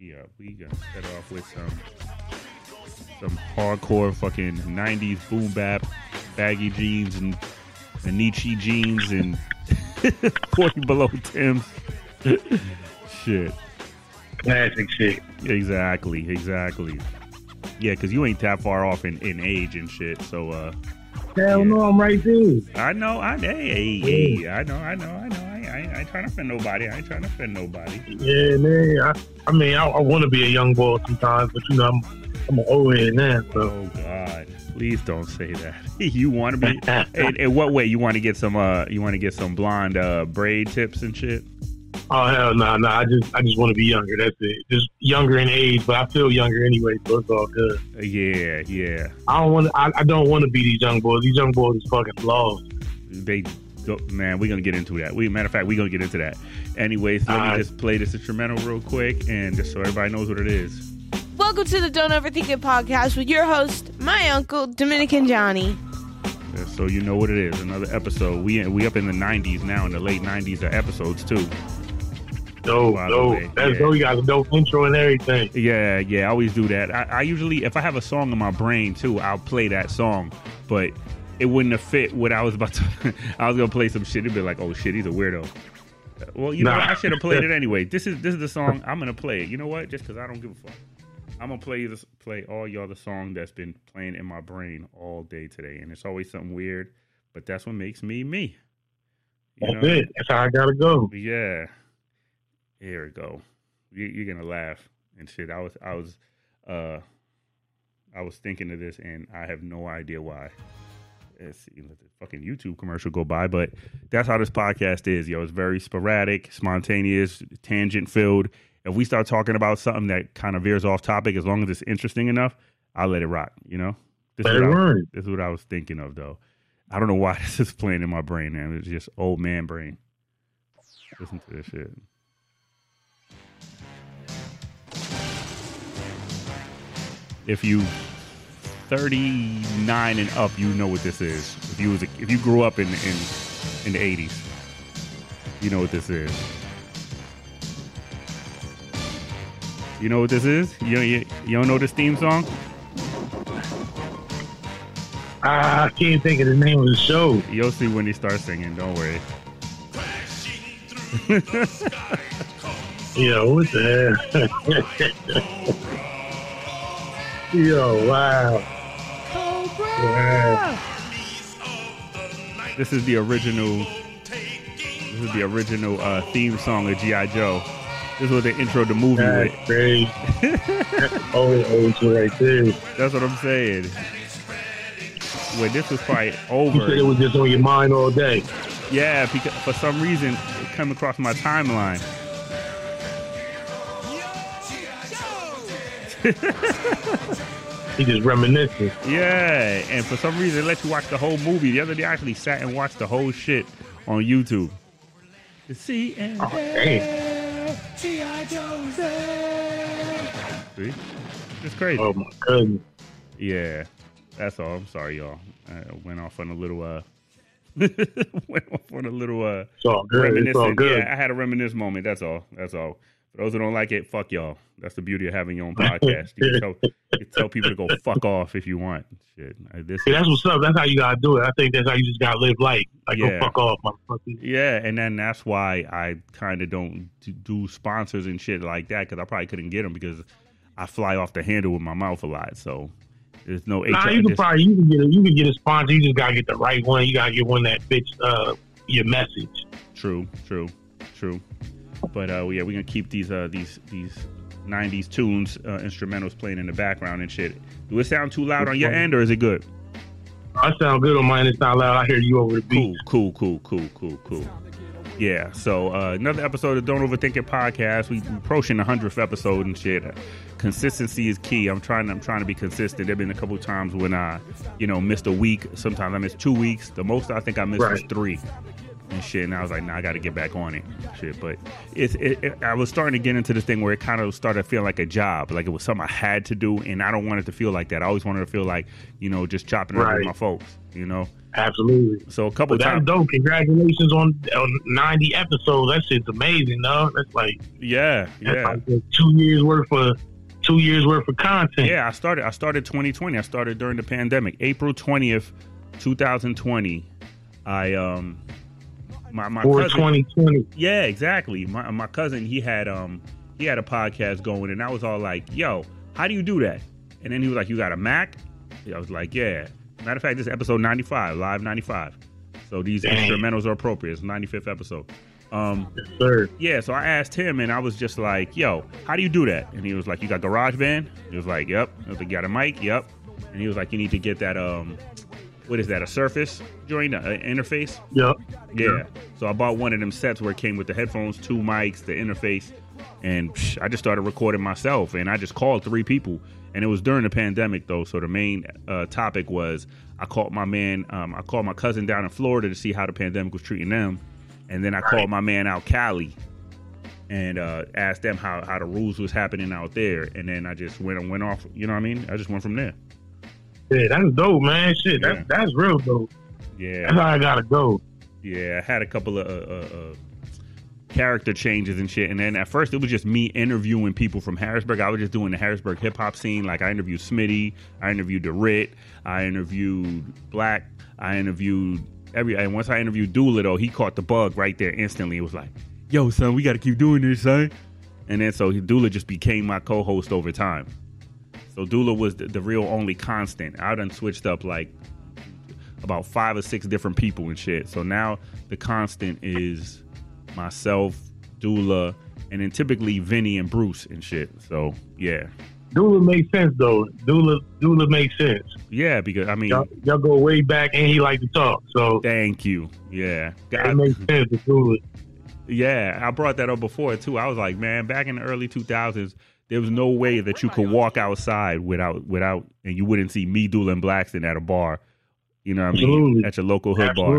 we uh, we gonna set off with some some hardcore fucking '90s boom bap, baggy jeans and Nietzsche jeans and 40 below Tim's. shit. Classic shit. Exactly, exactly. Yeah, because you ain't that far off in, in age and shit. So, uh, Hell no, I'm right there. I know, I hey, hey, hey, I know, I know, I know. I, I, I ain't trying to offend nobody. I ain't trying to offend nobody. Yeah, man. I, I mean, I, I want to be a young boy sometimes, but you know, I'm I'm an old head now. So Oh God, please don't say that. you want to be? in, in what way? You want to get some? Uh, you want to get some blonde uh braid tips and shit? oh hell no, no. I just I just want to be younger. That's it. Just younger in age, but I feel younger anyway, so it's all good. Uh, yeah, yeah. I don't want. I, I don't want to be these young boys. These young boys is fucking lost. They, man, we're gonna get into that. We, matter of fact, we're gonna get into that. Anyways, let me just play this instrumental real quick, and just so everybody knows what it is. Welcome to the Don't Overthink It podcast with your host, my uncle, Dominican Johnny. Uh, So you know what it is. Another episode. We we up in the '90s now, in the late '90s are episodes too. No, By no. way, That's yeah. dope. You got a dope intro and everything. Yeah, yeah. I always do that. I, I usually, if I have a song in my brain too, I'll play that song, but it wouldn't have fit what I was about to. I was gonna play some shit. It'd be like, oh shit, he's a weirdo. Uh, Well, you know, Nah. I should have played it anyway. This is this is the song I'm gonna play. You know what? Just because I don't give a fuck, I'm gonna play this, play all y'all the song that's been playing in my brain all day today, and it's always something weird, but that's what makes me me. You That's it. That's how I gotta go. yeah. Here we go. You, you're gonna laugh and shit. I was, I was, uh, I was thinking of this, and I have no idea why. Let's see, let the fucking YouTube commercial go by, but that's how this podcast is, yo. It's very sporadic, spontaneous, tangent filled. If we start talking about something that kind of veers off topic, as long as it's interesting enough, I'll let it rock. You know. This is what I- this is what I was thinking of, though. I don't know why this is playing in my brain, man. It's just old man brain. Listen to this shit. If you 39 and up, you know what this is. If you was a, if you grew up in in in the 80s, you know what this is. You know what this is? You you, you don't know this theme song? Ah, I can't think of the name of the show. You'll see when he starts singing. Don't worry. Yo, what the hell? Yo, wow. Wow. This is the original. This is the original uh, theme song of GI Joe. This was the intro to the movie with. That's crazy. That's old, old right there. That's what I'm saying. When this was probably over, you said it was just on your mind all day. yeah, because for some reason it came across my timeline. He just reminiscing. Yeah, and for some reason it let you watch the whole movie. The other day I actually sat and watched the whole shit on YouTube. The C and Oh. G.I. Joe's. See? It's crazy. Oh, my goodness. Yeah, that's all. I'm sorry, y'all. I went off on a little uh went off on a little uh It's all good. It's all good. Yeah, I had a reminisce moment. That's all. That's all. For those who don't like it, fuck y'all. That's the beauty of having your own podcast. You can tell, you can tell people to go fuck off if you want. Shit. This that's what's up. That's how you gotta do it. I think that's how you just gotta live life. Like, Yeah. go fuck off, motherfucker. Yeah, and then that's why I kind of don't do sponsors and shit like that because I probably couldn't get them because I fly off the handle with my mouth a lot. So there's no HR. Nah, you can probably you can get a, you can get a sponsor. You just gotta get the right one. You gotta get one that fits uh, your message. True, true, true. But uh, yeah, we're gonna keep these uh, these these '90s tunes, uh, instrumentals playing in the background and shit. Do it sound too loud on your end, or is it good? I sound good on mine. It's not loud. I hear you over the beat. Cool, cool, cool, cool, cool, cool. Yeah. So uh, another episode of Don't Overthink It podcast. We approaching the hundredth episode and shit. Consistency is key. I'm trying. I'm trying to be consistent. There've been a couple of times when I, you know, missed a week. Sometimes I missed two weeks. The most I think I missed was three. And shit. And I was like, nah, I got to get back on it, shit. But it's it, it, I was starting to get into this thing where it kind of started feeling like a job, like it was something I had to do, and I don't want it to feel like that. I always wanted to feel like you know just chopping it up with my folks, you know. Absolutely. So a couple But times, dope. Congratulations on, on 90 episodes. That shit's amazing, though. That's like yeah, that's yeah. like two years worth of two years worth of content. Yeah, I started. I started 2020. I started during the pandemic, April 20th, 2020. I um, my my For cousin. 2020. Yeah, exactly. My my cousin, he had um, he had a podcast going, and I was all like, "Yo, how do you do that?" And then he was like, "You got a Mac?" I was like, "Yeah." Matter of fact, this is episode 95, live 95. So these Dang. instrumentals are appropriate. It's 95th episode. Um, Yes, sir. yeah, so I asked him, and I was just like, "Yo, how do you do that?" And he was like, "You got GarageBand?" He was like, "Yep." I was like, "You got a mic?" Yep. And he was like, "You need to get that um, what is that? A Surface joint, uh, interface?" Yep. Yeah. So I bought one of them sets where it came with the headphones, two mics, the interface, and psh, I just started recording myself. And I just called three people, and it was during the pandemic though. So the main uh, topic was I called my man, um, I called my cousin down in Florida to see how the pandemic was treating them, and then I Right. called my man out Cali. And uh, asked them how, how the rules was happening out there, and then I just went and went off. You know what I mean? I just went from there. Yeah, that's dope, man. Shit, Yeah. that's that's real dope. Yeah, That's how I gotta go. Yeah, I had a couple of uh, uh, uh, character changes and shit. And then at first, it was just me interviewing people from Harrisburg. I was just doing the Harrisburg hip hop scene. Like I interviewed Smitty, I interviewed DeRitt, I interviewed Black, I interviewed every. And once I interviewed Dula, though, he caught the bug right there instantly. It was like, "Yo, son, we got to keep doing this, son." And then so Dula just became my co-host over time. So Dula was the, the real only constant. I done switched up like about five or six different people and shit. So now the constant is myself, Dula, and then typically Vinny and Bruce and shit. So yeah, Dula makes sense though. Dula Dula makes sense. yeah, because I mean, Y'all, y'all go way back, and he like to talk, so thank you. Yeah, God, makes sense. Dula. yeah, I brought that up before too. I was like, man, back in the early two thousands. There was no way that you could walk outside without without and you wouldn't see me, and Blackston at a bar. You know what I mean? Absolutely. At your local hood bar.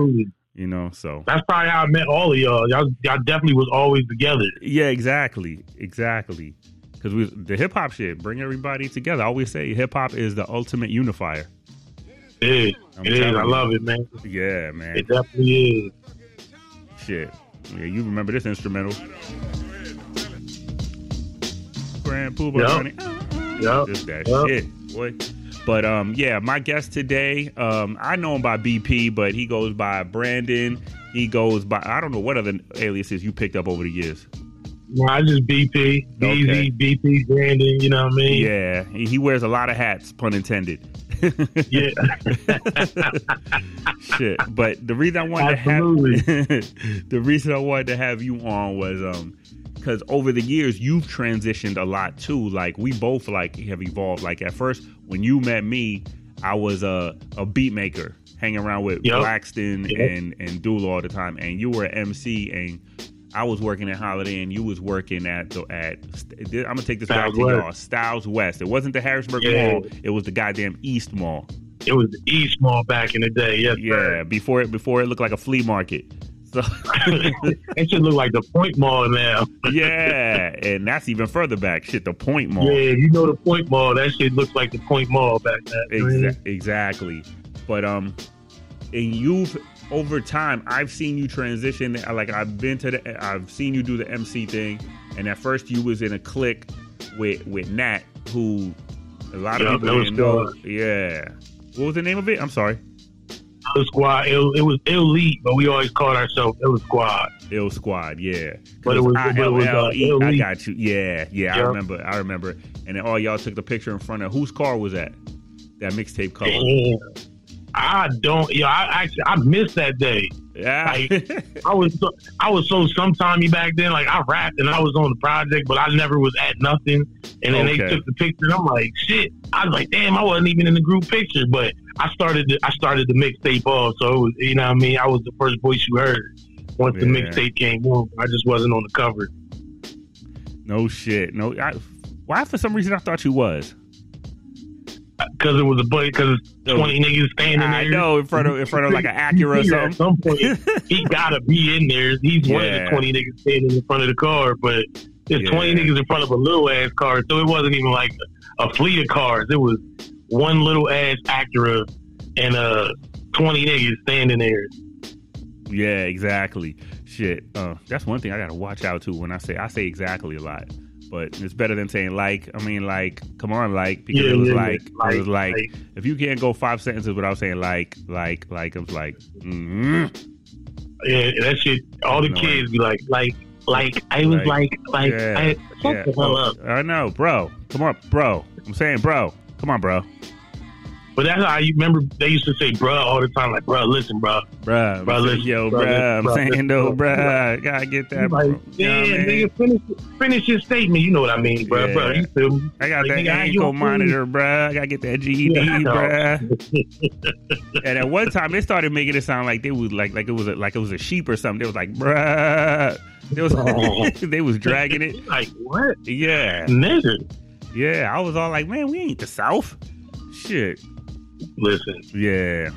You know, so That's probably how I met all of y'all. Y'all, y'all definitely was always together. Yeah, exactly, exactly. Because we the hip hop shit bring everybody together. I always say hip hop is the ultimate unifier. It is. It is. I love it, man. Yeah, man. It definitely is. shit. Yeah, you remember this instrumental? Grand Puba Yup. Johnny. Yep. Just that Yup. shit, boy. But um, yeah, my guest today, um, I know him by BP, but he goes by Brandyn. He goes by I don't know what other aliases you picked up over the years. No, I just BP, BZ, Okay. BP, Brandyn. You know what I mean? Yeah, he he wears a lot of hats, pun intended. Yeah. shit. But the reason I wanted Absolutely. to have the reason I wanted to have you on was um because over the years you've transitioned a lot too. Like we both like have evolved. Like at first when you met me, I was a a beat maker hanging around with Yep. Blackston Yep. and and Dool all the time, and you were an MC and. I was working at Holiday, and you was working at the at. I'm gonna take this back Styles to West. y'all. Styles West. It wasn't the Harrisburg Yeah. Mall. It was the goddamn East Mall. It was the East Mall back in the day. Yes, Yeah, before it before it looked like a flea market. So it should look like the Point Mall now. yeah, and that's even further back. Shit, the Point Mall. Yeah, you know the Point Mall. That shit looks like the Point Mall back then. Exa- exactly. But um, and you've over time, I've seen you transition. Like I've been to the, I've seen you do the MC thing, and at first you was in a clique with with Nat, who a lot of Yeah, people didn't know. Yeah. What was the name of it? I'm sorry. The squad. It, it was elite, but we always called ourselves it was squad. Ill Squad, yeah. But it was- was, uh, I-L-L-E. I got you. Yeah, yeah. I remember. I remember. And then all y'all took the picture in front of whose car was that? That mixtape cover. I don't. Yeah, I actually I missed that day. Yeah. I was so, I was so sometimey back then. Like I rapped and I was on the project, but I never was at nothing. And then Okay. they took the picture, and I'm like, shit. I was like, damn, I wasn't even in the group picture. But I started the, I started the mixtape off, so it was, you know what I mean. I was the first voice you heard once the Yeah. mixtape came on. I just wasn't on the cover. no shit. No. I, why for some reason I thought you was. because it was a bunch because twenty niggas standing I there. know in front of in front of like an Acura or At something. some point, he gotta be in there. He's one of the twenty niggas standing in front of the car, but there's Yeah. twenty niggas in front of a little ass car, so it wasn't even like a fleet of cars. It was one little ass Acura and uh twenty niggas standing there. Yeah, exactly. Shit. Uh, that's one thing I gotta watch out to when I say I say exactly a lot. But it's better than saying like. I mean, like, come on, like, because Yeah, it was yeah, like, Like, it was like, like. if you can't go five sentences without saying like, like, like, I was like, mm Yeah, that shit. All the kids be like, like, like. I was Like, like, like, yeah, I, shut the hell up. I know, bro. Come on, bro. I'm saying, bro. Come on, bro. But that's how you remember they used to say, "Bruh" all the time. Like, "Bruh, listen, bruh." Bruh, I'm Bruh, saying, listen, yo, bruh, I'm saying though, bruh, bruh, gotta get that, like, bro. You know yeah, what I mean? nigga, finish, finish your statement. You know what I mean, bruh, Yeah. bruh. You feel me? I got Like, that nigga, ankle don't feel me? monitor, bruh. I gotta get that GED, Yeah, bruh. And at one time, they started making it sound like they was like like it was a, like it was a sheep or something. They was like, bruh. They was Oh. they was dragging it. like what, Yeah, nigga? Yeah. I was all like, man, we ain't the South. Shit. Listen, Yeah.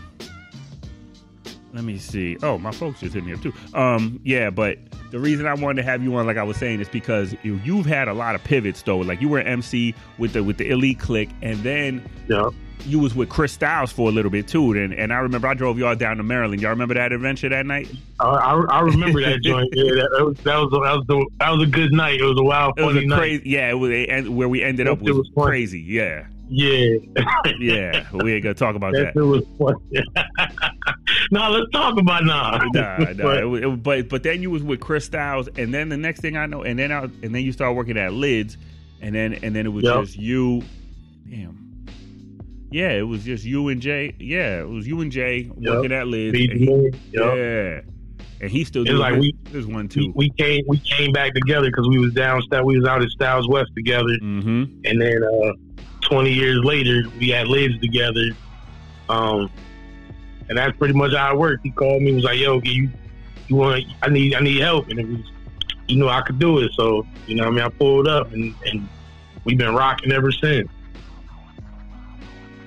Let me see. Oh, my folks just hit me up too. Um, yeah, but the reason I wanted to have you on, like I was saying, is because you, you've had a lot of pivots though. Like you were MC with the with the Elite Click, and then yeah, you was with Chris Styles for a little bit too. And and I remember I drove y'all down to Maryland. Y'all remember that adventure that night? I, I, I remember that joint. Yeah, that, that was that was that was, the, that was a good night. It was a wild, It was a crazy, yeah. It was where we ended up That shit was, was crazy. Yeah, Yeah, yeah. we ain't gonna talk about that that. was funny. now let's talk about now. nah, nah. It, was- it, was- but but then you was with Chris Styles, and then the next thing I know, and then I and then you started working at Lids, and then and then it was Yep. just you. Damn. Yeah, it was just you and Jay. Yeah, it was you and Jay working at Lids. and he- BG, yeah. and he still doing like we- his one too. we came we came back together because we was down we was out at Styles West together, mm-hmm. and then uh, twenty years later we had lids together. Um, and that's pretty much how it worked. He called me, was like, "Yo, you you want? I need I need help," and it was you know I could do it. So you know what I mean I pulled up and and we've been rocking ever since.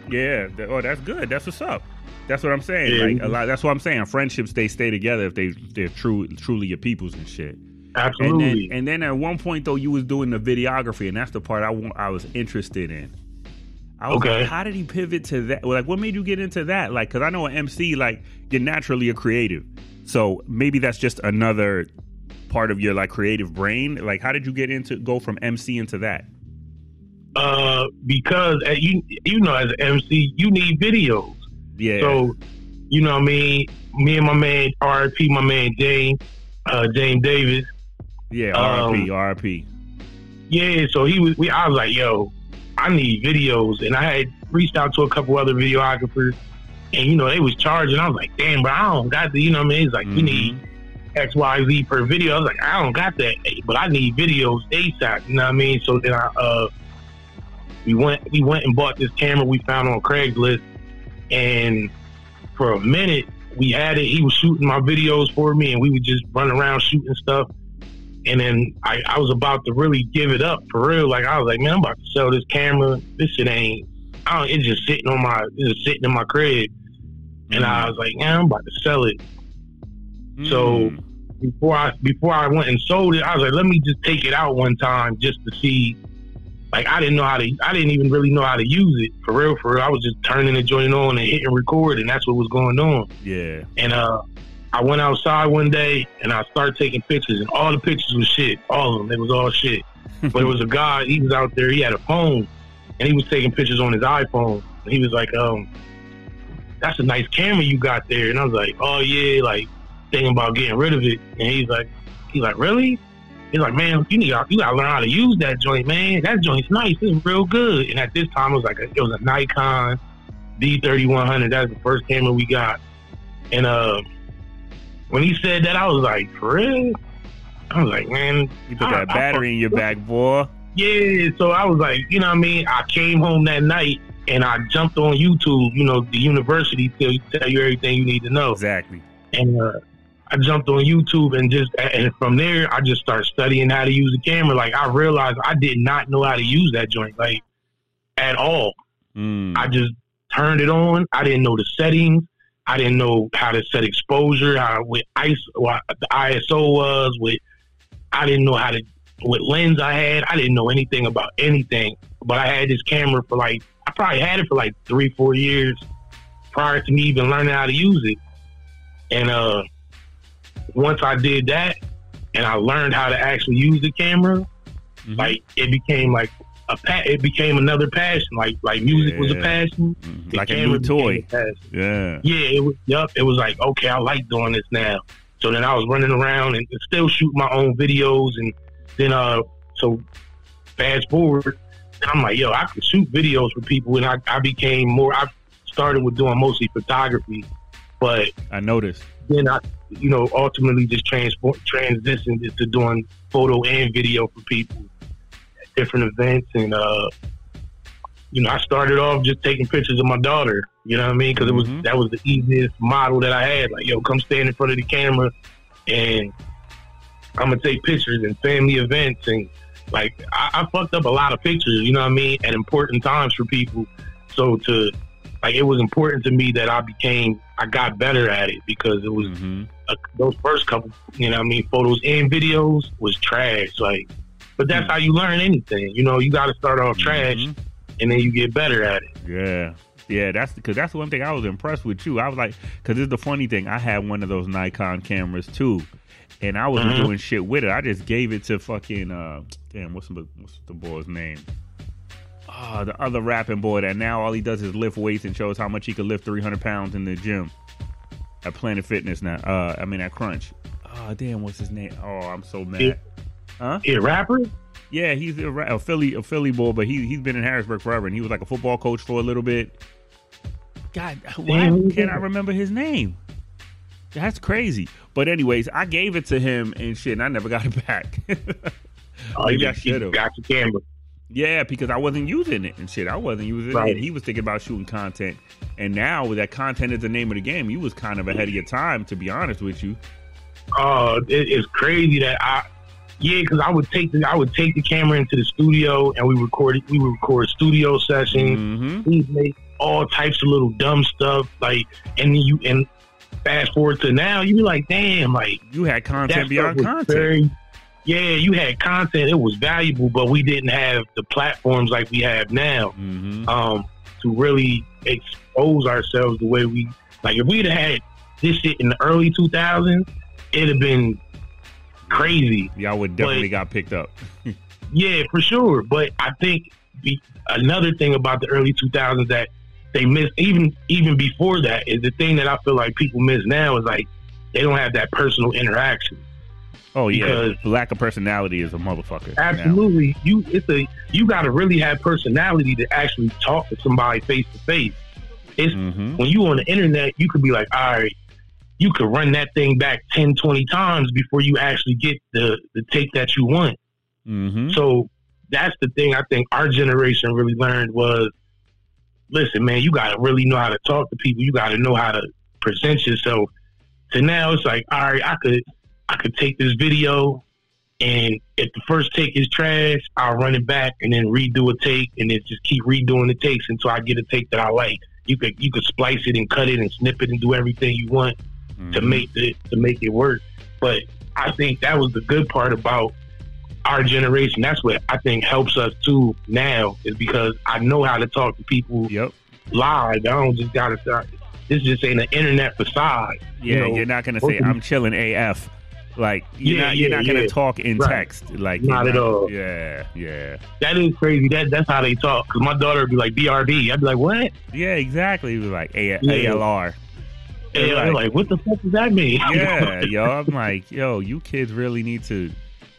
Yeah. oh, that's good. That's what's up. That's what I'm saying. Yeah. like a lot. That's what I'm saying. Friendships they stay together if they they're true truly your peoples and shit. And Absolutely. then, and then at one point though, you was doing the videography, and that's the part I want, I was interested in. I was Okay. like, how did he pivot to that? Like, what made you get into that? Like, because I know an MC, like, you're naturally a creative, so maybe that's just another part of your like creative brain. Like, how did you get into go from MC into that? Uh, because uh, you you know as an MC you need videos. Yeah. So, you know what I mean? Me and my man, RP, my man James, uh, James Davis. yeah. um, RP. RP. Yeah, so he was, we, I was like, yo, I need videos. And I had reached out to a couple other videographers and, you know, they was charging. I was like, damn, but I don't got the, you know what I mean? He's like, you need X, Y, Z per video. I was like, I don't got that, but I need videos ASAP. You know what I mean? So then I, uh, we went, we went and bought this camera we found on Craigslist. And for a minute, we had it. He was shooting my videos for me, and we would just run around shooting stuff. And then I, I was about to really give it up for real. Like I was like, man, I'm about to sell this camera. This shit ain't. I don't, it's just sitting on my, it's just sitting in my crib. And I was like, yeah, I'm about to sell it. So Mm. before I before I went and sold it, I was like, let me just take it out one time just to see. Like I didn't know how to, I didn't even really know how to use it for real. For real, I was just turning the joint on and hitting record, and that's what was going on. yeah. And uh, I went outside one day and I started taking pictures, and all the pictures was shit. All of them, it was all shit. but it was a guy. He was out there. He had a phone, and he was taking pictures on his iPhone. And he was like, "Um, that's a nice camera you got there." And I was like, "Oh yeah," like thinking about getting rid of it. And he's like, "He's like, really?" He's like, "Man, you need you gotta learn how to use that joint, man. That joint's nice. It's real good." And at this time, it was like a, it was a Nikon D thirty one hundred. That's the first camera we got. And uh, when he said that, I was like, "For real?" I was like, "Man, You put I- that I battery in your back, boy. yeah, so I was like, you know what I mean? I came home that night and I jumped on YouTube, you know, the university tell you, tell you everything you need to know. Exactly. And uh, I jumped on YouTube and just, and from there, I just started studying how to use the camera. Like, I realized I did not know how to use that joint, like, at all. Mm. I just turned it on. I didn't know the settings. I didn't know how to set exposure, how with ISO, what the ISO was. With I didn't know how to what lens I had. I didn't know anything about anything. But I had this camera for like I probably had it for like three, four years prior to me even learning how to use it. And uh, once I did that, and I learned how to actually use the camera, Mhm. like it became like a pa- it became another passion. Like like music was a Yeah. passion. Mhm. The like a camera new became toy. passion. Yeah. Yeah, it was. Yup, it was like okay, I like doing this now. So then I was running around and still shoot my own videos, and then uh, so fast forward, and I'm like, yo, I can shoot videos for people, and I, I became more. I started with doing mostly photography, but I noticed. then I, you know, ultimately just transform transitioned into doing photo and video for people at different events, and uh, you know, I started off just taking pictures of my daughter. You know what I mean? Because it was Mhm. that was the easiest model that I had. Like, yo, come stand in front of the camera, and I'm gonna take pictures and family events, and like I, I fucked up a lot of pictures. You know what I mean? At important times for people. So to like, it was important to me that I became, I got better at it because it was hmm uh, those first couple, you know, I mean, photos and videos was trash. Like, but that's Hmm. how you learn anything. You know, you got to start off trash Mhm. and then you get better at it. Yeah. Yeah, that's because that's the one thing I was impressed with you. I was like, because it's the funny thing. I had one of those Nikon cameras too, and I wasn't Mhm. doing shit with it. I just gave it to fucking uh, damn, what's the what's the boy's name? Ah, the other rapping boy that now all he does is lift weights and shows how much he could lift 300 pounds in the gym at Planet Fitness now. Uh, I mean at Crunch. Oh damn, what's his name? Oh, I'm so mad. Yeah. Huh? Yeah, rapper? Yeah, he's a, a Philly a Philly boy, but he he's been in Harrisburg forever, and he was like a football coach for a little bit. God, why Damn, can't I remember his name? That's crazy. But anyways, I gave it to him and shit, and I never got it back. Oh, Maybe you I you should've. Got your camera. Yeah, because I wasn't using it and shit. I wasn't using it, and he was thinking about shooting content. And now with that content is the name of the game, you was kind of ahead of your time, to be honest with you. Oh, it, it's crazy that I, yeah, because I would take the I would take the camera into the studio and we recorded we would record studio sessions. Mm-hmm. we make all types of little dumb stuff like and you and fast forward to now you be like damn like You had content beyond content. very yeah you had content it was valuable but we didn't have the platforms like we have now mm-hmm. um to really expose ourselves the way we like if we'd have had this shit in the early 2000s it'd have been crazy Y'all would definitely got picked up. yeah, for sure. But I think be, another thing about the early 2000s that they miss, even even before that, is the thing that I feel like people miss now is like they don't have that personal interaction. Oh yeah, Because- lack of personality is a motherfucker. now. Absolutely, you it's a you got to really have personality to actually talk to somebody face to face. It's Mhm. when you on the internet, you could be like, all right, you could run that thing back 10, 20 times before you actually get the the take that you want. Mhm. So that's the thing I think our generation really learned was listen, man, you gotta really know how to talk to people. You gotta know how to present yourself. So now it's like, all right, I could I could take this video and if the first take is trash, I'll run it back and then redo a take and then just keep redoing the takes until I get a take that I like. You could you could splice it and cut it and snip it and do everything you want to Mhm. make it to make it work. But I think that was the good part about our generation. That's what I think helps us too now is because I know how to talk to people Yep. live. I don't just gotta start. This just ain't an internet facade. Yeah, You know, you're not gonna say I'm chilling AF. Like you're Yeah, not you're yeah, not gonna yeah. talk in Right. text. Like Not you're at all. Yeah, yeah, That is crazy. That that's how they talk. Cause my daughter would be like BRB. I'd be like, what? yeah. Exactly. It was like A-. ALR. And they're like, what the fuck does that mean? yeah, yo. I'm like, yo, you kids really need to.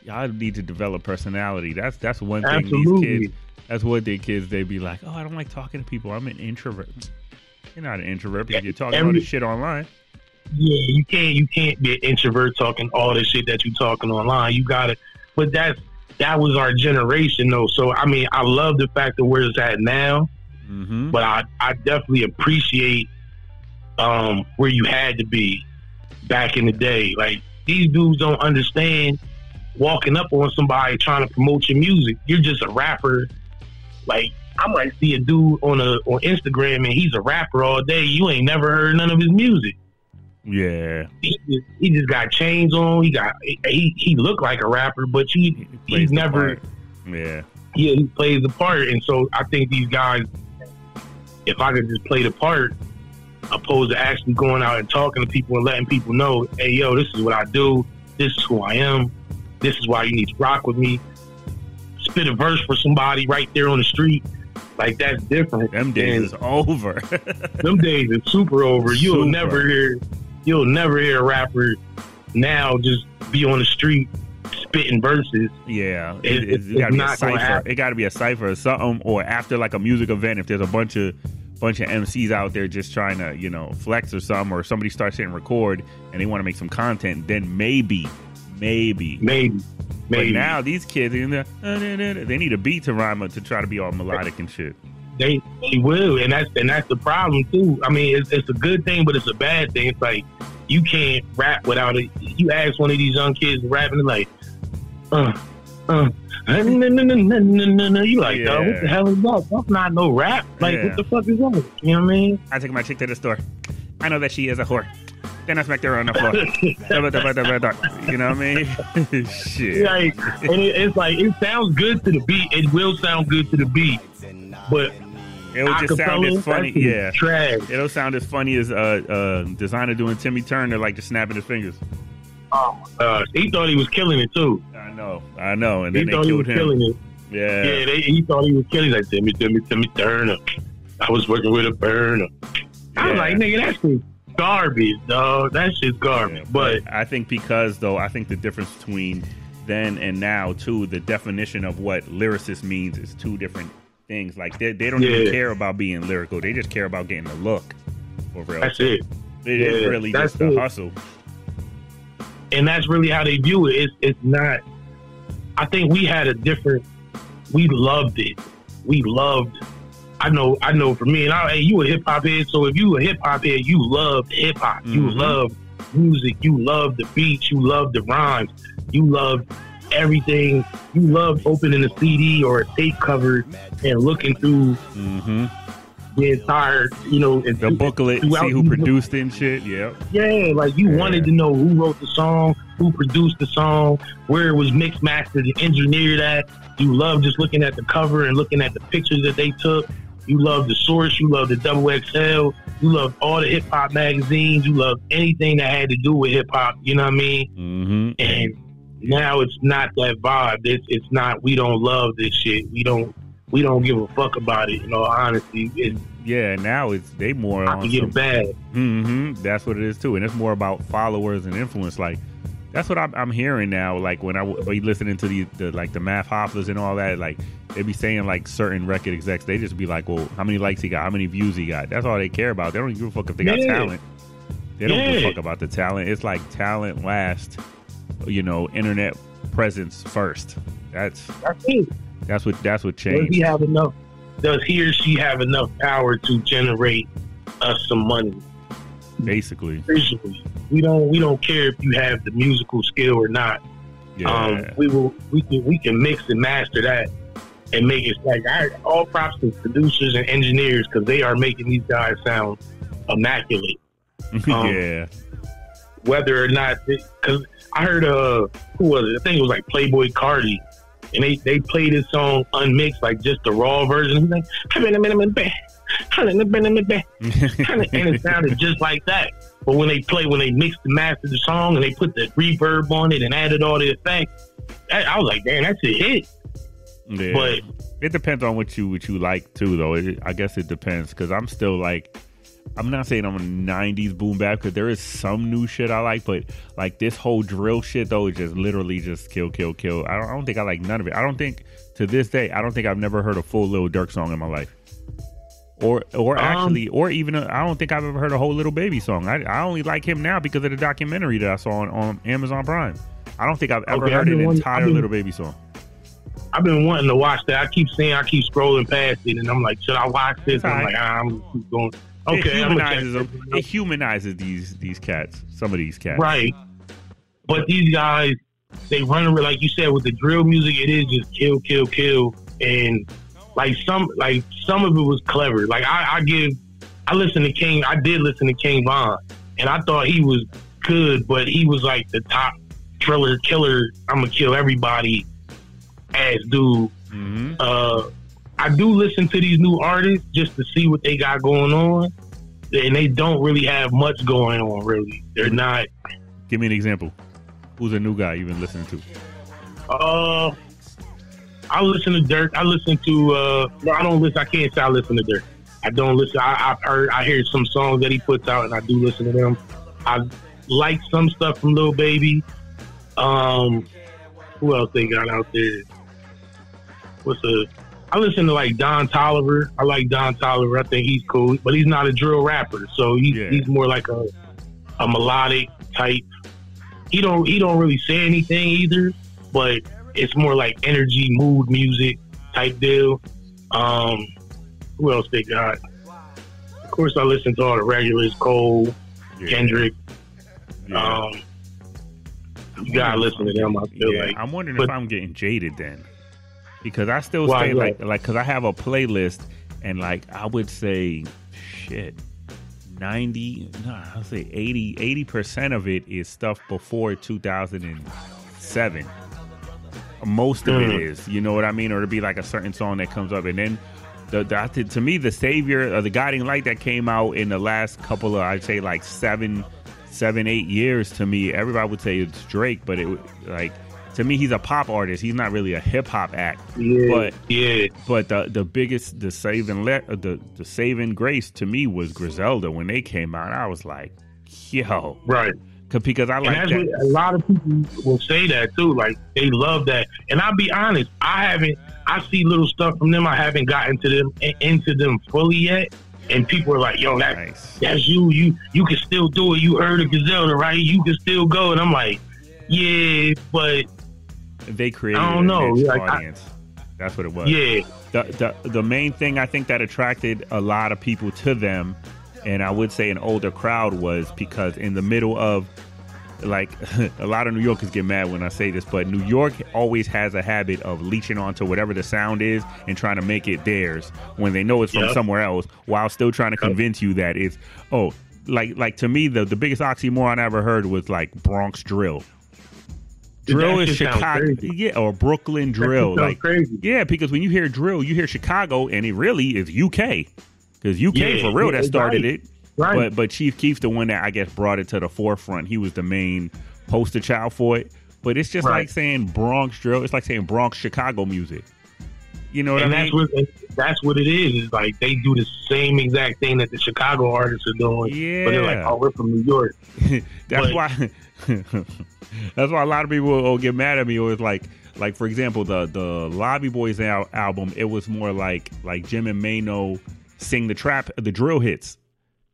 Y'all need to develop personality. That's that's one thing these Absolutely. kids. That's what their kids. They be like, oh, I don't like talking to people. I'm an introvert. You're not an introvert because you're talking every- all this shit online. Yeah, you can't you can't be an introvert talking all this shit that you're talking online. You got it, But that's that was our generation though. So I mean, I love the fact that where it's at now, Mm-hmm. but I I definitely appreciate um where you had to be back in the day. Like these dudes don't understand walking up on somebody trying to promote your music. You're just a rapper. Like I might see a dude on a on Instagram and he's a rapper all day. You ain't never heard none of his music. Yeah, He just, he just got chains on. He got he he looked like a rapper, but he He he's never. Yeah, yeah he plays the part. And so I think these guys, if I could just play the part, opposed to actually going out and talking to people and letting people know, hey yo, this is what I do. This is who I am. This is why you need to rock with me. Spit a verse for somebody right there on the street. Like that's different. them days And is over. them days are super over. You'll Super. never hear you'll never hear a rapper now just be on the street spitting verses. yeah, It- it, it, it's it got to be a cipher. It got to be a cipher or something, or after like a music event, if there's a bunch of bunch of MCs out there just trying to you know flex or something, or somebody starts hitting record and they want to make some content, then maybe, maybe. Maybe. But now these kids, they need a beat to rhyme to try to be all melodic and shit. They they will, and that's and that's the problem too. I mean, it's, it's a good thing, but it's a bad thing. It's like you can't rap without it. You ask one of these young kids rapping, like, uh, uh. No, no, no, no, no, no, no. You like, dog, what the hell is that? That's not no rap. Like, Yeah. what the fuck is that? You know what I mean? I took my chick to the store. I know that she is a whore. Then I smacked her on the floor. you know what I mean? Shit. like, and it, it's like it sounds good to the beat. It will sound good to the beat, but It would just sound as funny. that shit is Yeah. trash. It'll sound as funny as uh, uh, Desiigner doing Timmy Turner, like just snapping his fingers. Oh my gosh, he thought he was killing it too. I know, I know. And He then they thought he was killed him. killing it. Yeah. Yeah, they, he thought he was killing. He's like Timmy, Timmy, Timmy Turner. I was working with a burner. I was Yeah. like, nigga, that's shit's garbage, dog. That shit's garbage. Yeah, but I think because though, I think the difference between then and now too, the definition of what lyricist means is two different things. Like they, they don't Yeah. even care about being lyrical; they just care about getting the look. For real, that's it. it is yeah, really that's just the it. hustle. and that's really how they view it. It's it's not. I think we had a different. We loved it. We loved. I know. I know. For me, and I, hey, you a hip hop head. So if you a hip hop head, you loved hip hop. You Mhm. loved music. You loved the beats. You loved the rhymes. You loved everything. You loved opening a CD or a tape cover and looking through hmm the entire, you know, The booklet, throughout see who produced it and shit. Yeah, yeah, like you Yeah. wanted to know who wrote the song, who produced the song, where it was mixed, mastered, and engineered at. You love just looking at the cover and looking at the pictures that they took. You love the source. You love the double XL. You love all the hip hop magazines. You love anything that had to do with hip hop. You know what I mean? hmm And now it's not that vibe. It's it's not. We don't love this shit. We don't. We don't give a fuck about it. You know, honestly. yeah. Now it's they more I on can get some bad. hmm That's what it is too, and it's more about followers and influence. Like that's what I'm, I'm hearing now. Like when I be listening to the, the like the math hofflers and all that, like they be saying like certain record execs, they just be like, well, how many likes he got, how many views he got. That's all they care about. They don't give a fuck if they got Yeah. talent. They don't give a fuck about the talent. It's like talent last, you know, internet presence first. That's That's it. that's what that's what Does he have enough? Does he or she have enough power to generate us some money Basically, visually? We don't. We don't care if you have the musical skill or not. yeah. Um, we will. We can. We can mix and master that and make it like I, all props to producers and engineers because they are making these guys sound immaculate. um, yeah. Whether or not, because I heard uh who was it? I think it was like Playboi Carti. And they, they played his song unmixed, like just the raw version. He's like, and it sounded just like that. But when they play, when they mixed and mastered the song and they put the reverb on it and added all the effects, I, I was like, damn, that's a hit. Yeah. But it depends on what you what you like too, though. It, I guess it depends because I'm still like, I'm not saying I'm a '90s boom bap because there is some new shit I like, but like this whole drill shit though is just literally just kill, kill, kill. I don't, I don't think I like none of it. I don't think to this day I don't think I've never heard a full Lil Durk song in my life. Or, or Um, actually, or even I I don't think I've ever heard a whole Little Baby song. I, I only like him now because of the documentary that I saw on, on Amazon Prime. I don't think I've ever Okay, I've heard an been entire I've been- Little Baby song. I've been wanting to watch that. I keep seeing, I keep scrolling past it, and I'm like, should I watch this? I'm like, ah, I'm going. It Okay, check humanizes them. It humanizes these these cats. Some of these cats, Right. But these guys, they run around, like you said, with the drill music, it is just kill, kill, kill. And like some like some of it was clever. Like I, I give, I listened to King. I did listen to King Von, and I thought he was good, but he was like the top thriller killer. I'm gonna kill everybody ass dude. Mm-hmm. Uh, I do listen to these new artists just to see what they got going on, and they don't really have much going on. Really, they're not. Give me an example. Who's a new guy you've been listening to? Uh, I listen to Durk. I listen to. Uh, no, I don't listen. I can't say I listen to Durk. I don't listen. I, I've heard. I hear some songs that he puts out, and I do listen to them. I like some stuff from Lil Baby. Um, who else they got out there? What's the? I listen to like Don Toliver. I like Don Toliver. I think he's cool, but he's not a drill rapper, so he's Yeah. he's more like a a melodic type. He don't he don't really say anything either, but it's more like energy, mood, music type deal. Um, who else they got? Of course, I listen to all the regulars: Cole, Yeah. Kendrick. Yeah. Um, you gotta listen to them. I feel like. I'm wondering But- if I'm getting jaded then, because I still say is like like because I have a playlist and like I would say shit. 90 no i'll say 80 80 percent of it is stuff before 2007 most of it Mm. is you know what i mean or to be like a certain song that comes up and then the, the to me the savior or the guiding light that came out in the last couple of i'd say like seven seven eight years to me everybody would say it's drake but it like to me he's a pop artist he's not really a hip-hop act Yeah, but yeah, but the the biggest the saving le- uh, the the saving grace to me was Griselda when they came out. I was like, yo, right. because I like that. a lot of people will say that too. Like they love that. And I'll be honest, I haven't. I see little stuff from them. I haven't gotten to them into them fully yet. And people are like, "Yo, that Nice. that's you. You you can still do it. You heard of Griselda, right? You can still go." And I'm like, "Yeah, but They created I don't a know, like, I- audience. That's what it was. yeah, The, the the main thing I think that attracted a lot of people to them, and I would say an older crowd was because in the middle of like a lot of New Yorkers get mad when I say this, but New York always has a habit of leeching onto whatever the sound is and trying to make it theirs when they know it's from Yeah. somewhere else, while still trying to convince you that it's oh, like like to me the the biggest oxymoron I ever heard was like Bronx drill. Drill is Chicago, yeah, or Brooklyn drill, like crazy. yeah, because when you hear drill, you hear Chicago, and it really is UK. Because UK Yeah, for real yeah, that started right. it. Right. But but Chief Keef's the one that I guess brought it to the forefront. He was the main poster child for it. But it's just Right. like saying Bronx drill. It's like saying Bronx Chicago music. You know what and I that's what that's what it is. Is like they do the same exact thing that the Chicago artists are doing. But they're like, "Oh, we're from New York." That's But- why. that's why a lot of people will get mad at me. Or it's like, like for example, the the Lobby Boyz al- album. It was more like like Jim and Maino sing the trap, the drill hits,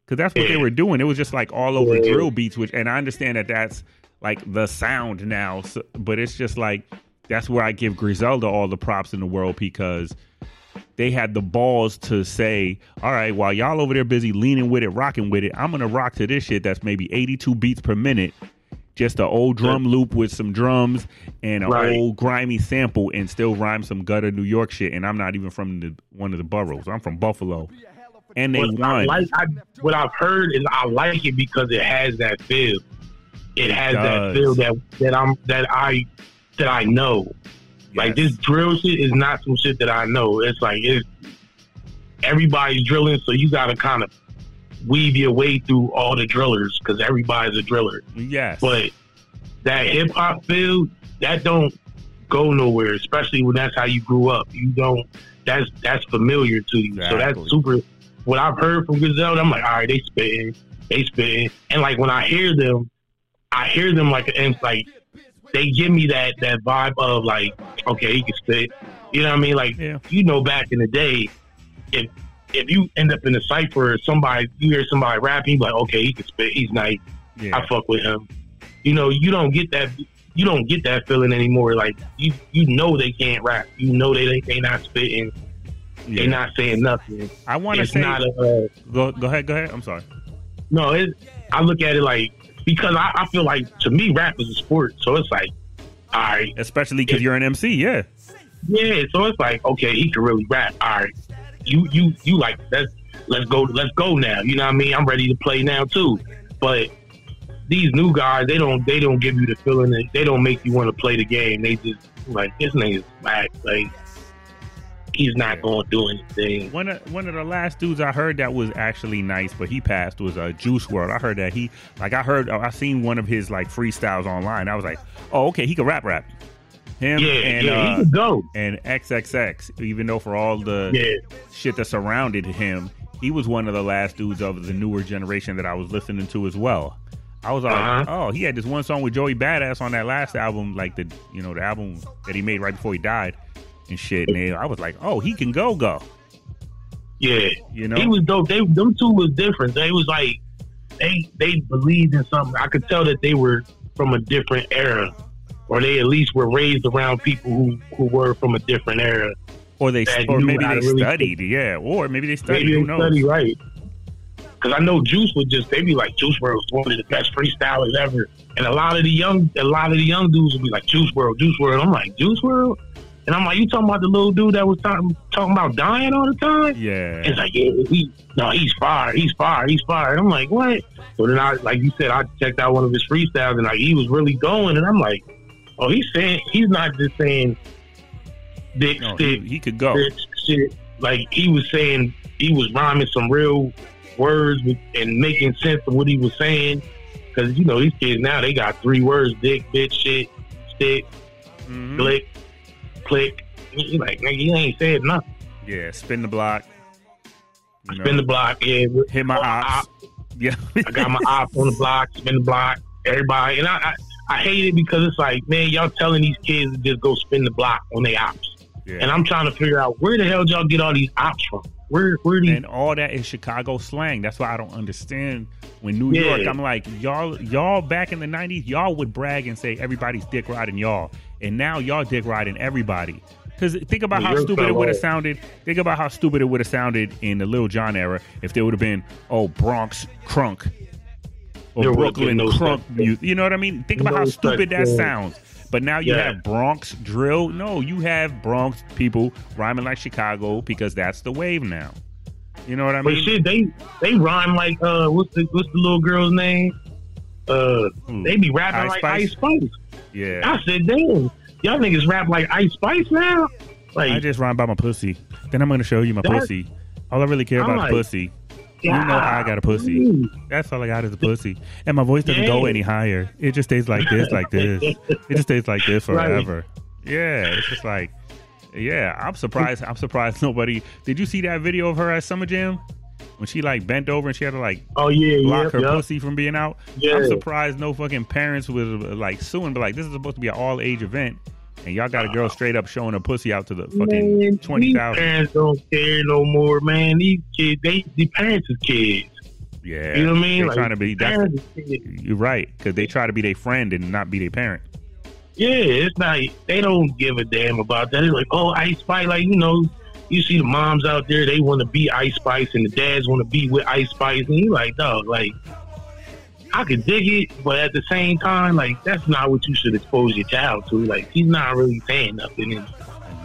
because that's what they were doing. It was just like all over drill beats. Which, and I understand that that's like the sound now, so, but it's just like that's where I give Griselda all the props in the world because they had the balls to say, all right, while y'all over there busy leaning with it, rocking with it, I'm going to rock to this shit that's maybe 82 beats per minute. Just an old drum loop with some drums and an Right. old grimy sample and still rhyme some gutter New York shit. And I'm not even from the, one of the boroughs. I'm from Buffalo. And they What I like, I, what I've heard is I like it because it has that feel. It has that feel that that I'm that I that I know. Like this drill shit is not some shit that I know. It's like it's everybody's drilling, so you got to kind of weave your way through all the drillers because everybody's a driller. Yes. But that hip hop feel that don't go nowhere, especially when that's how you grew up. You don't. That's that's familiar to you. So that's super. What I've heard from Griselda, I'm like, all right, they spitting, they spitting, and like when I hear them, I hear them like an like they give me that that vibe of like, okay, he can spit. You know what I mean? Like Yeah. you know, back in the day, if if you end up in a cipher, somebody you hear somebody rapping, like, okay, he can spit, he's nice. yeah. I fuck with him. You know, you don't get that. You don't get that feeling anymore. Like you, you know they can't rap. You know they they, they not spitting. yeah. They not saying nothing. I want to say. not a. Uh, go, go ahead. Go ahead. I'm sorry. no, it, I look at it like because I, I feel like to me rap is a sport. So it's like, all right, Especially because you're an MC. Yeah. Yeah, so it's like, okay, he can really rap. All right, you you you like let's let's go let's go now. You know what I mean? I'm ready to play now too. But these new guys, they don't they don't give you the feeling that they don't make you want to play the game. They just like this nigga's back. Like he's not going to do anything. One of one of the last dudes I heard that was actually nice, but he passed was uh, Juice WRLD. I heard that he like I heard I seen one of his like freestyles online. I was like, oh okay, he can rap rap. Him Yeah, and yeah, uh, go. and XXX, even though for all the Yeah, shit that surrounded him, he was one of the last dudes of the newer generation that I was listening to as well. I was like, Uh-huh. oh, he had this one song with Joey Badass on that last album, like the you know the album that he made right before he died and shit. And I was like, oh, he can go go. yeah. You know, He was dope. They them two was different. They was like they they believed in something. I could tell that they were from a different era, or they at least were raised around people who who were from a different era. or they or maybe they really studied, yeah, or maybe they studied. Maybe Who they knows? study right. Because I know Juice would just they be like Juice WRLD was one of the best freestylers ever, and a lot of the young a lot of the young dudes would be like Juice WRLD, Juice WRLD. I'm like Juice WRLD, and I'm like you talking about the little dude that was talking talking about dying all the time? Yeah, It's like, yeah, he, no, he's fired. He's fired. He's fired. I'm like, what? So then I, like you said, I checked out one of his freestyles and like he was really going. And I'm like, oh, he's saying, he's not just saying dick, no, he, stick, he could go. bitch, shit. Like he was saying, he was rhyming some real words with, and making sense of what he was saying. Cause you know, these kids now, they got three words, dick, bitch, shit, stick, Mhm. click, click. You like, nigga, you ain't said nothing. Yeah, spin the block. You know, Spin the block, yeah. hit my ops. Yeah, I got my op on the block, spin the block, everybody, and I, I I hate it because it's like, man, y'all telling these kids to just go spin the block on their ops, yeah. and I'm trying to figure out where the hell y'all get all these ops from? Where where these? and all that is Chicago slang. That's why I don't understand when New Yeah. York. I'm like y'all, y'all back in the '90s, y'all would brag and say everybody's dick riding y'all, and now y'all dick riding everybody. Because think about how you're stupid it would have sounded. Think about how stupid it would have sounded in the Lil Jon era if there would have been oh Bronx crunk or Brooklyn no crunk music. You know what I mean? Think about No how stupid that thing. sounds. But now you Yeah. have Bronx drill. No, you have Bronx people rhyming like Chicago because that's the wave now. You know what I mean? but shit, they they rhyme like uh, what's the what's the little girl's name? Uh, they be rapping Ice like Spice? Ice Spice. Yeah. I said, damn, y'all niggas rap like Ice Spice now. Like I just rhyme about my pussy. Then I'm gonna show you my pussy. All I really care I'm about is pussy. You know how I got a pussy. That's all I got is a pussy. And my voice doesn't go any higher. It just stays like this, like this. It just stays like this Right. forever. Yeah. It's just like yeah, I'm surprised. I'm surprised nobody did you see that video of her at Summer Jam? When she like bent over and she had to like Oh yeah, block yeah, her yeah. pussy from being out. Yeah. I'm surprised no fucking parents was like suing, but like this is supposed to be an all age event, and y'all got a girl straight up showing her pussy out to the fucking Man, twenty these thousand. parents don't care no more, man. These kids, they the parents is kids. Yeah, You know what I mean? They're Like, trying to be. That's, parents is kids. you're right because they try to be their friend and not be their parent. Yeah, it's not. They don't give a damn about that. It's like, oh, Ice Spice, like you know, you see the moms out there, they want to be Ice Spice, and the dads want to be with Ice Spice, and you like, dog, like, I could dig it, but at the same time, like, that's not what you should expose your child to. Like, he's not really saying nothing, and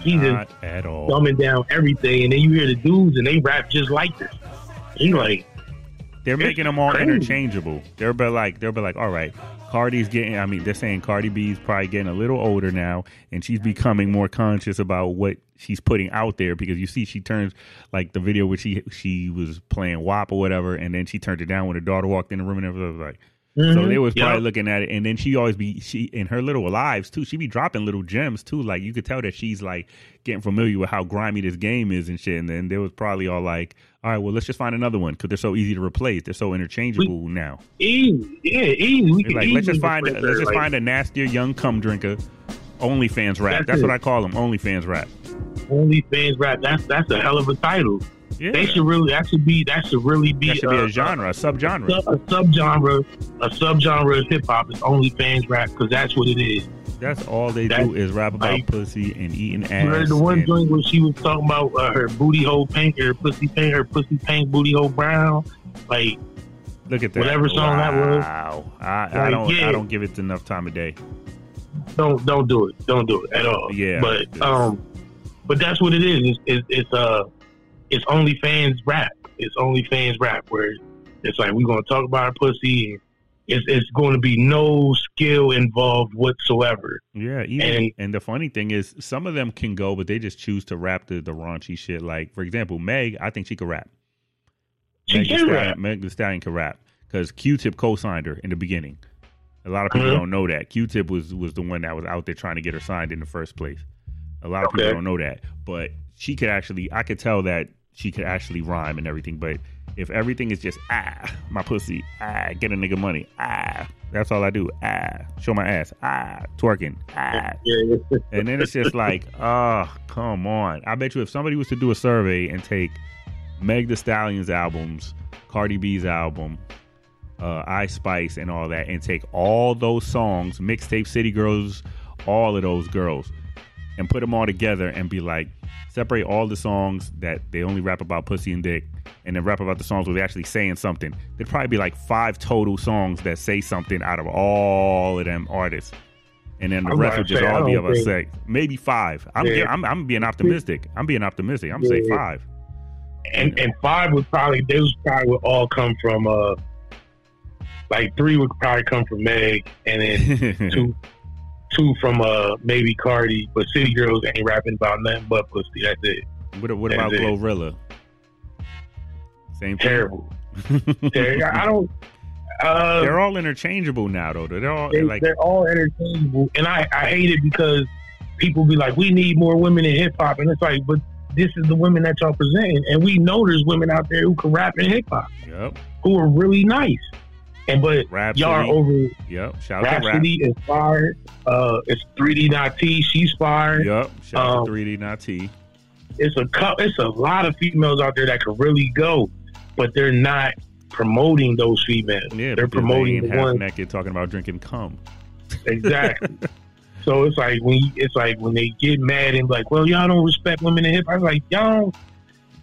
he's just Not at all. dumbing down everything, and then you hear the dudes, and they rap just like this. You like, They're making them all crazy. interchangeable. They'll be like, they'll be like, all right, Cardi's getting. I mean, they're saying Cardi B's probably getting a little older now, and she's becoming more conscious about what she's putting out there because you see, she turns like the video where she she was playing WAP or whatever, and then she turned it down when her daughter walked in the room and everything was like. So mhm, they was probably yup. looking at it, and then she always be she in her little lives too. She be dropping little gems too. Like you could tell that she's like getting familiar with how grimy this game is and shit. And then there was probably all like, all right, well let's just find another one because they're so easy to replace. They're so interchangeable now. easy, yeah, easy. We They're like let's just find replace let's just like, find a nastier young cum drinker. OnlyFans rap. That's That's what I call them. OnlyFans rap. OnlyFans rap. That's that's a hell of a title. Yeah, They should really that should be that should really be that should be uh, a genre, a subgenre. a, a subgenre a subgenre of hip hop is OnlyFans rap because that's what it is. That's all they That- do is rap about like- pussy and eating ass. You heard the one and- joint where she was talking about uh, her booty hole pink, her pussy pink, her pussy pink, booty hole brown. Like Look at that. whatever song that was. Wow. I, I don't yeah. I don't give it enough time of day. don't don't do it, don't do it at all. Yeah, but um, but that's what it is. It's, it's, it's uh, it's OnlyFans rap. It's OnlyFans rap where it's like we're gonna talk about our pussy. And it's it's going to be no skill involved whatsoever. Yeah, even, And- and, the funny thing is, some of them can go, but they just choose to rap the, the raunchy shit. Like, for example, Meg, I think she could rap. She Meg can Stallion, rap. Meg the Stallion can rap because Q-Tip co-signed her in the beginning. A lot of people Mhm. don't know that Q-Tip was was the one that was out there trying to get her signed in the first place. A lot of Okay. people don't know that, but she could actually. I could tell that she could actually rhyme and everything. But if everything is just ah, my pussy, ah, get a nigga money, ah, that's all I do, ah, show my ass, ah, twerking, ah, and then it's just like, oh, come on. I bet you if somebody was to do a survey and take Meg the Stallion's albums, Cardi B's album, uh, Ice Spice, and all that, and take all those songs, mixtape City Girls, all of those girls, and put them all together and be like, separate all the songs that they only rap about pussy and dick, and then rap about the songs where they're actually saying something. There'd probably be like five total songs that say something out of all of them artists. And then the I'm rest would just say, all be of us say maybe five. I'm, Yeah. I'm I'm being optimistic. I'm being optimistic. I'm saying Yeah. five. and and five would probably those probably would all come from uh like three would probably come from Meg and then two two from uh maybe Cardi, but City Girls ain't rapping about nothing but pussy. That's it. what what That's about it. Glorilla? Same thing. Terrible. Ter- I don't. Uh, They're all interchangeable now, though. They're all they, like they're all interchangeable, and I I hate it because people be like, we need more women in hip hop, and it's like, but this is the women that y'all presenting, and we know there's women out there who can rap in hip hop yep, who are really nice, and but Rhapsody. y'all are over Yep, shout out to Rap. Rhapsody is fired. Uh, it's 3D Na'Tee. She's fired. Yep, shout out Um, to 3D Na'Tee. It's a it's a lot of females out there that can really go, but they're not promoting those females. Yeah, they're promoting they the ain't half ones naked talking about drinking cum. exactly. so it's like when you, it's like when they get mad and like, well, y'all don't respect women in hip hop. I'm like, y'all.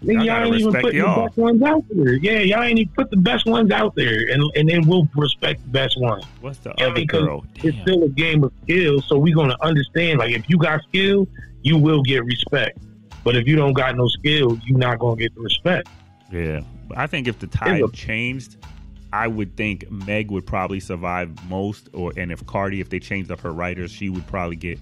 Nigga, Y'all ain't even put y'all. the best ones out there. Yeah, y'all ain't even put the best ones out there, and and then we'll respect the best ones. What's the Yeah, other because girl? it's still a game of skill. So we're gonna understand. Like if you got skill, you will get respect. But if you don't got no skill, you're not gonna get the respect. Yeah, I think if the tide a- changed, I would think Meg would probably survive most, or and if Cardi, if they changed up her writers, she would probably get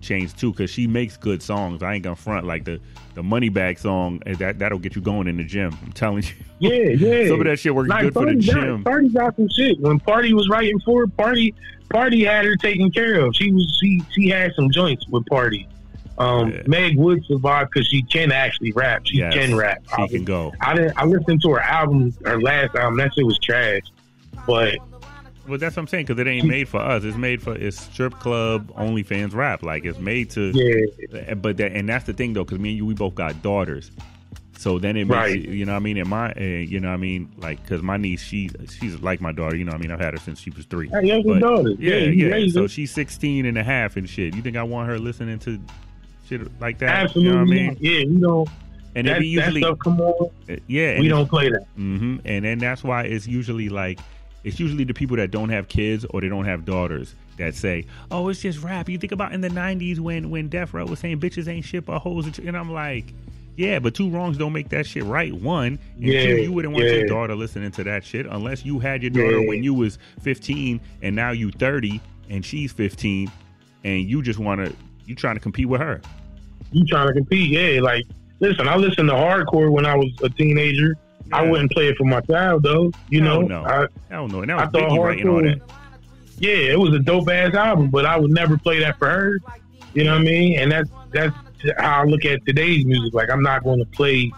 changed too because she makes good songs. I ain't gonna front like the the Moneybag song eh, that that'll get you going in the gym. I'm telling you, Yeah, yeah. some of that shit works Like good for the Pardi got, gym. Pardi got some shit. When Pardi was writing for Party, Party had her taken care of. She was she she had some joints with Pardi. Um, Yeah. Meg would survive because she can actually rap. She Yes, can rap. She can go. I didn't. I listened to her album, her last album. That shit was trash. But Well, that's what I'm saying because it ain't made for us. It's made for it's strip club OnlyFans rap. Like it's made to. yeah, But that and that's the thing though, because me and you, we both got daughters. So then it makes Right. it, you know what I mean. And my, uh, you know what I mean, like because my niece, she she's like my daughter. You know what I mean. I've had her since she was three. Hey, But, daughter. yeah, Yeah, yeah. So she's 16 and a half and shit. You think I want her listening to shit like that? absolutely. You know what I mean? Yeah, we don't. And that, usually, that stuff come on. yeah. We don't play that. Mm-hmm, And then that's why it's usually like it's usually the people that don't have kids or they don't have daughters that say, "Oh, it's just rap." You think about in the '90s when when Death Row was saying "bitches ain't shit but hoes," and I'm like, "Yeah, but two wrongs don't make that shit right." One, and Yeah, two, you wouldn't want your daughter listening to that shit unless you had your daughter Yeah. when you was 15 and now you 30 and she's 15 and you just want to you trying to compete with her. You trying to compete? Yeah, like listen. I listened to hardcore when I was a teenager. I wouldn't play it for my child though. You Hell know, no. I, Hell no, I thought hardcore. that. yeah, it was a dope ass album, but I would never play that for her. You know what I mean? And that's that's how I look at today's music. Like I'm not going to play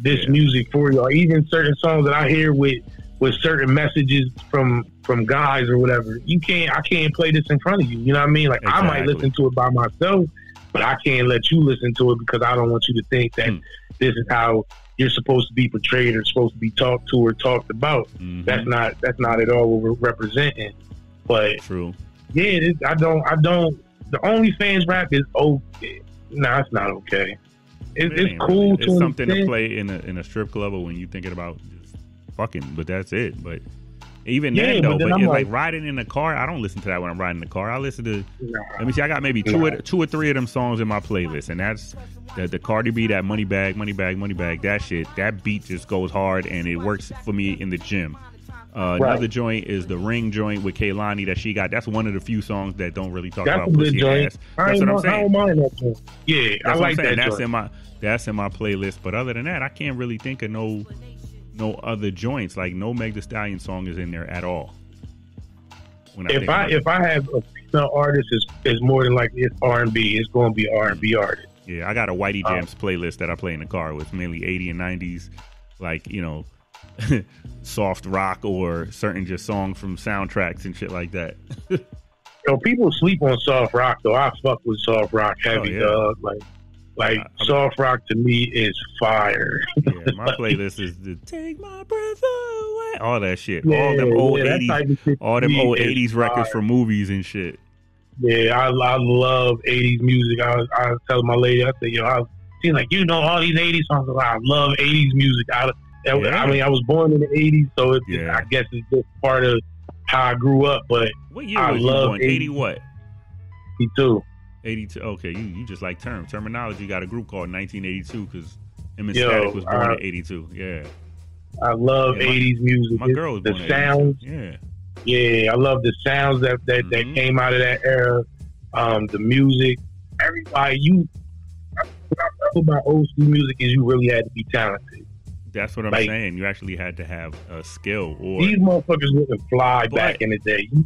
this Yeah. music for you, or even certain songs that I hear with with certain messages from from guys or whatever. You can't, I can't play this in front of you. You know what I mean? Like I might listen to it by myself, but I can't let you listen to it because I don't want you to think that Hmm. this is how you're supposed to be portrayed or supposed to be talked to or talked about. Mhm. That's not that's not at all what we're representing. But True. yeah, it, I don't I don't. The OnlyFans rap is okay. No, it's not okay. It, It it's cool really- to It's something to play in a in a strip club or when you're thinking about just fucking, but that's it. But Even Yeah, then but though, but, like, like- riding in the car, I don't listen to that when I'm riding in the car. I listen to Nah. let me see, I got maybe two or, two or three of them songs in my playlist, and that's the, the Cardi B, that Money Bag, Money Bag, Money Bag, that shit. That beat just goes hard, and it works for me in the gym. Uh, Right. Another joint is the Ring joint with Kehlani that she got. That's one of the few songs that don't really talk That's about pussy joint. ass. That's what I'm mi- I don't mind that joint. Yeah, That's I like saying. that That's joint. in my that's in my playlist. But other than that, I can't really think of no no other joints. Like no Meg The Stallion song is in there at all. When if I it. if I have a female artist, is is more than likely it's R and B. It's going to be R and B artist. Yeah, I got a Whitey Um, playlist that I play in the car with mainly 80 and 90s, like, you know, soft rock or certain just songs from soundtracks and shit like that. Yo, people sleep on soft rock though. I fuck with soft rock heavy, Oh, yeah. dog. Like, like I- I- soft rock to me is fire. yeah, my playlist is the Take My Breath Away, all that shit. Yeah, all them old yeah, 80s, type of all them old 80s records from movies and shit. Yeah, I, I love '80s music. I was, I was telling my lady, I said, yo, I, she's like, you know, all these '80s songs. I'm like, I love '80s music. I, that- Yeah. I mean, I was born in the '80s, so it's, Yeah. I guess it's just part of how I grew up. But What year I was you love born? 80 80s. what? me too. 82. Okay, you, you just like term. Termanology got a group called 1982 because him and Yo, Statik was born uh, in 82. Yeah. I love Yeah, my- '80s music. My girl was the born sounds. 82. Yeah. Yeah, I love the sounds that that, Mhm. that came out of that era. Um, the music, everybody. You, what I love about old school music is you really had to be talented. That's what I'm Like- saying. You actually had to have a skill or These motherfuckers wouldn't fly But- back in the day. You,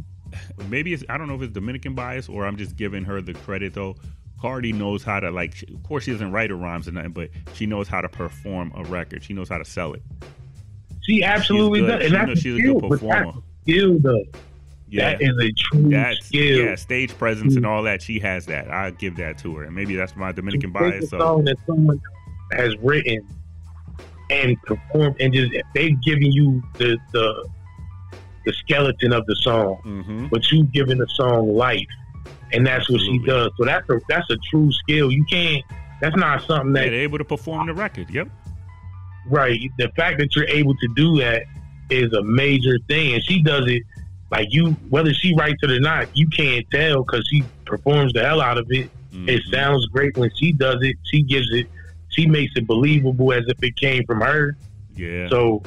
maybe it's I don't know if it's Dominican bias or I'm just giving her the credit though. Cardi knows how to like. Of course, she doesn't write her rhymes or nothing, but she knows how to perform a record. She knows how to sell it. she absolutely good. does, She and that's a she's a skill. good But that's performer. a skill, though. Yeah, That is a true that's skill. yeah, stage presence and mm. all that. She has that. I give that to her, and maybe that's my Dominican bias. a So song that someone has written and performed, and just they've given you the the the skeleton of the song. hmm but you giving the song life, and that's what she does. So that's a that's a true skill. You can't. That's not something that they're able to perform the record. Yep. right. The fact that you're able to do that is a major thing, and she does it like you. Whether she writes it or not, you can't tell because she performs the hell out of it. It Mhm. sounds great when she does it. She gives it. She makes it believable as if it came from her. Yeah. So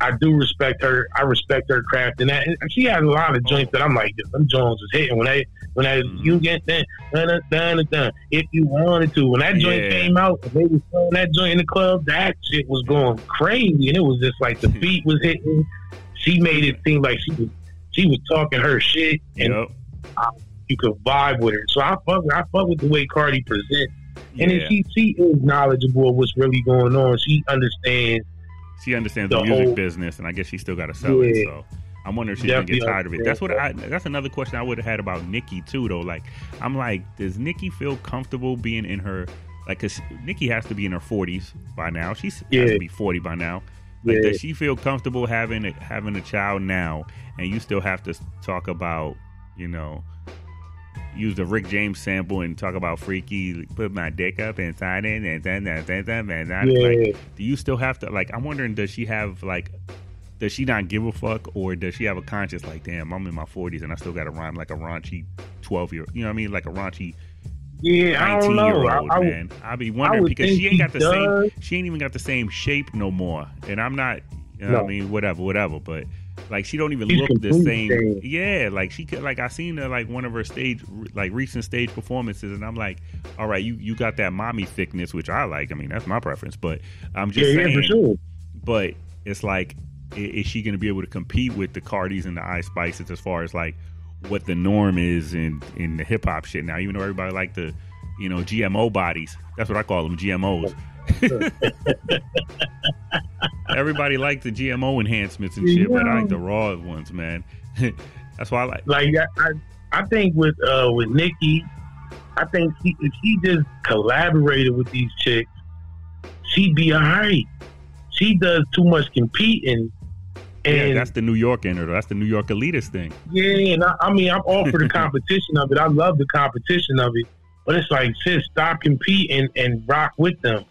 I do respect her. I respect her craft, and that and she has a lot of joints that I'm like, them Jones is hitting when I when I Mhm. you get that dun, dun, dun, if you wanted to. When that joint Yeah. came out, and they was playing that joint in the club. That shit was going crazy, and it was just like the beat was hitting. She made it seem like she was she was talking her shit, and Yep. you could vibe with her. So I fuck I fuck with the way Cardi presents, and Yeah. then she she is knowledgeable of what's really going on. She understands. She understands the, the music whole- business, and I guess she still got to sell it. So I'm wondering if she's gonna get tired of it. That's what I. That's another question I would have had about Nikki too, though. Like, I'm like, does Nikki feel comfortable being in her? Like, cause Nikki has to be in her 40s by now. She has Yeah. to be 40 by now. Like, Yeah. does she feel comfortable having a, having a child now, and you still have to talk about, you know, use the Rick James sample and talk about freaky, put my dick up inside it, and then and then and then and Yeah. like, do you still have to like? I'm wondering, does she have like? Does she not give a fuck, or does she have a conscience like, damn, I'm in my 40s and I still got to rhyme like a raunchy 12 year, you know what I mean, like a raunchy Yeah, I don't year know. I, old I, would- man. I be wondering would because she ain't got the he same, she ain't even got the same shape no more, and I'm not, you know what I mean, whatever, whatever, but like she don't even She's look the same. Yeah, like she could, like I seen her like one of her stage, like recent stage performances, and I'm like, all right, you you got that mommy thickness, which I like. I mean, that's my preference, but I'm just yeah, saying for sure. but it's like is she going to be able to compete with the Cardis and the Ice Spices as far as like what the norm is in in the hip hop shit now even though everybody like the you know GMO bodies that's what I call them GMOs everybody like the GMO enhancements and shit but I like the raw ones man that's why I like Like I, I, think with uh with Nikki, I think she, if she just collaborated with these chicks, she'd be alright. She does too much competing, yeah and that's the New York in her that's the New York elitist thing Yeah, and I, I mean, I'm all for the competition of it. I love the competition of it, but it's like, sis, stop competing and rock with them.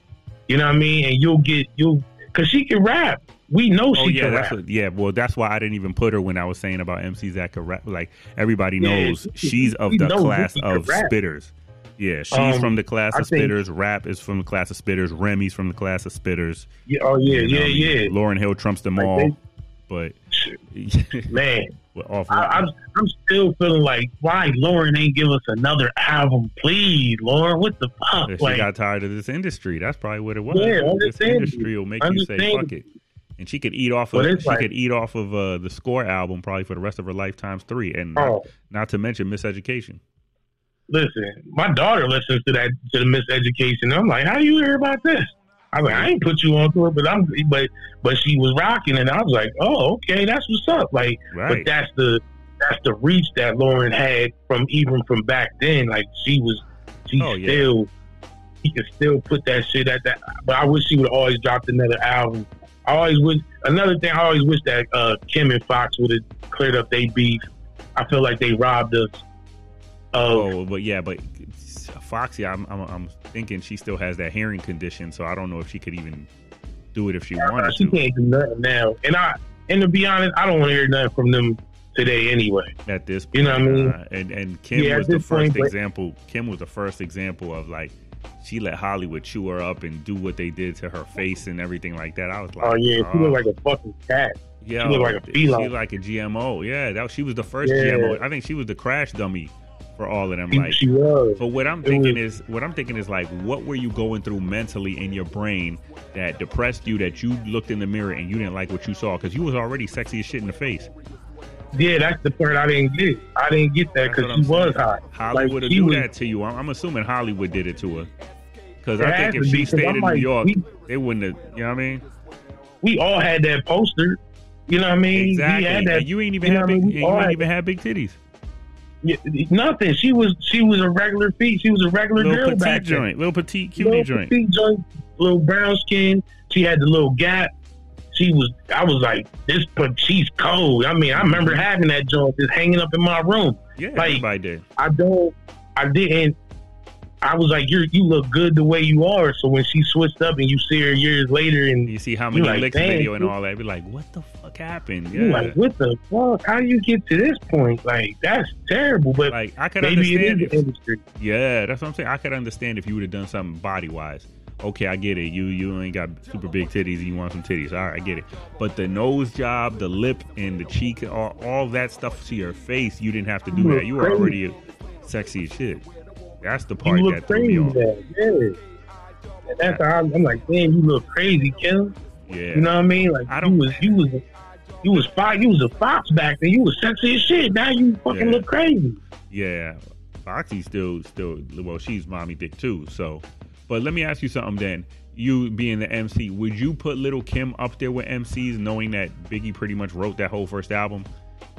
You know what I mean? And you'll get you'll because she can rap. We know Oh she yeah, can that's rap. what, yeah. Well, that's why I didn't even put her when I was saying about MCs that could rap. Like everybody Yeah, knows she- she's of the class of spitters. Yeah, she's Um, from the class I of think- spitters. Rap is from the class of spitters. Remy's from the class of spitters. Yeah, oh yeah, You know yeah, I mean? yeah. Lauryn Hill trumps them Like, all, they- but Man, off I, I'm I'm still feeling like why Lauryn ain't give us another album, please, Lauryn. What the fuck? she Like, got tired of this industry. That's probably what it was. Yeah, this industry will make you say fuck it. And she could eat off of she like- could eat off of uh, the score album probably for the rest of her life times three, and not, oh, not to mention Miseducation. listen, my daughter listens to that to the miseducation. I'm like, how do you hear about this? I mean, I ain't put you onto it, but I'm, but but she was rocking, and I was like, oh, okay, that's what's up. Like, but that's the that's the reach that Lauryn had from even from back then. Like, she was, she Oh, yeah. still, he could still put that shit at that. But I wish she would have always dropped another album. I always wish another thing. I always wish that uh, Kim and Fox would have cleared up their beef. I feel like they robbed us. Of, Oh, but yeah, but Foxy, I'm, I'm I'm thinking she still has that hearing condition, so I don't know if she could even do it if she wanted she to. She can't do nothing now. And I and to be honest, I don't want to hear nothing from them today anyway. At this, point, You know what I mean? uh, and and Kim Yeah, was the first point, but- example. Kim was the first example of like she let Hollywood chew her up and do what they did to her face and everything like that. I was like, Oh yeah, she oh, looked like a fucking cat. yeah, she looked like a She feline. like a GMO. Yeah, that she was the first Yeah. GMO. I think she was the crash dummy for all of them. Like she was. But what I'm thinking was- is, what I'm thinking is like, what were you going through mentally in your brain that depressed you? That you looked in the mirror and you didn't like what you saw because you was already sexy as shit in the face. Yeah, that's the part I didn't get. I didn't get that because she was saying. hot. Hollywood Like, do was- that to you. I'm, I'm assuming Hollywood did it to her. Because I think if she be, stayed I'm in like, New York, we- they wouldn't have. You know what I mean? We all had that poster. You know what I mean? Exactly. We had that. and you ain't even you what I big. mean? You ain't had- even have big titties. Nothing. She was she was a regular feet. She was a regular Little girl petite back then. joint, little petite cutie little joint. petite joint, little brown skin. She had the little gap. She was. I was like, this, but she's cold. I mean, I remember mm-hmm. having that joint just hanging up in my room. Yeah, like- everybody did. I don't. I didn't. I was like, you you look good the way you are. So when she switched up and you see her years later, and You see how many like, licks video and all that. Be like, what the fuck happened? Yeah. like, what the fuck? How do you get to this point? Like that's terrible. But Like I could maybe it understand is if the industry. Yeah, that's what I'm saying. I could understand if you would have done something body wise. Okay, I get it. You you ain't got super big titties and you want some titties. All right, I get it. But the nose job, the lip and the cheek, all, all that stuff to your face, you didn't have to do that. You were already sexy as shit. That's the part You that look threw me crazy. off. Yeah. And that's how I'm, I'm like, damn, you look crazy, Kim. Yeah. You know what I mean? Like I don't- you was you was you was fox you was a fox back then. You was sexy as shit. Now you fucking Yeah. look crazy. Yeah, Foxy still still well, she's mommy dick too. So, but let me ask you something. Then, you being the MC, would you put Little Kim up there with MCs, knowing that Biggie pretty much wrote that whole first album,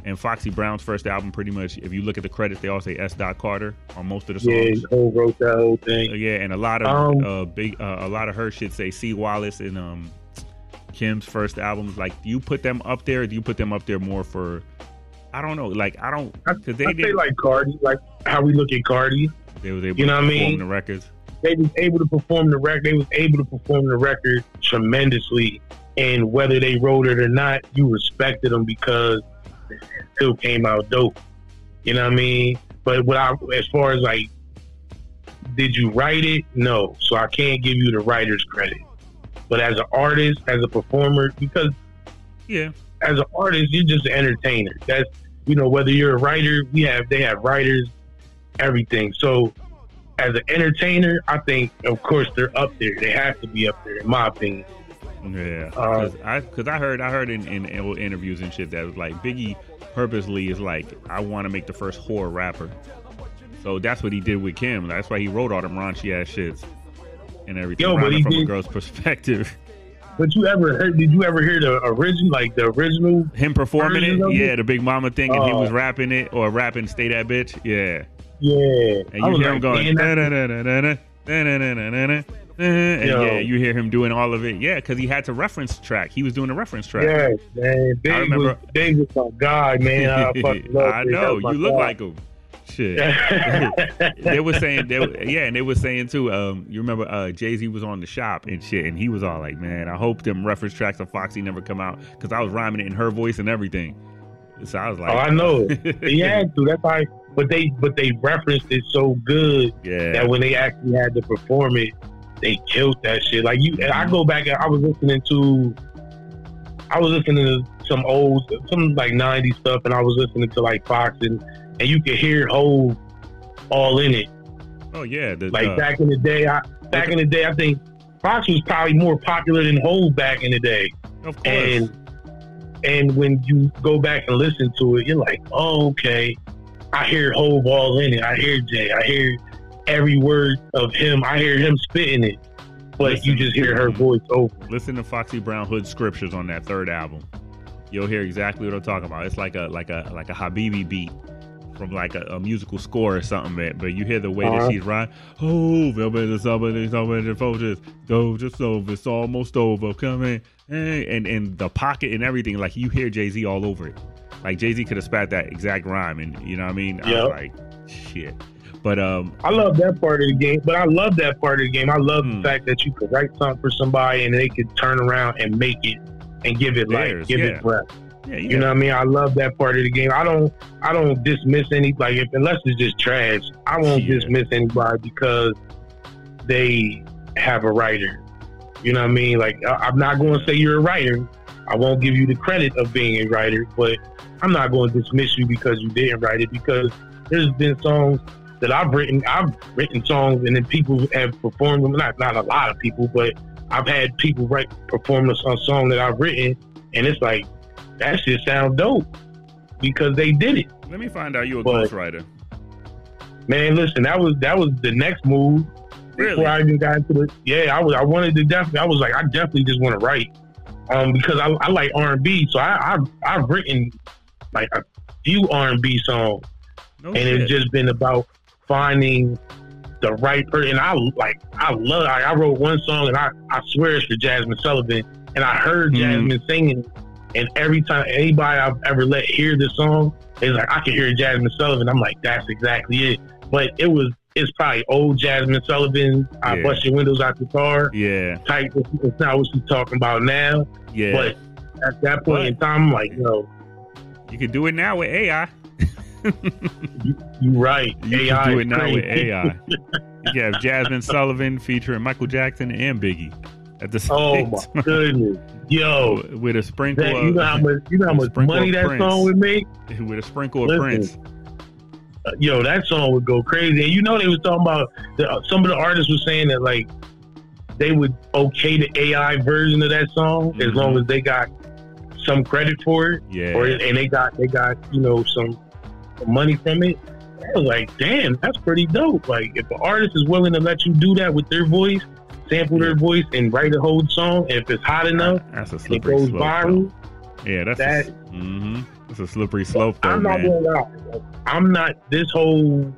and Foxy Brown's first album pretty much, if you look at the credits, they all say S. Dot Carter on most of the songs. Yeah, whole wrote that whole Uh, thing. yeah, and a lot of Um, uh, big, uh, a lot of her shit say C. Wallace and um, Kim's first albums. Like, do you put them up there? Or do you put them up there more for? I don't know. Like, I don't I, because they I did. say like Cardi, like how we look at Cardi. they was able you know to what I perform mean? the records. They was able to perform the record. They was able to perform the record tremendously, and whether they wrote it or not, you respected them because still came out dope. You know what I mean? But what I, as far as like, did you write it? No, so I can't give you the writer's credit. But as an artist, as a performer, because Yeah, as an artist, you're just an entertainer. That's you know whether you're a writer, we have they have writers, everything. So as an entertainer, I think of course they're up there. They have to be up there, in my opinion. Yeah. Uh, Because I, cause I heard, I heard in, in, in interviews and shit that was like Biggie purposely is like, I want to make the first horror rapper. So that's what he did with Kim. That's why he wrote all them raunchy ass shits and everything. Yo, but he from a girl's perspective. But you ever heard? Did you ever hear the original, like the original? Him performing it, of it? yeah, the Big Mama thing, and he Oh. was rapping it or rapping "Stay That Bitch," yeah. Yeah, And you hear him going, "Da-da-da-da-da-da, da-da-da-da-da-da," and Yo. yeah, you hear him doing all of it, yeah, because he had to reference track. He was doing a reference track. Yes, man. Dave remember- was, Dave was my guy, man. I I know you look guy. like him. Shit. they were saying, they, yeah, and they were saying too. Um, you remember uh, Jay Z was on the shop and shit, and he was all like, "Man, I hope them reference tracks of Foxy never come out because I was rhyming it in her voice and everything." So I was like, oh, I know. He had to. That's why. But they but they referenced it so good yeah, that when they actually had to perform it, they killed that shit. Like you, I go back. and I was listening to, I was listening to some old, some like '90s stuff, and I was listening to like Fox, and and you could hear Hove all in it. oh yeah, the, Like uh, back in the day, I back in the day, I think Fox was probably more popular than Hove back in the day. of course. And and when you go back and listen to it, you're like, oh, okay. I hear Hove all in it. I hear Jay. I hear every word of him. I hear him spitting it. But you just hear her voice over. Listen to Foxy Brown Hood scriptures on that third album. You'll hear exactly what I'm talking about. It's like a like a like a Habibi beat from like a, a musical score or something, man. But you hear the way Uh-huh. that she's rhyme. Oh, somebody, somebody, somebody, folks, go just over. It's almost over. Come in, Hey, and and the pocket and everything. Like you hear Jay Z all over it. Like Jay Z could have spat that exact rhyme, and you know what I mean. I was like, shit. But um, I love that part of the game, but I love that part of the game. I love Hmm. the fact that you could write something for somebody and they could turn around and make it and give it life, give yeah. it breath. yeah, You know what I mean? I love that part of the game. I don't I don't dismiss any like if unless it's just trash, I won't Yeah. dismiss anybody because they have a writer. You know what I mean? Like I, I'm not going to say you're a writer. I won't give you the credit of being a writer, but I'm not going to dismiss you because you didn't write it because there's been songs that I've written. I've written songs and then people have performed them. Not not a lot of people, but I've had people write perform a, song that I've written, and it's like that shit sounds dope because they did it. Let me find out you a But- ghostwriter. Man, listen, that was that was the next move. Really? Before I even got into the yeah, I was I wanted to definitely I was like I definitely just want to write, um because I, I like R and B, so I I've, I've written like a few R and B songs, No and shit. it's just been about finding the right person. And I like I love I, I wrote one song and I I swear it's for Jazmine Sullivan, and I heard Mhm. Jazmine singing, and every time anybody I've ever let hear this song, it's like I can hear Jazmine Sullivan. I'm like that's exactly it. But it was it's probably old Jazmine Sullivan. I Yeah. bust your windows out the car. yeah, Type. It's not what she's talking about now. yeah. But at that point in time, I'm like, yo, you can do it now with AI. You right. You AI can do it now with. AI. You have Jazmine Sullivan featuring Michael Jackson and Biggie at the Oh same my time. goodness, yo. with a sprinkle That, of you know how much you know how much money that Prince. song would make. with a sprinkle of Listen. Prince. Uh, yo, that song would go crazy. And you know they was talking about the, uh, some of the artists were saying that like they would okay the AI version of that song as Mhm. long as they got some credit for it, Yeah, or and they got they got you know some money from it. I was like, damn, that's pretty dope. Like if an artist is willing to let you do that with their voice, sample their voice, and write a whole song, and if it's hot enough, that's a and it slippery goes slope. viral. though. Yeah, that's that- a, mm-hmm. That's a slippery slope, though, I'm not man. lie. I'm not this whole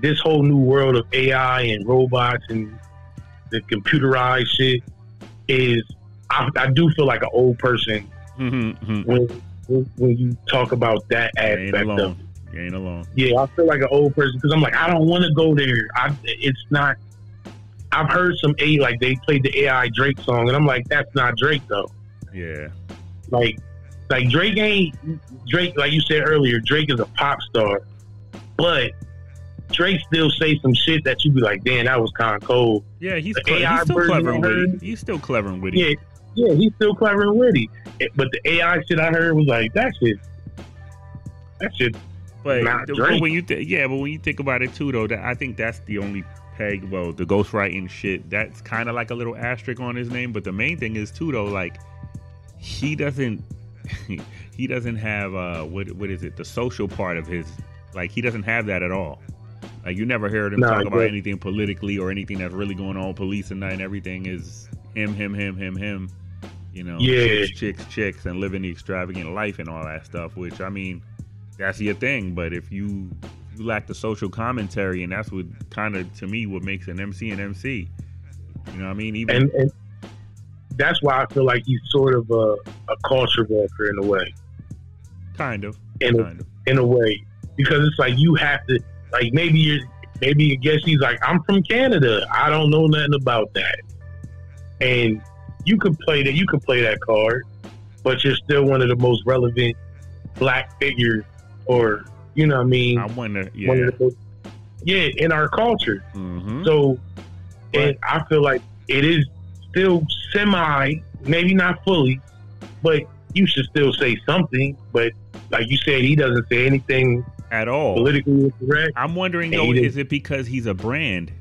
this whole new world of AI and robots and the computerized shit is. I, I do feel like an old person Mm-hmm. when when, when you talk about that aspect of. You ain't alone. Yeah, I feel like an old person because I'm like I don't want to go there. I it's not. I've heard some A like they played the AI Drake song and I'm like that's not Drake though. Yeah, Like, like Drake ain't Drake. Like you said earlier, Drake is a pop star, but Drake still say some shit that you be like, damn, that was kind of cold. yeah. He's AI he's still clever and witty. He's still clever and witty. Yeah, yeah, he's still clever and witty. It- But the AI shit I heard was like, that shit, that shit. But, but when you th- yeah, but when you think about it too, though, that I think that's the only peg. Well, the ghostwriting shit that's kind of like a little asterisk on his name. But the main thing is too, though, like he doesn't he doesn't have uh what what is it the social part of his like he doesn't have that at all. Like you never heard him No, talk about anything politically or anything that's really going on police and night. And everything is him, him, him, him, him. You know, Yeah. chicks, chicks, chicks, and living the extravagant life and all that stuff. Which I mean, that's your thing. But if you you lack the social commentary, and that's what kind of to me what makes an MC an MC. You know what I mean? Even And, and that's why I feel like he's sort of a, a culture walker in a way. kind of, In a, of. in a way, because it's like you have to like maybe you're maybe I guess he's like I'm from Canada. I don't know nothing about that, and you could play that. You could play that card, but you're still one of the most relevant black figures, or you know what I mean. I wonder. Yeah. One of the most, yeah, in our culture. hmm So, and I feel like it is still semi, maybe not fully, but you should still say something. But like you said, he doesn't say anything At all. politically incorrect. I'm wondering though, is it because he's a brand?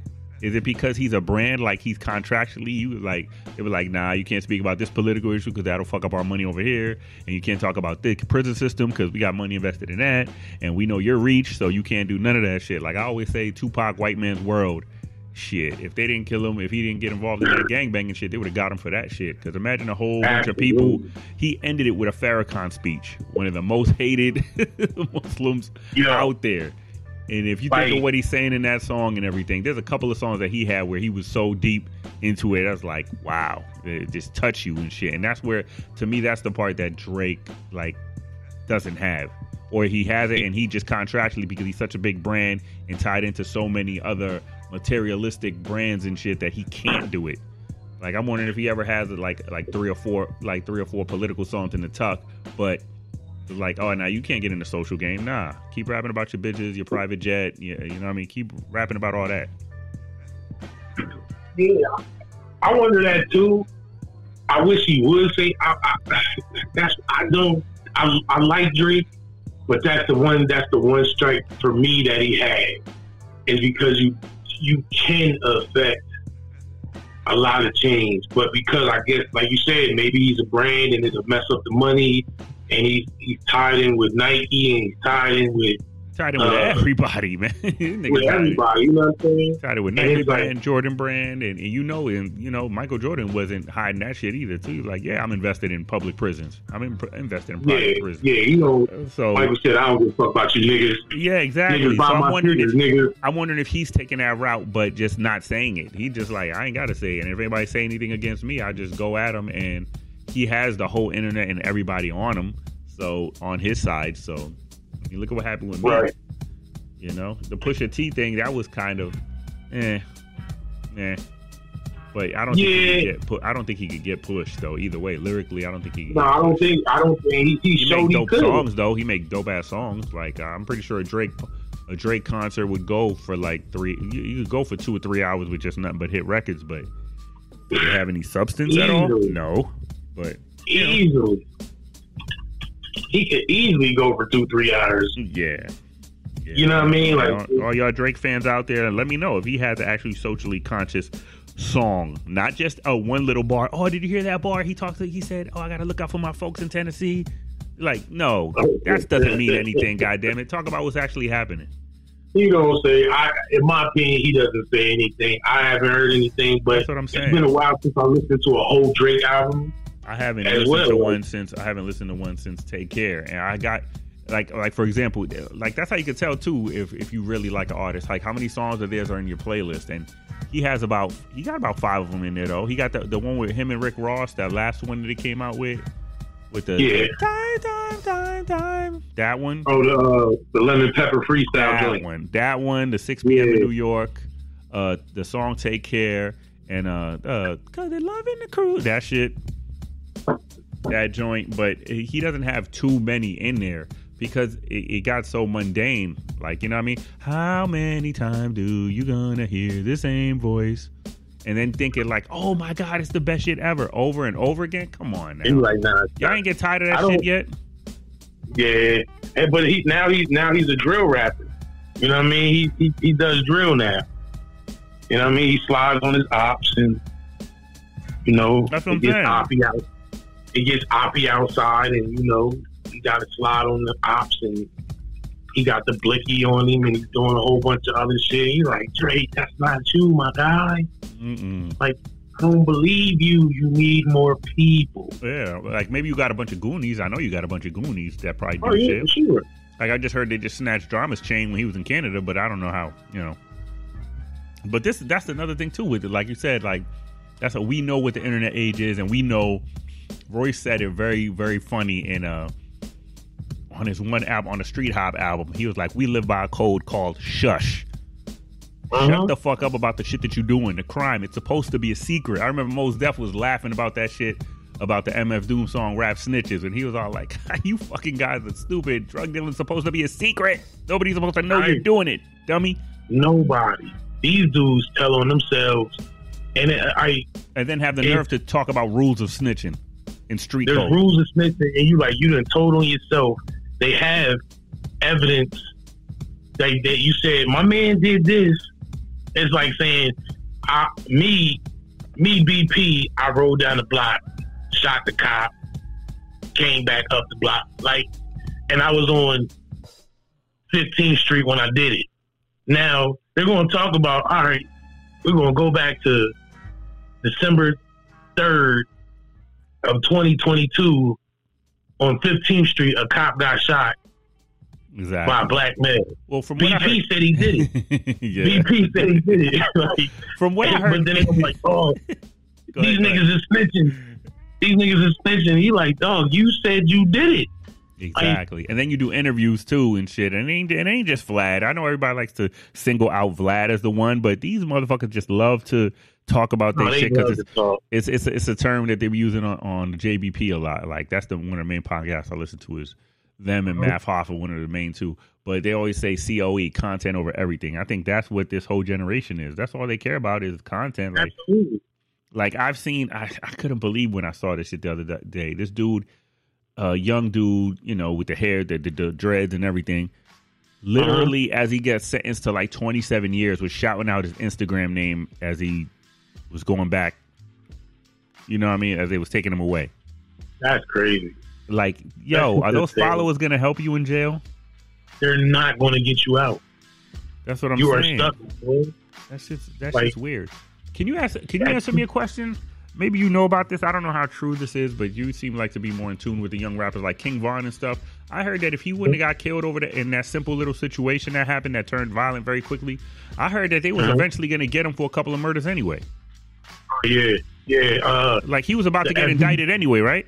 Is it because he's a brand like he's contractually you like it was like nah you can't speak about this political issue because that'll fuck up our money over here and you can't talk about the prison system because we got money invested in that and we know your reach so you can't do none of that shit like I always say Tupac white man's world shit if they didn't kill him if he didn't get involved in that gangbanging shit they would have got him for that shit because imagine a whole bunch of people he ended it with a Farrakhan speech one of the most hated Muslims Yeah. out there. And if you think of what he's saying in that song and everything, there's a couple of songs that he had where he was so deep into it. I was like, wow, it just touch you and shit. And that's where, to me, that's the part that Drake like doesn't have, or he has it and he just contractually because he's such a big brand and tied into so many other materialistic brands and shit that he can't do it. Like I'm wondering if he ever has like like three or four like three or four political songs in the tuck, but like, oh, now you can't get in the social game. Nah, keep rapping about your bitches, your private jet. Yeah, you know what I mean. Keep rapping about all that. Yeah, I wonder that too. I wish he would say. I, I, that's I don't. I, I like Drake, but that's the one. That's the one strike for me that he had, is because you you can affect a lot of change, but because I guess, like you said, maybe he's a brand and it'll mess up the money, and he's he's tied in with Nike and he's tied in with Tied in with Uh, everybody, man. With everybody. You know what I'm saying? tied in with And Nike like- brand, Jordan brand, and, and you know, and you know, Michael Jordan wasn't hiding that shit either. Too, like, yeah, I'm invested in public prisons. I'm in, invested in private Yeah, prisons. yeah. You know, So Michael said, "I don't give a fuck about you niggas." yeah, exactly. Niggas So I'm wondering if niggas. I'm wondering if he's taking that route, but just not saying it. He just like I ain't got to say it. And if anybody say anything against me, I just go at him. And he has the whole internet and everybody on him, so on his side. So I mean, look at what happened with me. You know, the Pusha T thing that was kind of, eh, eh. But I don't think he could get pu- I don't think he could get pushed though. Either way, lyrically, I don't think he. No, I don't think. I don't think he, he He make he dope could. songs though. He make dope ass songs. Like uh, I'm pretty sure a Drake a Drake concert would go for like three. You, you could go for two or three hours with just nothing but hit records. But do they have any substance at all? No. But you know, Easily, he could easily go for two, three hours. yeah. Yeah. You know what I mean? Like, all, all y'all Drake fans out there, let me know if he has an actually socially conscious song, not just a one little bar. Oh, did you hear that bar? He talked. To, he said, "Oh, I gotta look out for my folks in Tennessee." Like, no, that doesn't mean anything. God damn it! Talk about what's actually happening. he don't say. I, in my opinion, he doesn't say anything. I haven't heard anything, but That's what I'm it's saying. been a while since I listened to a whole Drake album. I haven't listened well, to one since I haven't listened to one since Take Care, and I got like like for example, like that's how you can tell too if if you really like an artist. Like how many songs of theirs are in your playlist, and he has about he got about five of them in there though. He got the the one with him and Rick Ross, that last one that he came out with, with the Yeah. time time time time that one. Oh, the uh, the lemon pepper freestyle that joint. one, that one, the 6 p.m. in New York, uh, the song "Take Care," and uh, uh, cause they loving the crew. That shit, that joint. But he doesn't have too many in there because it, it got so mundane. Like you know what I mean? How many times do you gonna hear the same voice? And then thinking like, oh my god, it's the best shit ever, over and over again. Come on now, like, nah, y'all ain't get tired of that shit yet? Yeah, and, but he now he's now he's a drill rapper. You know what I mean? He he, he does drill now. You know what I mean? He slides on his ops and you know That's what I'm gets saying. oppy out. It gets oppy outside, and you know he got to slide on the ops, and he got the blicky on him, and he's doing a whole bunch of other shit. He's like Drake, that's not you, my guy. Mm-mm. I don't believe you. You need more people. Yeah, like maybe you got a bunch of Goonies. I know you got a bunch of Goonies that probably oh, do Oh yeah, shit. sure. Like I just heard they just snatched Drama's chain when he was in Canada, but I don't know how, you know. But this that's another thing too with it. Like you said, like that's what we know what the internet age is, and we know Royce said it very, very funny in uh on his one album on the Street Hop album, he was like, "We live by a code called shush." Uh-huh. Shut the fuck up about the shit that you're doing, the crime. It's supposed to be a secret. I remember Mos Def was laughing about that shit about the MF Doom song Rap Snitches, and he was all like, You fucking guys are stupid. Drug dealing's supposed to be a secret. Nobody's supposed to know you're doing it, dummy. Nobody. These dudes tell on themselves, and it, I And then have the nerve to talk about rules of snitching in street there's code. rules of snitching, and you like you done told on yourself. They have evidence that, that you said my man did this. It's like saying, I, me, me BP. I rode down the block, shot the cop, came back up the block, like, and I was on 15th Street when I did it. Now they're going to talk about. All right, we're going to go back to December 3rd of 2022 on 15th Street, a cop got shot by a black man. Well, from what I heard, BP said he did it. yeah. BP said he did it. like, From what I heard, but then I'm like, oh, these ahead, niggas is snitching. These niggas is snitching. He like, dog, you said you did it. Exactly. And then you do interviews too and shit. And it ain't, it ain't just Vlad. I know everybody likes to single out Vlad as the one, but these motherfuckers just love to talk about No, their shit because it's, it's, it's, it's a term that they were using on, on the JBP a lot. Like that's the one of the main podcasts I listen to is them and Mhm. Math Hoffa, one of the main two. But they always say COE, content over everything. I think that's what this whole generation is. That's all they care about is content. Like Absolutely. like I've seen, I, I couldn't believe when I saw this shit the other day. This dude, uh, young dude, you know, with the hair, the, the, the dreads and everything, literally as he gets sentenced to like 27 years, was shouting out his Instagram name as he was going back. You know what I mean? As they was taking him away. That's crazy. Like, yo, That's are those followers gonna help you in jail? They're not going to get you out. That's what I'm you saying. You are stuck. Boy. That's just that's Like- just weird. Can you ask? Can you answer me a question? Maybe you know about this. I don't know how true this is, but you seem like to be more in tune with the young rappers like King Von and stuff. I heard that if he wouldn't have got killed over the, in that simple little situation that happened that turned violent very quickly, I heard that they was Mhm. eventually going to get him for a couple of murders anyway. Yeah, yeah. Uh, Like he was about to get FB indicted anyway, right?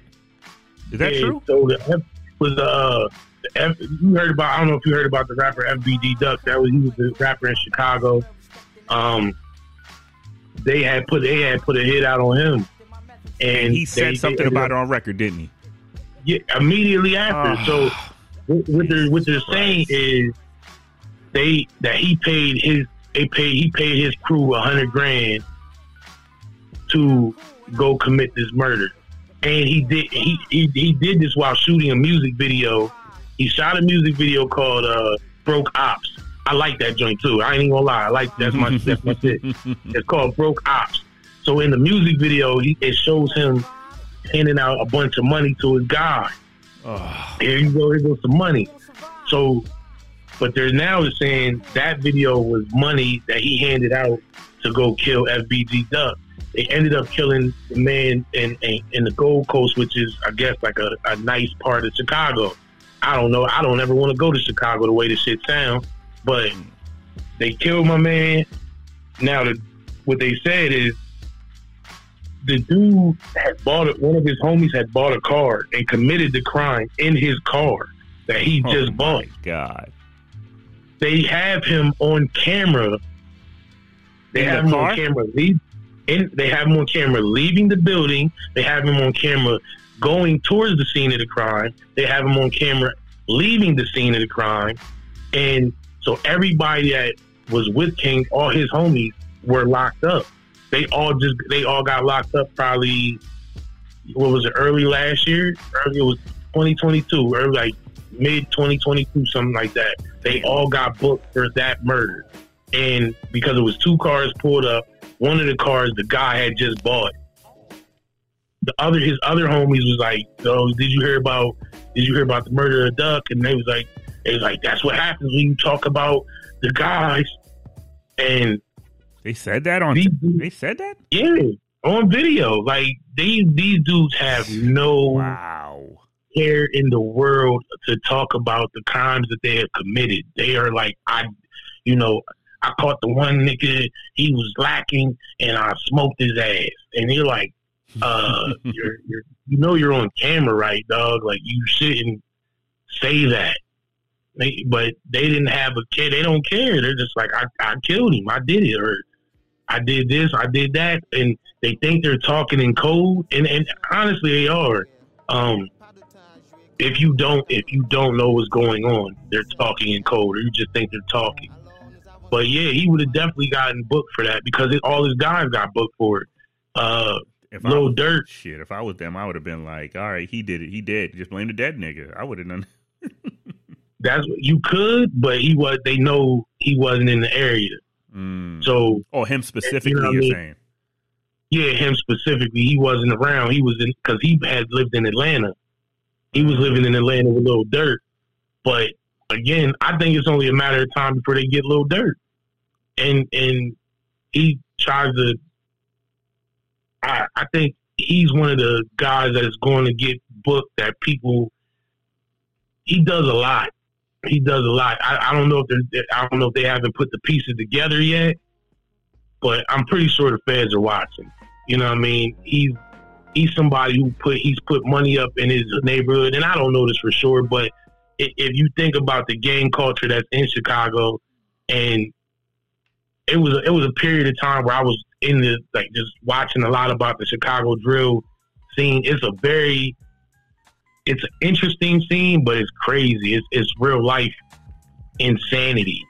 Is that yeah, true? So the F was uh, the F, you heard about? I don't know if you heard about the rapper FBG Duck. That was he was the rapper in Chicago. Um, they had put they had put a hit out on him, and He said they- something they- about it on record, didn't he? Yeah, immediately after. Ah. so what, what they're what they're saying is they that he paid his they paid he paid his crew a hundred grand to go commit this murder, and he did he, he he did this while shooting a music video. He shot a music video called uh, "Broke Ops." I like that joint too. I ain't even gonna lie. I like that's my that's my shit. It's called Broke Ops. So in the music video, he, it shows him handing out a bunch of money to his guy. Oh, Here you go. Here goes some money. So, but they're now saying that video was money that he handed out to go kill FBG Duck. They ended up killing the man in, in in the Gold Coast, which is, I guess, like a, a nice part of Chicago. I don't know. I don't ever want to go to Chicago the way this shit sounds, but they killed my man. Now, the, what they said is the dude had bought it. One of his homies had bought a car and committed the crime in his car that he oh just my bought. God. They have him on camera. They In the have him car? on camera. In, they have him on camera leaving the building. They have him on camera going towards the scene of the crime. They have him on camera leaving the scene of the crime. And so everybody that was with King, all his homies, were locked up. They all just they all got locked up probably what was it, early last year? Early it was twenty twenty two, or like mid twenty twenty two, something like that. They all got booked for that murder. And because it was two cars pulled up, one of the cars the guy had just bought. The other his other homies was like, "Oh, did you hear about did you hear about the murder of Duck?" And they was like, "They was like, that's what happens when you talk about the guys." And They said that on. these They said that. yeah, on video, like these these dudes have no Wow. care in the world to talk about the crimes that they have committed. They are like, I, you know, I caught the one nigga, he was lacking, and I smoked his ass. And you're like, uh, you're, you're, you know, you're on camera, right, dog? Like you shouldn't say that. They, but they didn't have a kid. They don't care. They're just like, I, I killed him. I did it. Or I did this. I did that. And they think they're talking in code. And, and honestly, they are. Um, if you don't, if you don't know what's going on, they're talking in code, or you just think they're talking. But yeah, he would have definitely gotten booked for that because it, all his guys got booked for it. Uh, If Lil I was, Durk. shit, if I was them, I would have been like, all right, he did it. He did. Just blame the dead nigga. I would have done. that's what you could, but he was. They know he wasn't in the area, Mm. so oh, him specifically, You know you're mean? saying? yeah, him specifically, he wasn't around. He was in because he had lived in Atlanta. He was living in Atlanta with Lil Durk, but again, I think it's only a matter of time before they get Lil Durk, and and he tries to. I I think he's one of the guys that's going to get booked that people. He does a lot. He does a lot. I, I don't know if they're, I don't know if they haven't put the pieces together yet, but I'm pretty sure the feds are watching. You know what I mean? He's he's somebody who put he's put money up in his neighborhood, and I don't know this for sure, but if you think about the gang culture that's in Chicago, and it was it was a period of time where I was in the like just watching a lot about the Chicago drill scene. It's a very it's an interesting scene, but it's crazy. It's it's real life insanity,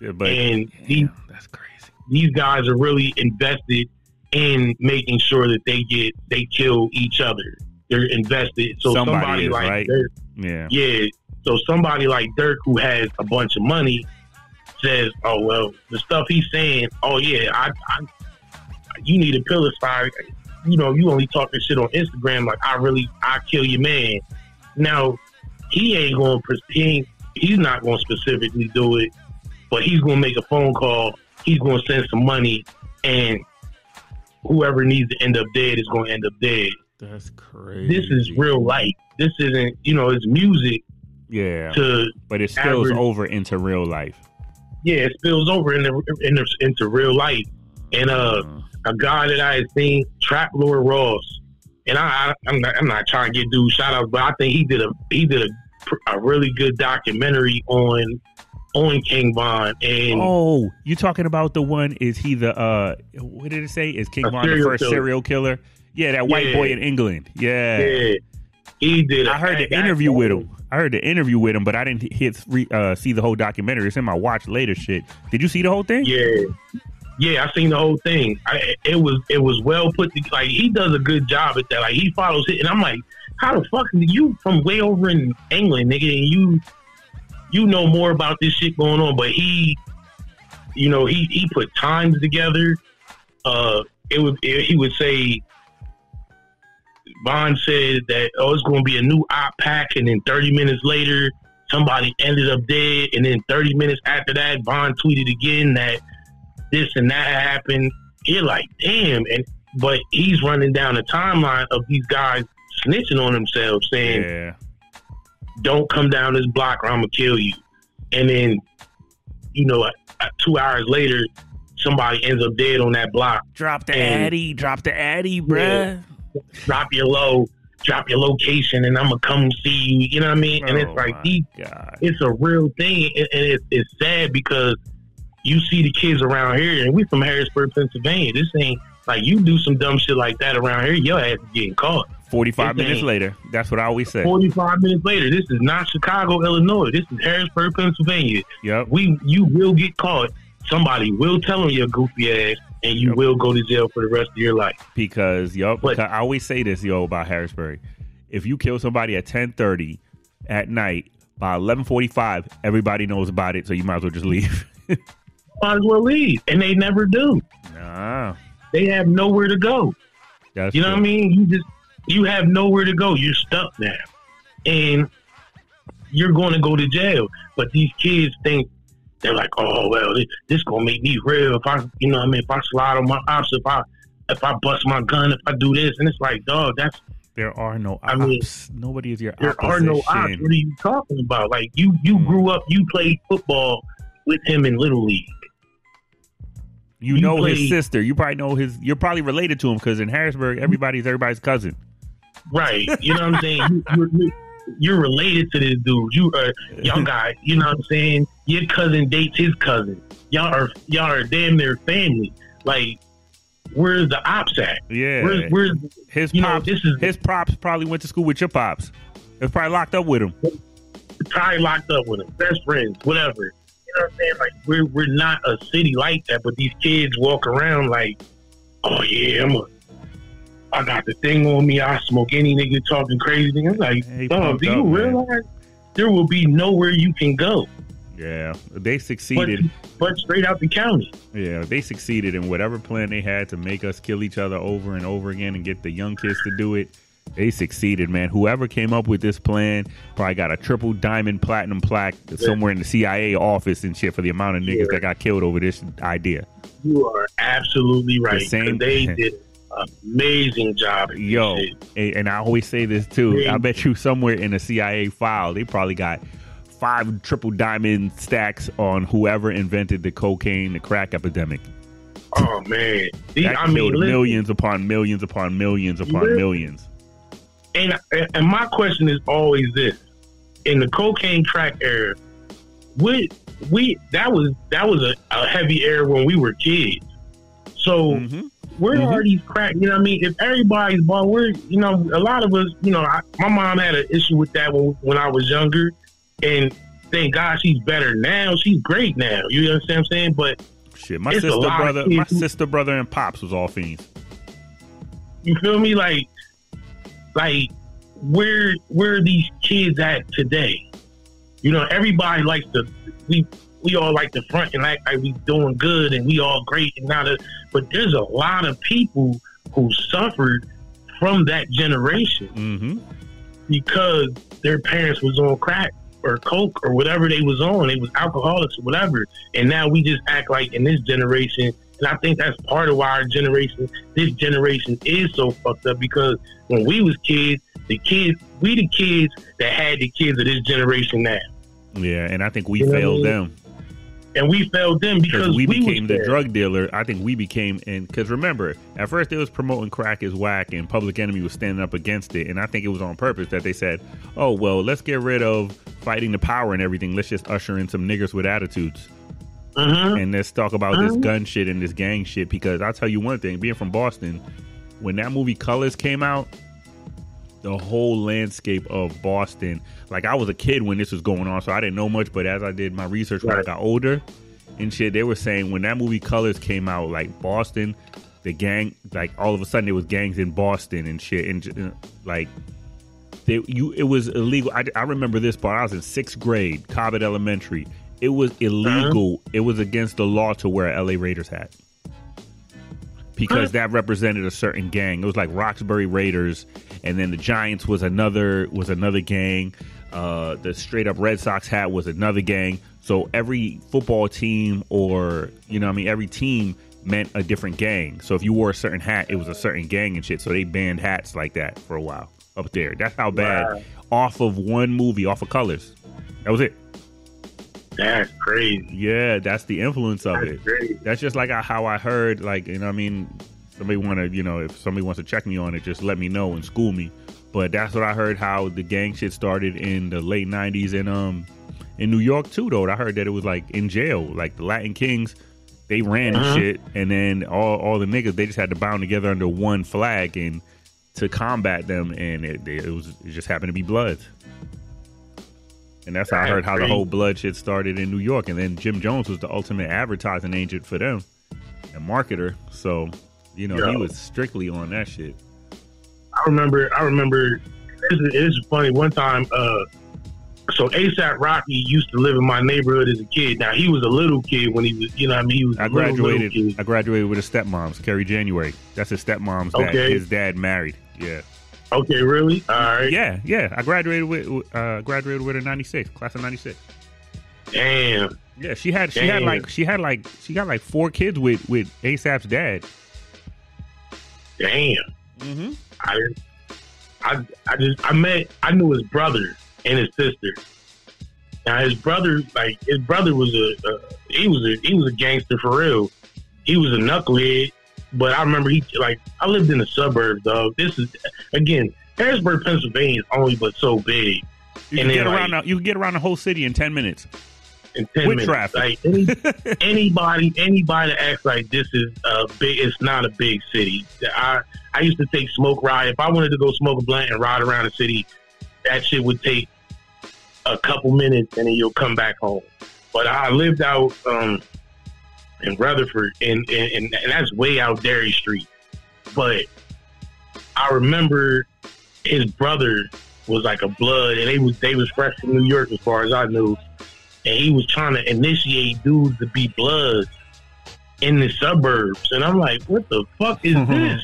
Yeah, but and these that's crazy. these guys are really invested in making sure that they get they kill each other. They're invested. So Somebody somebody, is, like right? Yeah. yeah. So somebody like Durk who has a bunch of money says, "Oh well, the stuff he's saying. Oh yeah, I, I you need a to pilify. You know, you only talk this shit on Instagram. Like I really, I kill your man. Now he ain't going. to He ain't, he's not going to specifically do it, but he's going to make a phone call. He's going to send some money, and whoever needs to end up dead is going to end up dead. That's crazy. This is real life. This isn't, you know, it's music Yeah, to but it spills average- over into real life. yeah, it spills over into into, into real life. And uh, a guy that I had seen, Trap Lore Ross, and I, I I'm not I'm not trying to get dude shout outs, but I think he did a he did a, a really good documentary on on King Von and Oh, you talking about the one? Is he the uh? What did it say? Is King Von the first killer. serial killer? Yeah, that white Yeah. boy in England. Yeah. yeah, he did. I heard the interview with him. I heard the interview with him, but I didn't hit uh, see the whole documentary. It's in my watch later shit. Did you see the whole thing? Yeah, yeah, I seen the whole thing. I, it was it was well put. To, like he does a good job at that. Like he follows it, and I'm like, how the fuck are you from way over in England, nigga? And you you know more about this shit going on, but he, you know, he he put times together. Uh, it would it, he would say. Von said that oh, it's going to be a new op pack, and then 30 minutes later, somebody ended up dead, and then 30 minutes after that, Von tweeted again that this and that happened. You're like, damn, and but he's running down the timeline of these guys snitching on themselves, saying, Yeah. "Don't come down this block, or I'm gonna kill you." And then, you know, uh, two hours later, somebody ends up dead on that block. Drop the And- addy. Drop the addy, bruh. Drop your low, drop your location, and I'm gonna come see you. You know what I mean? and Oh, it's like these, it's a real thing, and and it's, it's sad because you see the kids around here, and we from Harrisburg, Pennsylvania. This ain't like you do some dumb shit like that around here, your ass is getting caught. 45 minutes later. That's what I always say. Forty five minutes later, this is not Chicago, Illinois. This is Harrisburg, Pennsylvania. Yep. We you will get caught. Somebody will tell on your goofy ass, and you Yep. will go to jail for the rest of your life. because yo, But- because I always say this yo about Harrisburg. If you kill somebody at ten thirty at night, by eleven forty five, everybody knows about it, so you might as well just leave. Might as well leave, and they never do. nah, They have nowhere to go. that's You know what I mean? You just you have nowhere to go. You're stuck now, and you're going to go to jail. But these kids think they're like, oh well, this, this gonna make me real. If I, you know, what I mean, if I slide on my ops, if I if I bust my gun, if I do this, and it's like, dog, that's There are no ops. I mean, Nobody is your there are no ops. What are you talking about? Like you you Mm. grew up, you played football with him in little league. You, You know his sister. You probably know his. You're probably related to him because in Harrisburg, everybody's everybody's cousin. Right. You know what I'm saying? You, you're, you're, related to this dude. You are y'all got you know what I'm saying. Your cousin dates his cousin. Y'all are y'all are damn near family. Like where's the ops at? Yeah. Where's, where's his you know, pops? this is- his pops probably went to school with your pops. They was probably locked up with him. probably locked up with him, best friends, whatever. You know what I'm saying? Like we're we're not a city like that, but these kids walk around like, oh yeah, I'm a, I got the thing on me. I smoke any nigga talking crazy. I'm like, Hey, dog, do you man. realize there will be nowhere you can go Yeah, they succeeded. but straight out the county? Yeah, they succeeded in whatever plan they had to make us kill each other over and over again and get the young kids to do it. They succeeded, man. Whoever came up with this plan probably got a triple diamond platinum plaque somewhere in the CIA office and shit for the amount of niggas Yeah. that got killed over this idea. You are absolutely right. The same- They did amazing job. Yo, and I always say this too. I bet you somewhere in a CIA file, they probably got five triple diamond stacks on whoever invented the cocaine, the crack epidemic. Oh man, These- I mean, listen, millions upon millions upon millions upon Listen. millions. and and my question is always this: in the cocaine crack era, we we that was that was a, a heavy era when we were kids. So hmm where Mhm. are these crack? You know what I mean? If everybody's bought, we're you know a lot of us. You know, I, my mom had an issue with that when when I was younger, and thank God she's better now. She's great now. You understand what I'm saying? But Shit, my sister, brother, my sister, brother, and pops was all fiends. You feel me? Like, like where where are these kids at today? You know, everybody likes to we we all like the front and act like we doing good and we all great and not a, but there's a lot of people who suffered from that generation hmm because their parents was on crack or coke or whatever they was on. It was alcoholics or whatever. And now we just act like in this generation. And I think that's part of why our generation, this generation is so fucked up because when we was kids, the kids, we the kids that had the kids of this generation now. Yeah, and I think we You know what I failed mean? them And we failed them because because we became the there. drug dealer. I think we became, and because remember, at first they was promoting crack as whack, and Public Enemy was standing up against it, and I think it was on purpose that they said, "Oh well, let's get rid of fighting the power and everything. Let's just usher in some niggers with attitudes." Mhm. and let's talk about this Mhm. gun shit and this gang shit because I'll tell you one thing, being from Boston, when that movie Colors came out, the whole landscape of Boston, like I was a kid when this was going on, so I didn't know much, but as I did my research when I got older and shit, they were saying when that movie Colors came out, like Boston, the gang, like all of a sudden there was gangs in Boston and shit, and like they, you, it was illegal. I, I remember this part. I was in sixth grade, Cobbett Elementary. It was illegal. Uh-huh. It was against the law to wear a LA Raiders hat because that represented a certain gang. It was like Roxbury Raiders, and then the Giants was another was another gang. Uh, the straight up Red Sox hat was another gang. So every football team, or you know, what I mean, every team meant a different gang. So if you wore a certain hat, it was a certain gang and shit. So they banned hats like that for a while up there. That's how bad Wow. off of one movie, off of Colors. That was it. That's crazy. Yeah, that's the influence of That's it. crazy. That's just like how I heard, like, you know, what I mean, somebody want to, you know, if somebody wants to check me on it, just let me know and school me. But that's what I heard how the gang shit started in the late '90s in um in New York too. Though I heard that it was like in jail, like the Latin Kings, they ran Uh-huh. shit, and then all all the niggas they just had to bound together under one flag and to combat them, and it, it was it just happened to be Bloods. And that's how I heard how the whole blood shit started in New York. And then Jim Jones was the ultimate advertising agent for them and marketer. So, you know, he was strictly on that shit. I remember. I remember. It's, is funny. One time, uh, so ASAP Rocky used to live in my neighborhood as a kid. Now he was a little kid when he was, you know, what I mean, he was. I little, little graduated. kid. I graduated with his stepmoms, Carrie January. That's his stepmom's dad. Okay. His dad married. Yeah, Okay, really? All right. yeah, yeah. I graduated with uh, graduated with her '96, class of '96. Damn. Yeah, she had she had like she had like she got like four kids with with ASAP's dad. Damn. Mm-hmm. I, I, I just, I met, I knew his brother and his sister. Now his brother, like his brother was a, a he was a, he was a gangster for real. He was a knucklehead, but I remember he, like, I lived in the suburbs, dog. This is, again, Harrisburg, Pennsylvania is only but so big. You can And then, get around. like- the- you can get around the whole city in ten minutes. In ten With minutes. traffic. Like any, anybody, anybody that acts like this is a big. It's not a big city. I I used to take smoke ride. If I wanted to go smoke a blunt and ride around the city, that shit would take a couple minutes, and then you'll come back home. But I lived out um, in Rutherford, and, and and and that's way out Derry Street. But I remember his brother was like a blood, and they was they was fresh from New York, as far as I knew and he was trying to initiate dudes to be bloods in the suburbs. And I'm like, what the fuck is this?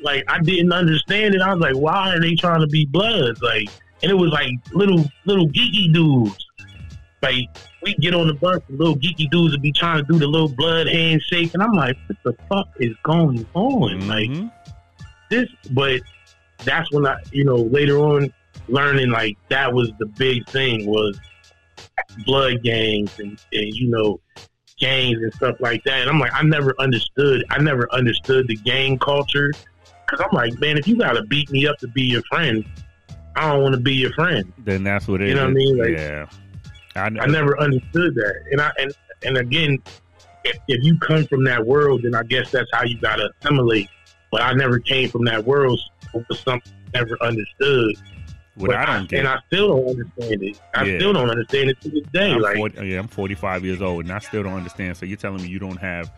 like, I didn't understand it. I was like, why are they trying to be bloods? Like, and it was like little little geeky dudes. Like, we get on the bus, and little geeky dudes would be trying to do the little blood handshake, and I'm like, what the fuck is going on? Like Mhm. this, but that's when I, you know, later on learning like that was the big thing was blood gangs and, and you know gangs and stuff like that. And I'm like, I never understood. I never understood the gang culture because I'm like, man, if you gotta beat me up to be your friend, I don't want to be your friend. then that's what it is. You know what I mean? Like- yeah. I, I never understood that. And I and and again, if, if you come from that world, then I guess that's how you gotta assimilate. But I never came from that world, so something I never understood. What But I don't get. and I still don't understand it. I Yeah. still don't understand it to this day. I'm like, 40, yeah, I'm 45 years old, and I still don't understand. So you're telling me you don't have,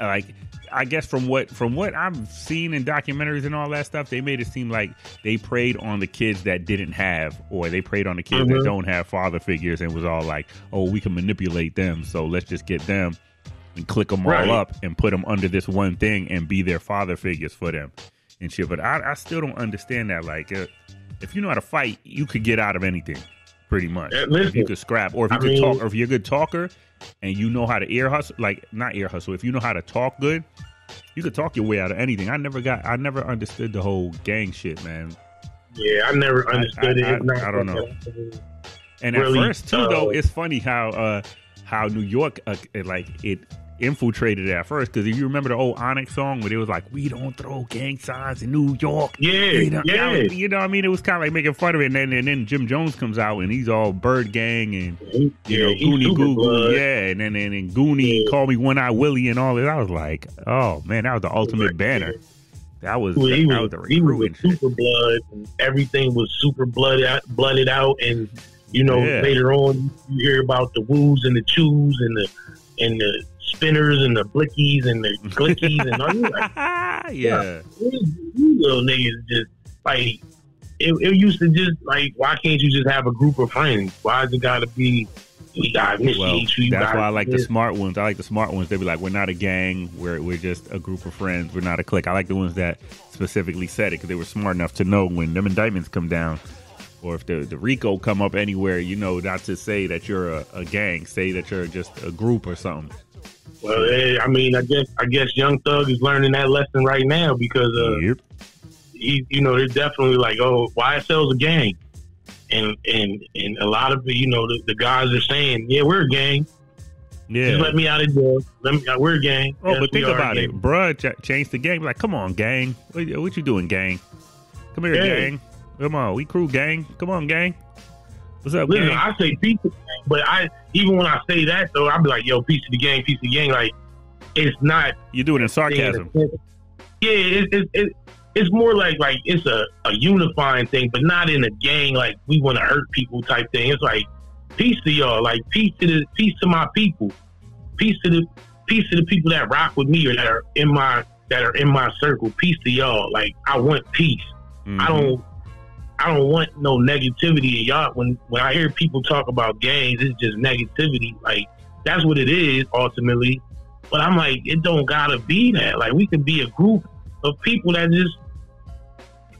like, I guess from what from what I've seen in documentaries and all that stuff, they made it seem like they preyed on the kids that didn't have, or they preyed on the kids that Mhm. don't have father figures, and was all like, "Oh, we can manipulate them, so let's just get them and click them Right. all up and put them under this one thing and be their father figures for them and shit." But I, I still don't understand that. Like, uh, if you know how to fight, you could get out of anything, pretty much. Yeah, if you could scrap, or if you I could mean- talk, or if you're a good talker and you know how to ear hustle, like not ear hustle, if you know how to talk good, you could talk your way out of anything. I never got, I never understood the whole gang shit, man. yeah, I never understood I- it. It's not I don't know. And Really, at first too, though, uh, it's funny how uh how New York uh, like it infiltrated at first because if you remember the old Onyx song where it was like, "We don't throw gang signs in New York." Yeah, You know, yeah. you know what I mean? It was kind of like making fun of it, and then, and then Jim Jones comes out and he's all bird gang and you yeah, know, Goonie Goo Goo, yeah, and then and, then Goonie Yeah. call me One Eye Willie and all that. I was like, oh man, that was the ultimate Like, banner. That was Well, he that was, was the he was super blood, and everything was super blooded out, blooded out, and you know Yeah. later on you hear about the woos and the chews and the and the spinners and the blickies and the glickies and all. You're like, yeah. these little niggas just like it, it used to just like why can't you just have a group of friends? Why is it got to be we got initiate Well, you? you that's gotta why I like do the smart ones. I like the smart ones. They be like, we're not a gang. We're we're just a group of friends. We're not a clique. I like the ones that specifically said it because they were smart enough to know when them indictments come down, or if the the RICO come up anywhere, you know, not to say that you're a, a gang. Say that you're just a group or something. Well, eh, I mean, I guess I guess Young Thug is learning that lesson right now because uh, yep. he, you know, they're definitely like, oh, YSL's a gang, and and and a lot of the, you know, the, the guys are saying, yeah, we're a gang. Just Yeah. let me out of jail. Let me, uh, we're a gang. Oh, Yes, but think about it, bruh. Ch- changed the game. Like, come on, gang. What, what you doing, gang? Come here, Yeah. gang. Come on, we crew, gang. Come on, gang. What's up, Listen, gang? I say peace, of the gang, but I even when I say that though, I'll be like, yo, peace of the gang, peace of the gang. Like, it's not You do it in sarcasm. Yeah, it, it, it, it's more like like it's a, a unifying thing, but not in a gang like we want to hurt people type thing. It's like peace to y'all, like peace to the peace to my people, peace to the peace to the people that rock with me or that are in my that are in my circle. Peace to y'all. Like I want peace. I Mhm. don't. I don't want no negativity. And y'all, when when I hear people talk about gangs, it's just negativity. Like that's what it is ultimately. But I'm like, it don't gotta be that. Like we can be a group of people that just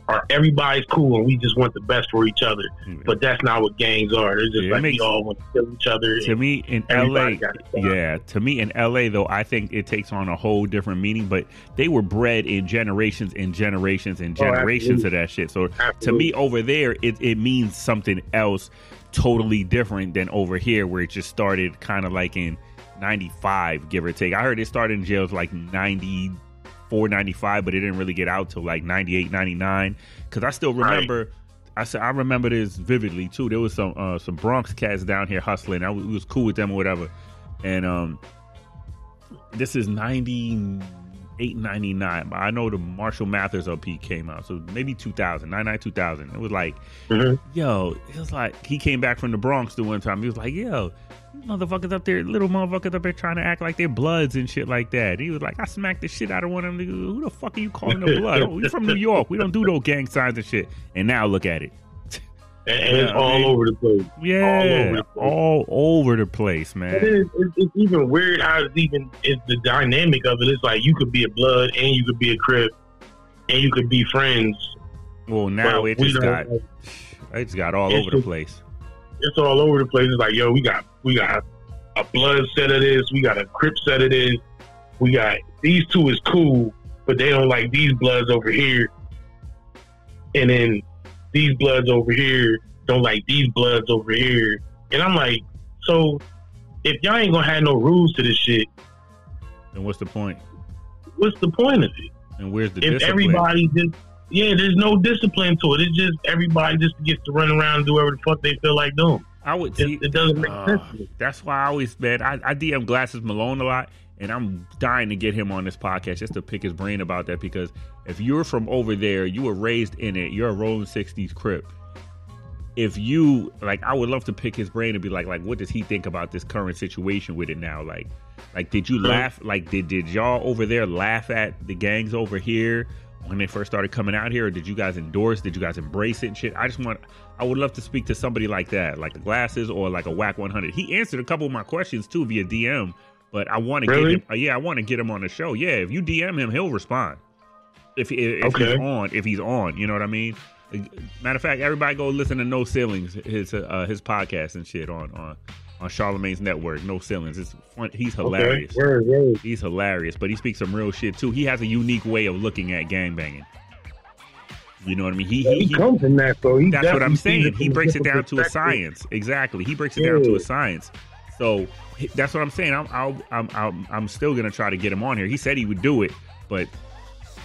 are everybody's cool and we just want the best for each other. Hmm. But that's not what gangs are. They're just Yeah, like makes- we all want to kill each other. to me in LA, got a job. yeah, to me in LA though, I think it takes on a whole different meaning. But they were bred in generations and generations and Oh, generations absolutely. of that shit. So to me over there, it, it means something else, totally different than over here, where it just started kind of like in '95, give or take. I heard it started in jails like '94, '95, but it didn't really get out till like '98, '99. Because I still Right. remember. I said I remember this vividly too. There was some uh, some Bronx cats down here hustling. I was, was cool with them or whatever. And um, this is 98, 99. I know the Marshall Mathers LP came out, so maybe 2000, 99, 2000. It was like, Mhm. yo, it was like he came back from the Bronx the one time. He was like, yo, motherfuckers up there, little motherfuckers up there trying to act like they're bloods and shit like that. He was like, I smacked the shit out of one of them. Who the fuck are you calling a blood? Oh, you from New York. We don't do no gang signs and shit. And now look at it. and, and it's Yeah, I all mean- over the place. Yeah, the all over the place, man. is. It's, it's even weird how it's even it's the dynamic of it. It's like you could be a blood and you could be a crip and you could be friends. Well, now it just got it just got all It's over the place. It's all over the place. It's like yo, we got we got a blood set of this. We got a crip set of this. We got these two is cool, but they don't like these bloods over here. And then these bloods over here don't like these bloods over here. And I'm like, so if y'all ain't gonna have no rules to this shit, then what's the point? what's the point of it? And where's the if discipline? everybody just yeah, there's no discipline to it. It's just everybody just gets to run around and do whatever the fuck they feel like doing. I would It, it doesn't make uh, sense. To that's why I always man. I, I DM Glasses Malone a lot, and I'm dying to get him on this podcast just to pick his brain about that. Because if you're from over there, you were raised in it. You're a Rolling '60s crip. If you like, I would love to pick his brain and be like, like, what does he think about this current situation with it now? Like, like, did you laugh? Like, did did y'all over there laugh at the gangs over here when they first started coming out here, or did you guys endorse? Did you guys embrace it and shit? I just want, I would love to speak to somebody like that, like the glasses or like a Wack 100. He answered a couple of my questions too via DM, but I want to Really? get him. uh, yeah, I want to get him on the show. Yeah, if you DM him, he'll respond. If if, if Okay. he's on, if he's on, you know what I mean. Matter of fact, everybody go listen to No Ceilings, his uh, his podcast and shit on on on Charlemagne's network. No Ceilings, it's fun. He's hilarious. Okay, word, word. He's hilarious, but he speaks some real shit too. He has a unique way of looking at gangbanging. You know what I mean? He, Yeah, he, he comes from that, so he that's what I'm saying. He breaks it down to a science. Exactly. He breaks it down to a science. So that's what I'm saying. I'm I'll, I'm I'm I'm still gonna try to get him on here. He said he would do it, but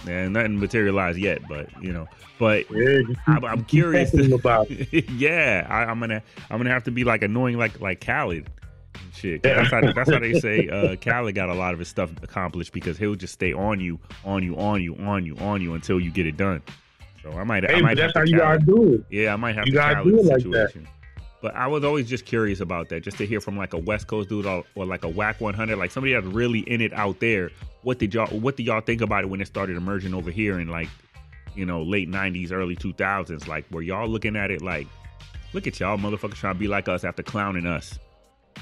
man, nothing materialized yet. But you know, but Yeah, I'm, I'm curious. him about yeah, I, I'm gonna I'm gonna have to be like annoying like like Khaled. and Shit, 'Cause that's how that's how they say uh, Khaled got a lot of his stuff accomplished because he'll just stay on you, on you, on you, on you, on you until you get it done. So I might, I Hey, might that's have how to you gotta do it. Yeah, I might have You to Khaled do it like that. But I was always just curious about that, just to hear from like a West Coast dude or, or like a Wack 100, like somebody that's really in it out there. What did y'all What did y'all think about it when it started emerging over here in like, you know, late '90s, early 2000s? Like, were y'all looking at it like, look at y'all motherfuckers trying to be like us after clowning us?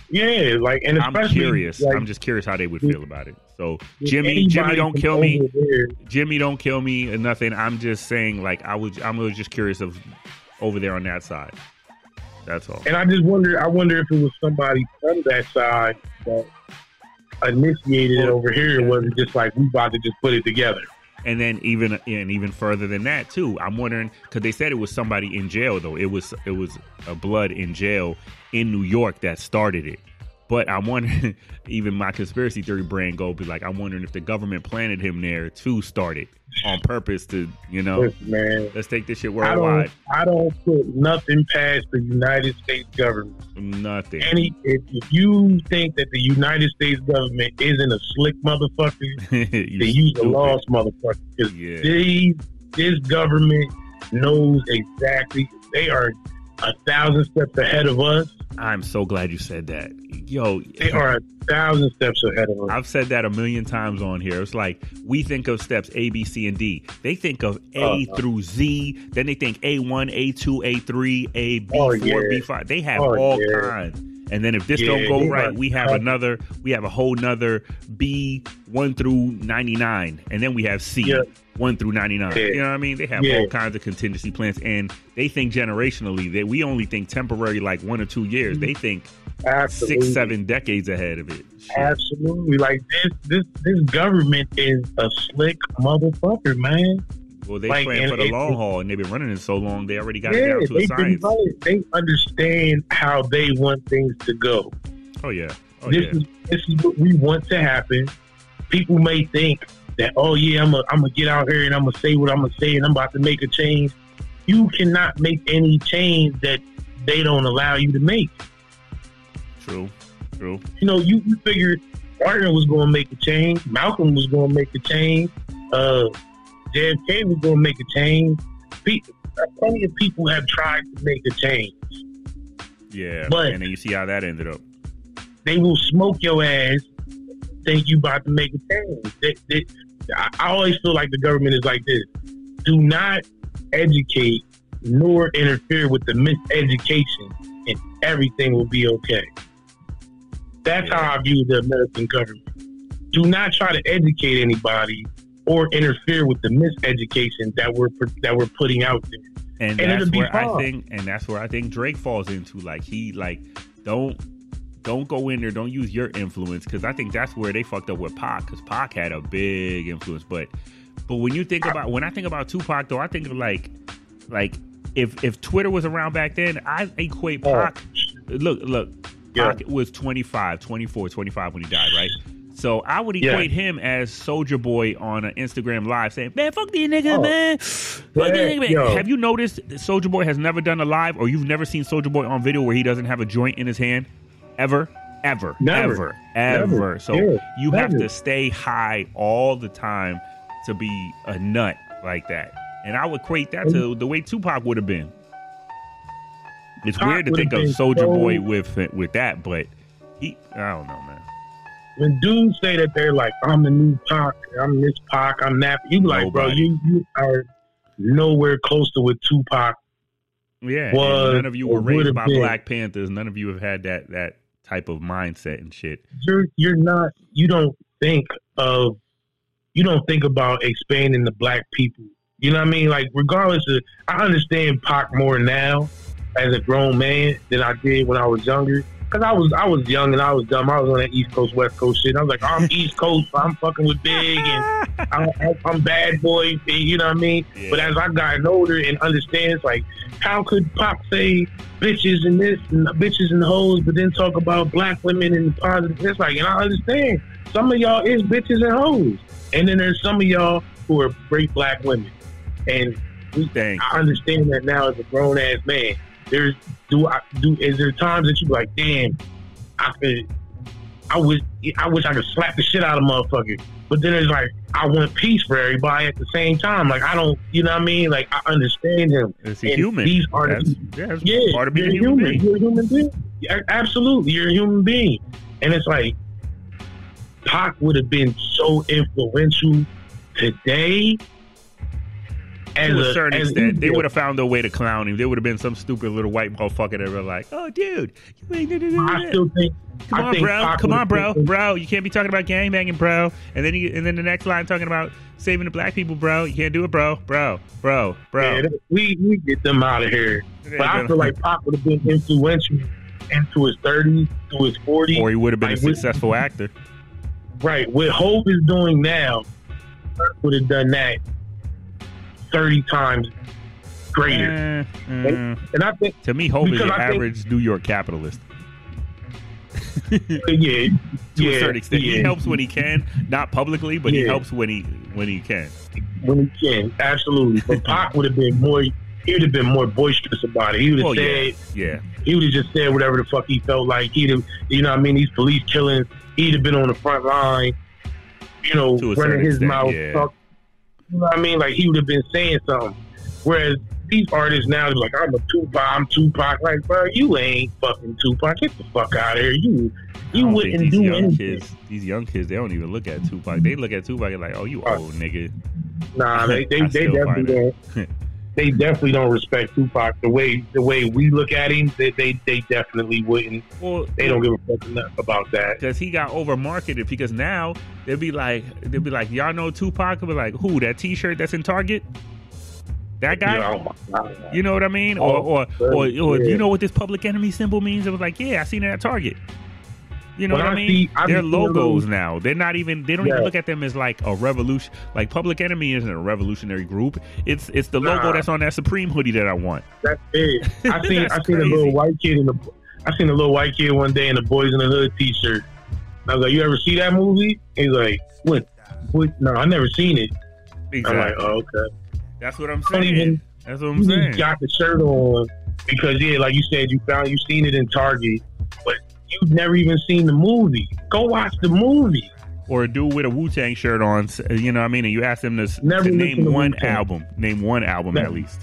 Yeah, like and I'm curious. Like, I'm just curious how they would feel about it. So Jimmy, Jimmy, don't kill me. there, Jimmy, don't kill me or nothing. I'm just saying, like, I was, I'm was just curious of over there on that side. That's all. And I just wonder, I wonder if it was somebody from that side that initiated it over here, or was it just like we about to just put it together? And then even and even further than that too. I'm wondering because they said it was somebody in jail though. It was it was a blood in jail in New York that started it. But I'm wondering, even my conspiracy theory brain go be like, I'm wondering if the government planted him there to start it on purpose to, you know, Listen, man, let's take this shit I don't, worldwide. I don't put nothing past the United States government. Nothing. Any, if, if you think that the United States government isn't a slick motherfucker, then you a lost motherfucker. Because Yeah. these, this government knows exactly. They are a thousand steps ahead of us. I'm so glad you said that. Yo, They are a thousand steps ahead of us. I've said that a million times on here. It's like we think of steps A, B, C, and D. They think of A Uh-huh. through Z. Then they think A one, A two, A three, A B Oh, four, yeah. B five. They have Oh, all yeah. kinds. And then if this Yeah, don't go they right, we have another. We have a whole nother B one through ninety nine, and then we have C. one through ninety nine. Yeah. You know what I mean? They have Yeah. all kinds of contingency plans, and they think generationally. That we only think temporary, like one or two years. They think Absolutely. six, seven decades ahead of it. Shit. Absolutely. Like this, this, this government is a slick motherfucker, man. Well, they Like, playing for the it- long it- haul, and they've been running it so long. They already got it down to a science. they understand how they want things to go. Oh yeah, oh this yeah. is this is what we want to happen. People may think that, oh yeah, I'm gonna get out here and I'm gonna say what I'm gonna say and I'm about to make a change. you cannot make any change that they don't allow you to make. True. True. You know, you, you figured Martin was going to make a change, Malcolm was going to make a change, uh, JFK was going to make a change. Pe- plenty of people have tried to make a change. Yeah. But- and then you see how that ended up. They will smoke your ass. Think you about to make a change. They, they, I, I always feel like the government is like this: do not educate nor interfere with the miseducation, and everything will be okay. That's how I view the American government. Do not try to educate anybody or interfere with the miseducation that we're that we're putting out there. And, And that's where I think and that's where I think Drake falls into. Like he like don't don't go in there, don't use your influence because I think that's where they fucked up with Pac because Pac had a big influence. But but when you think about when I think about Tupac though, I think of like like if if Twitter was around back then, I equate Oh. Pac. Look look, Yeah. Pac was 25, 24, 25 when he died, right? So I would Yeah. equate him as Soulja Boy on an Instagram live saying, "Man, fuck these niggas, Oh. man. Fuck these niggas, man." yo. Have you noticed Soulja Boy has never done a live, or you've never seen Soulja Boy on video where he doesn't have a joint in his hand, ever, ever, Never. ever, ever. So you have to stay high all the time to be a nut like that. And I would equate that to the way Tupac would have been. It's Pac weird to think of Soldier so- Boy with with that, but he, I don't know, man. when dudes say that they're like, I'm the new Pac, I'm this Pac, I'm that, you like, bro, you, you are nowhere close to what Tupac. Yeah, Was none of you were raised by been. Black Panthers. None of you have had that that type of mindset and shit. You're you're not. You don't think of. You don't think about expanding the black people. You know what I mean? Like regardless of, I understand Pac more now as a grown man than I did when I was younger. Cause I was I was young and I was dumb. I was on that East Coast West Coast shit. I was like, I'm East Coast. I'm fucking with Big and I'm, I'm- bad boy. You know what I mean? Yeah. But as I gotten older and understands, like, how could Pac say bitches and this and bitches and hoes, but then talk about black women and the positive? It's like, and I understand some of y'all is bitches and hoes, and then there's some of y'all who are great black women, and we, I understand that now as a grown ass man. There's do I do is there times that you be like, damn, I could, I wish I wish I could slap the shit out of motherfucker. But then it's like I want peace for everybody at the same time. Like I don't, you know what I mean? Like I understand him. It's a human. these are that's, yeah, that's Yeah, part of being you're human, human. You're a human being. Yeah, absolutely, you're a human being. And it's like Pac would have been so influential today. As to a certain as extent, they he- would have found a way to clown him. There would have been some stupid little white motherfucker that were like, "Oh, dude, you ain't do I still think. Come I on, think bro. Come on, bro. Bro, you can't be talking about gangbanging, bro. And then you, and then the next line talking about saving the black people, bro. You can't do it, bro. Bro, bro, bro. Yeah, we we get them out of here. But I feel like Pac would have been influential into his 30s, to his 40s. or he would have been a like, with- successful actor. Right. What Hov is doing now would have done that 30 times greater. Eh, eh. And I think, to me, Hov is your I think- average New York capitalist. yeah, to yeah, a certain extent, he helps when he can, not publicly, but he helps when he when he can. when he can, absolutely. But Pac would have been more. He would have been more boisterous about it. He would have Oh said, yeah. he would have just said whatever the fuck he felt like. He'd have, you know, what I mean, these police killings. He'd have been on the front line, you know, running his extent, mouth. yeah. Talk, you know what I mean? Like he would have been saying something. Whereas these artists now, they're like, I'm a Tupac, I'm Tupac. Like, bro, you ain't fucking Tupac. Get the fuck out of here. You, you wouldn't these do young anything. kids, these young kids, they don't even look at Tupac. They look at Tupac and like, oh, you old nigga. Nah, they they, they definitely don't. They definitely don't respect Tupac the way the way we look at him. They they, they definitely wouldn't. Well, They don't give a fuck enough about that. because he got over marketed. Because now they'll be like, they'll be like, y'all know Tupac? They'll be like, who? That T-shirt that's in Target? That guy? You know, oh. You know what I mean? Or Oh, or or, or yeah. you know what this public enemy symbol means? It was like, yeah, I seen it at Target. You know When what I I mean? see- I They're logos those- now. They're not even. They don't even look at them as like a revolution. Like Public Enemy isn't a revolutionary group. It's it's the logo that's on that Supreme hoodie that I want. That's it. I seen I seen a little white kid in the I seen a little white kid one day in the Boys in the Hood T-shirt. I was like, "You ever see that movie?" He's like, "What? What? No, I never seen it." Exactly. I'm like, "Oh, okay." That's what I'm saying. even That's what I'm saying. got the shirt on because yeah, like you said, you found you seen it in Target, you've never even seen the movie. Go watch the movie. or a dude with a Wu Tang shirt on, you know what I mean? And you ask them to, Never to name one Wu-Tang. album, name one album at least.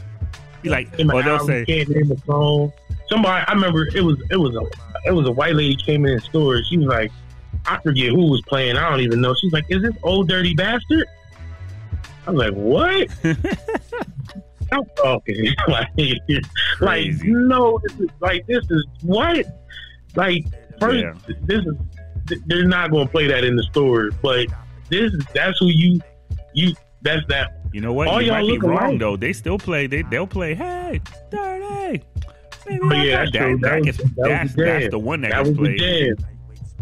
Be like, or they'll say, can't name a song. Somebody, I remember it was it was a it was a white lady came in the store. She was like, I forget who was playing. I don't even know. She's like, "Is this Ol' Dirty Bastard?" I was like, "What?" I'm talking like, like no, this is like this is what like first Yeah. this is they're not going to play that in the store, but this is that's who you you that's that you know what? All you y'all might be wrong alike. though. They still play. They they'll play. Hey, dirty. But oh, yeah, that's that, That was- that that's, the that's the one that, that was the played. jam.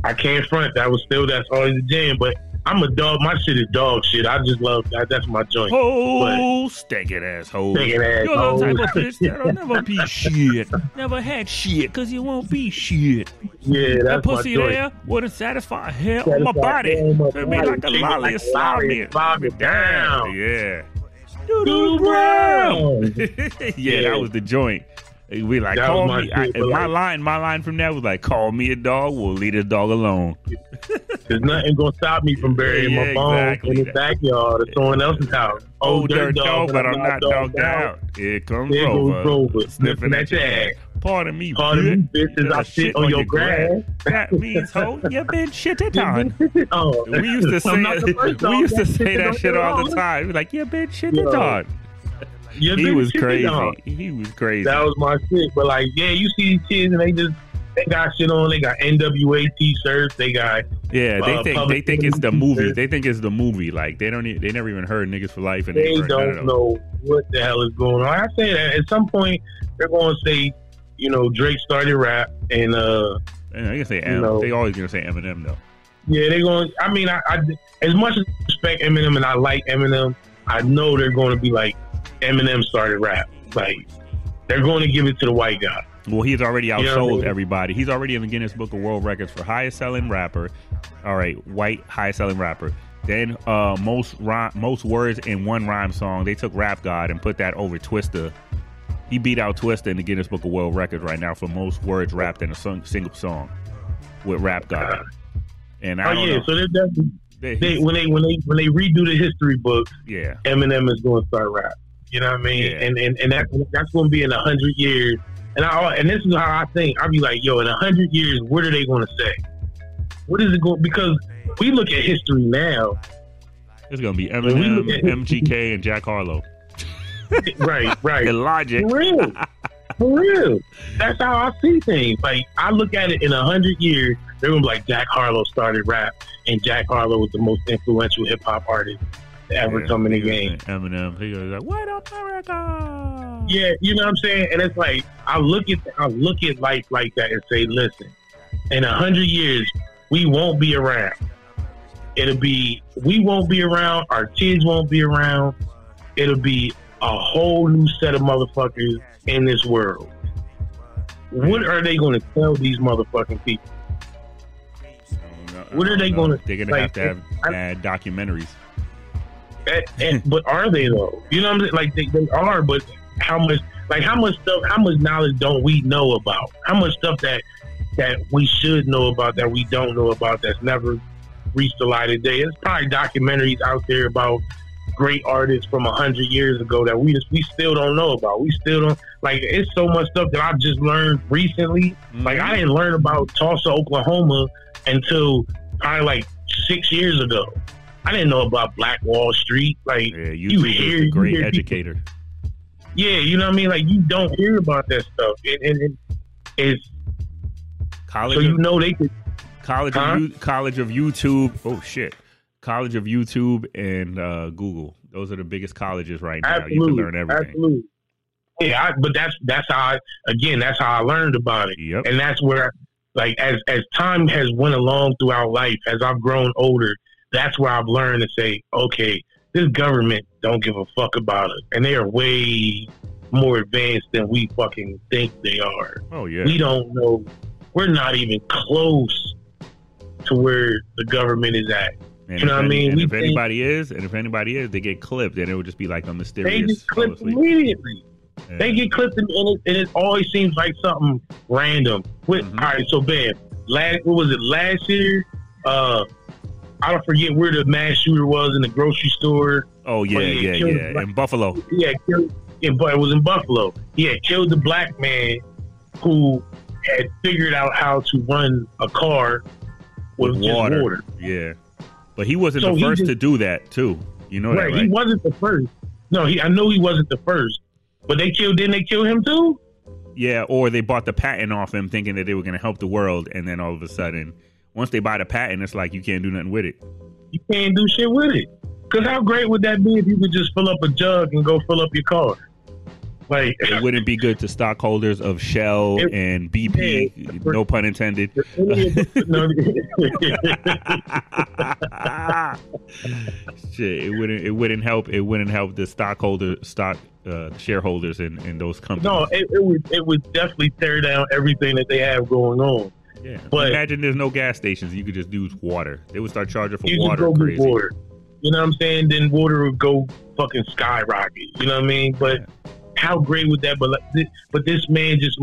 I can't front. That was still that's always the jam. But I'm a dog. My shit is dog shit. I just love that. That's my joint. Oh, stinking asshole. Stinking You're the type of bitch that'll never be shit. Never had shit, cause you won't be shit. Yeah, That pussy there wouldn't satisfy hell on my Satisfy body. hell on my me body. like a Shake it lolly like a lolly me. and slob down. Yeah. Doodle Brown. Yeah. that was the joint. We like That call my me. I, shit, my line, my line from that was like, "Call me a dog. We'll leave this dog alone." There's nothing gonna stop me from burying Yeah, my bones exactly. in the backyard or someone else's house. Oh, oh dirt dog, but I'm not dogged out. Here comes There Rover, Rover, sniffing at your ass. Pardon me, Pardon me, bitch. bitch, as I There's sit on your grass. That means, ho, you been shitted on. oh, We used to say I'm not the first we used to say that shit all the time. Like, you been shitted on. He was crazy. on. He was crazy. That was my shit. But like, yeah, you see these kids and they just they got shit on. They got NWA T-shirts. They got Yeah, they uh, think they think it's the movie. They think it's the movie. Like they don't. e- They never even heard niggas for life, and they they, heard none of don't know what the hell is going on. I say that at some point they're going to say, you know, Drake started rap, and uh, And I can say M. know. They always gonna say Eminem though. yeah, they're going. To I mean, I, I as much as I respect Eminem and I like Eminem, I know they're going to be like Eminem started rap. Like they're going to give it to the white guy. Well, he's already know I outsold mean? everybody. He's already in the Guinness Book of World Records for highest selling rapper. All right, white highest selling rapper. Then uh, most rhyme, most words in one rhyme song. They took Rap God and put that over Twista. He beat out Twista in the Guinness Book of World Records right now for most words rapped in a song, single song with Rap God. And I Oh yeah, know. so they're definitely They- they when they when they when they redo the history books, yeah, Eminem is going to start rap. You know what I mean? Yeah. And and and that that's going to be in a hundred years. And I and this is how I think. I'll be like, yo, in a hundred years, what are they going to say? What is it going? Because we look at history now, it's gonna be we Eminem, MGK, and Jack Harlow. right? Right. And Logic. For real. For real. That's how I see things. Like I look at it in a hundred years, they're gonna be like Jack Harlow started rap and Jack Harlow was the most influential hip hop artist to ever Yeah, come in the he game. Eminem. He goes like, "What up, America?" Yeah, you know what I'm saying? And it's like I look at I look at life like that and say, listen, in a hundred years, we won't be around. It'll be we won't be around, our kids won't be around. It'll be a whole new set of motherfuckers in this world. What are they gonna tell these motherfucking people? I don't know. What are they gonna- They're gonna have to have I- uh, documentaries. And, and, but are they though? You know what I'm saying? Like they, they are, but how much? Like how much stuff? How much knowledge don't we know about? How much stuff that that we should know about that we don't know about that's never reached the light of day? There's probably documentaries out there about great artists from a hundred years ago that we just we still don't know about. We still don't like. It's so much stuff that I've just learned recently. Like Mm-hmm. I didn't learn about Tulsa, Oklahoma until probably like six years ago. I didn't know about Black Wall Street. Like yeah, you hear- a great hear people- educator. yeah, you know what I mean? Like you don't hear about that stuff. And, and, and it's College, so you of, know they could college, Huh? of, You- college of YouTube. Oh shit, College of YouTube and uh, Google. Those are the biggest colleges right now. You can learn everything. Absolutely. Yeah, I, but that's that's how I again that's how I learned about it. Yep. And that's where like as as time has went along throughout life, as I've grown older, that's where I've learned to say, okay, this government don't give a fuck about us, and they are way more advanced than we fucking think they are. Oh yeah. We don't know. We're not even close to where the government is at. And You know what I mean? And We if think- anybody is, and if anybody is, they get clipped, and it would just be like a mysterious. They just clipped immediately. Yeah. They get clipped, and it, and it always seems like something random. With Mhm. all right, so bam. Last what was it? Last year, uh, I don't forget where the mass shooter was in the grocery store. oh yeah, yeah, yeah, yeah. black- In Buffalo. Had killed, in, it was in Buffalo. He had killed the black man who had figured out how to run a car with, With water. water. Yeah, but he wasn't So the he first just- to do that too. You know right. that, He wasn't the first. No, he. I know he wasn't the first. But they killed. Didn't they kill him too? Yeah, or they bought the patent off him, thinking that they were going to help the world, and then all of a sudden, once they buy the patent, it's like you can't do nothing with it. You can't do shit with it. Because how great would that be if you could just fill up a jug and go fill up your car? Like, It wouldn't be good to stockholders of Shell It- and BP. Yeah. no pun intended. any of the- no, Shit, it wouldn't. It wouldn't help. It wouldn't help the stockholder, stock uh, shareholders in, in those companies. no, it, it would it would definitely tear down everything that they have going on. Yeah. but- Imagine there's no gas stations. You could just use water. They would start charging for You water. Crazy. water. You know what I'm saying? Then water would go fucking skyrocket. You know what I mean? But how great would that? But like, this, but this man just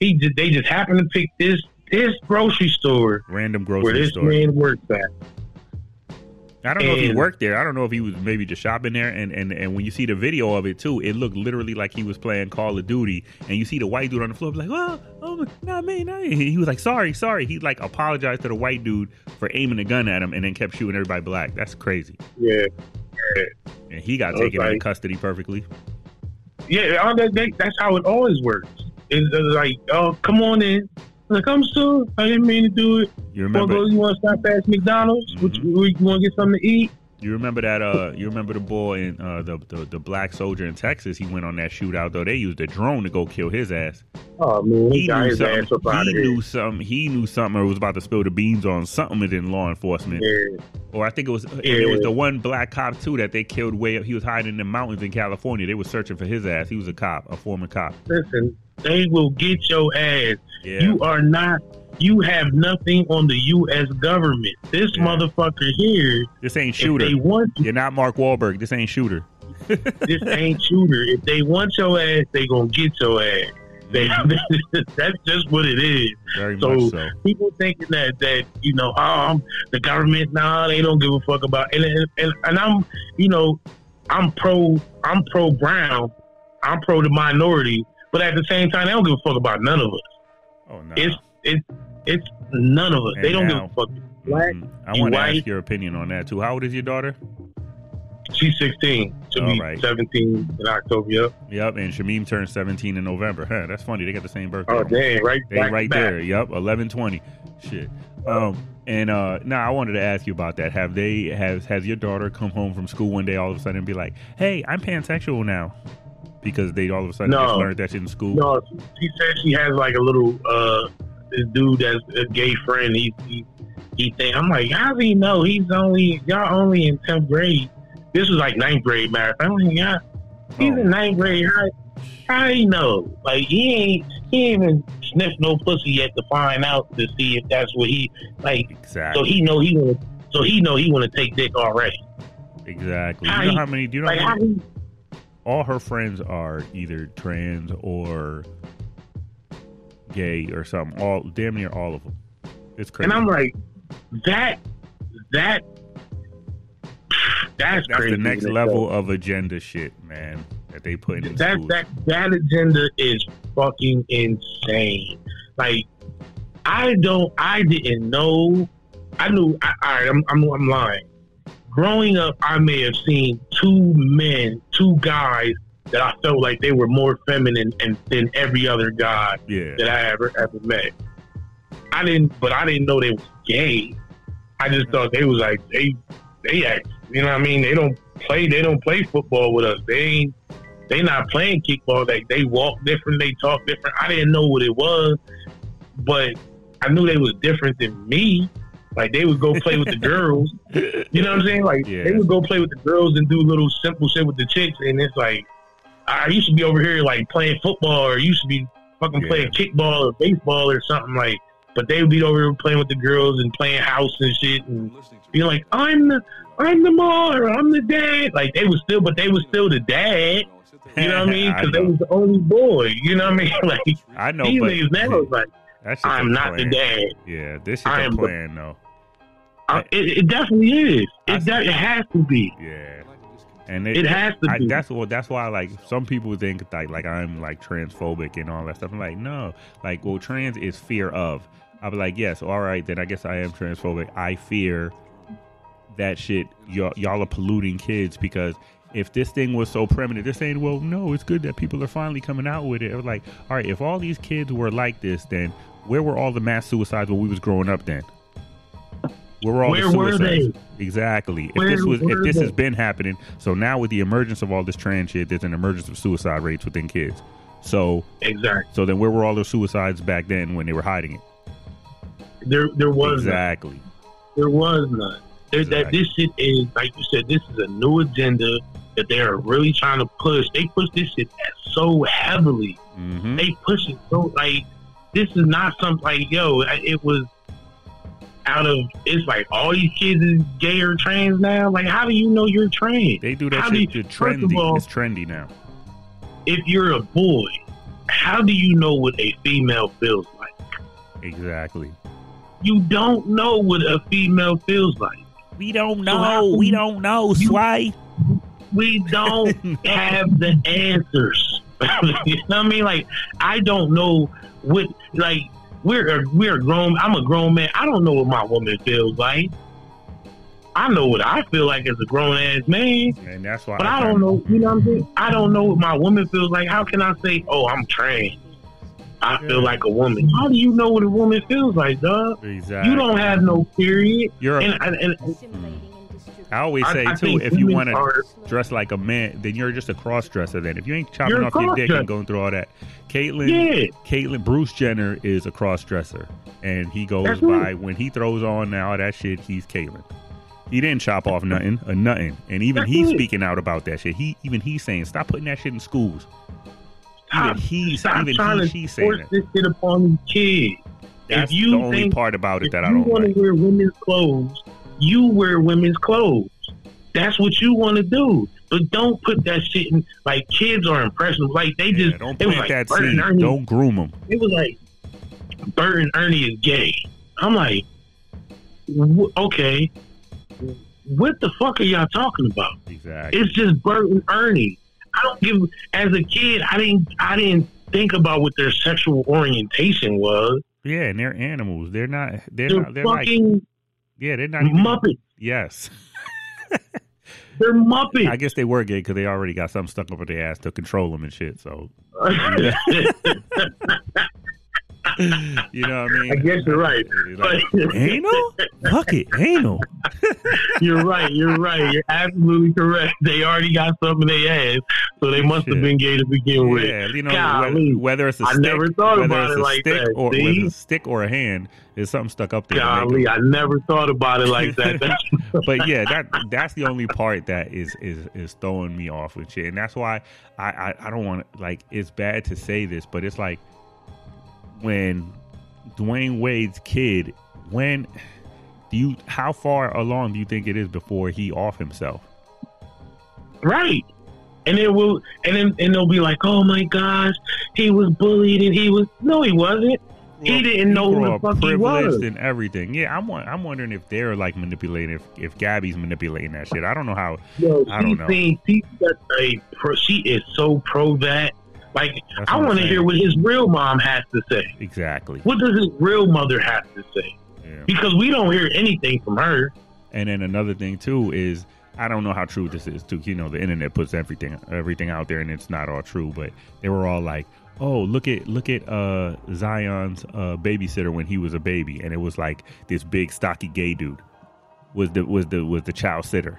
he just they just happened to pick this this grocery store Random grocery where this store. man works at. I don't know if he worked there. I don't know if he was maybe just shopping there. And, and, and when you see the video of it too, it looked literally like he was playing Call of Duty. And you see the white dude on the floor, like, "Oh, oh, not me, not me." He was like, "Sorry, sorry." He like apologized to the white dude for aiming a gun at him, and then kept shooting everybody black. That's crazy. Yeah, And he got taken into like- custody perfectly. yeah. that- that- that's how it always works. It's like, oh, come on in. Like I'm still. I didn't mean to do it. You Wanna remember? go, you want to stop past McDonald's? What Mhm. you, you want to get something to eat? You remember that? Uh, you remember the boy in uh, the, the the black soldier in Texas? He went on that shootout though. They used a drone to go kill his ass. Oh man, he, he got knew his something. up He of here. knew something. He knew something, or was about to spill the beans on something within law enforcement. Yeah. Or I think it was. Yeah. It was the one black cop too that they killed way up. He was hiding in the mountains in California. They were searching for his ass. He was a cop, a former cop. Listen, they will get your ass. Yeah. You are not. You have nothing on the U.S. government. This Yeah. motherfucker here, this ain't shooter. they want to, You're not Mark Wahlberg. This ain't shooter. this ain't shooter. If they want your ass, they gonna get your ass. They, that's just what it is. Very So- much so. People thinking that that you know, oh, I'm- the government, nah, they don't give a fuck about. And, and and I'm, you know, I'm pro. I'm pro Brown. I'm pro the minority. But at the same time, they don't give a fuck about none of us. Oh no. It's it's it's none of us. And they don't now- give a fuck. Black, Mhm. I want to ask your opinion on that too. How old is your daughter? she's 16. She'll All be right. 17 in October. Yep. Yep. And Shamim turned 17 in November. Huh, that's funny. They got the same birthday. Oh damn! Right, They back right back. there. Yep, eleven twenty. Shit. Um, and uh, now I wanted to ask you about that. Have they has has your daughter come home from school one day all of a sudden and be like, "Hey, I'm pansexual now," because they all of a sudden No. just learned that shit in school. No, she said she has like a little uh this dude that's a gay friend. He he he think I'm like, how does he know? He's only y'all only in tenth grade. This was like ninth grade matter. I'm like, yeah, he's Oh. in ninth grade. How how he know? Like he ain't he ain't even sniffed no pussy yet to find out to see if that's what he like. Exactly. So he know he want so he know he want to take dick already. Exactly. How You know he- how many? Do you know Like how many? All her friends are either trans or gay or something. All damn near all of them. It's crazy. And I'm like, that, that, that's, That's the next level of agenda shit, man. That they put in That schools. that that agenda is fucking insane. Like, I don't, I didn't know. I knew. I, all right, I'm, I'm, I'm lying. Growing up, I may have seen two men, two guys that I felt like they were more feminine and than every other guy yeah. that I ever ever met. I didn't, but I didn't know they was gay. I just thought they was like they they act. You know what I mean? They don't play. They don't play football with us. They ain't. They not playing kickball. Like they walk different. They talk different. I didn't know what it was, but I knew they was different than me. Like they would go play with the girls. You know what I'm saying? Like Yeah. they would go play with the girls and do little simple shit with the chicks, and it's like I used to be over here like playing football, or used to be fucking Yeah. playing kickball or baseball or something. Like but they would be over here playing with the girls and playing house and shit and be like, I'm the I'm the mom or I'm the dad. Like they was still, but they was still the dad. You know what I mean? Because they was the only boy. You know what I mean? Like I know, these but now is like, I'm not the dad. Yeah, this is a the- plan, though. Uh, it, it definitely is. It, de- it has to be. Yeah, and It has to I, be. that's what. That's why, like, some people think like like I'm like transphobic and all that stuff. I'm like, no, like, well, trans is fear of. I'll be like, yes, all right, then I guess I am transphobic. I fear that shit. Y'all, y'all are polluting kids because if this thing was so primitive, they're saying, well, no, it's good that people are finally coming out with it. It was like, all right, if all these kids were like this, then where were all the mass suicides when we was growing up? Then where were all Where the suicides? they? Exactly. If Where this was, if this they? has been happening, so now with the emergence of all this trans shit, there's an emergence of suicide rates within kids. So, Exactly. so then where were all the suicides back then when they were hiding it? There there was none. exactly. There was none. There, That this shit is like you said. This is a new agenda that they are really trying to push. They push this shit so heavily. hmm They push it so like this is not something like yo. It was out of it's like all these kids is gay or trans now. Like how do you know you're trans? They do that How do shit you- to first of trendy. all- it's trendy now. If you're a boy, how do you know what a female feels like? Exactly. You don't know what a female feels like. We don't So know. can we don't know, you- Sway. We don't have the answers. you know what I mean? Like I don't know what like Uh, we're a, we're grown. I'm a grown man. I don't know what my woman feels like. I know what I feel like as a grown ass man, And that's why. but I don't know. You know what I'm saying? Mm-hmm. I don't know what my woman feels like. How can I say, "Oh, I'm trans"? I feel like a woman. How do you know what a woman feels like, dog? Exactly. You don't have no period. You're. And, A, and, and I always say I too, if you want to dress like a man, then you're just a cross dresser. Then if you ain't chopping off your dick and going through all that, Caitlyn. yeah, Caitlyn Bruce Jenner is a cross dresser, and he goes That's by when he throws on now that shit. He's Caitlyn. He didn't chop off nothing, or nothing, and even That's he's it. speaking out about that shit. He even he's saying stop putting that shit in schools. Even stop, he's stop even trying he, to she's saying force that. this shit upon these kids. That's if you the only part about it that I don't like. If you want to wear women's clothes, you wear women's clothes. That's what you want to do. But don't put that shit in. Like kids are impressionable. Like they Yeah, just don't plant like that Bert seed. Ernie. Don't groom them. It was like Bert and Ernie is gay. I'm like, w- okay, what the fuck are y'all talking about? Exactly. It's just Bert and Ernie. I don't give. As a kid, I didn't. I didn't think about what their sexual orientation was. yeah, and they're animals. They're not. They're, They're not. They're like. Yeah, they're not. Even, Muppets. yes. They're Muppets. I guess they were gay because they already got something stuck up their ass to control them and shit. So you know what I mean? I guess you're right. Like, anal? Fuck it, anal. you're right. You're right. You're absolutely correct. They already got something in their ass, so they must have been gay to begin with. Yeah, you know, Golly. whether, whether it's a I stick, never thought about it like stick that, or see? whether it's a stick or a hand, there's something stuck up there. Golly, I never thought about it like that. But yeah, that that's the only part that is is is throwing me off with shit, and that's why I I, I don't want to like. It's bad to say this, but it's like when Dwyane Wade's kid. When do you? How far along do you think it is before he off himself? right. And then we'll and then and they'll be like, "Oh my gosh, he was bullied and he was no, he wasn't. He didn't know who the fuck he privileged was." and everything. Yeah, I'm I'm wondering if they're like manipulating if, if Gabby's manipulating that shit. I don't know how. Yo, I don't know. seen she's such a pro, she is so pro that. Like, That's I want to hear what his real mom has to say. Exactly. What does his real mother have to say? Yeah. Because we don't hear anything from her. And then another thing too is I don't know how true this is too. You know, the internet puts everything everything out there, and it's not all true. But they were all like, "Oh, look at look at uh, Zion's uh, babysitter when he was a baby," and it was like this big stocky gay dude was the was the was the child sitter.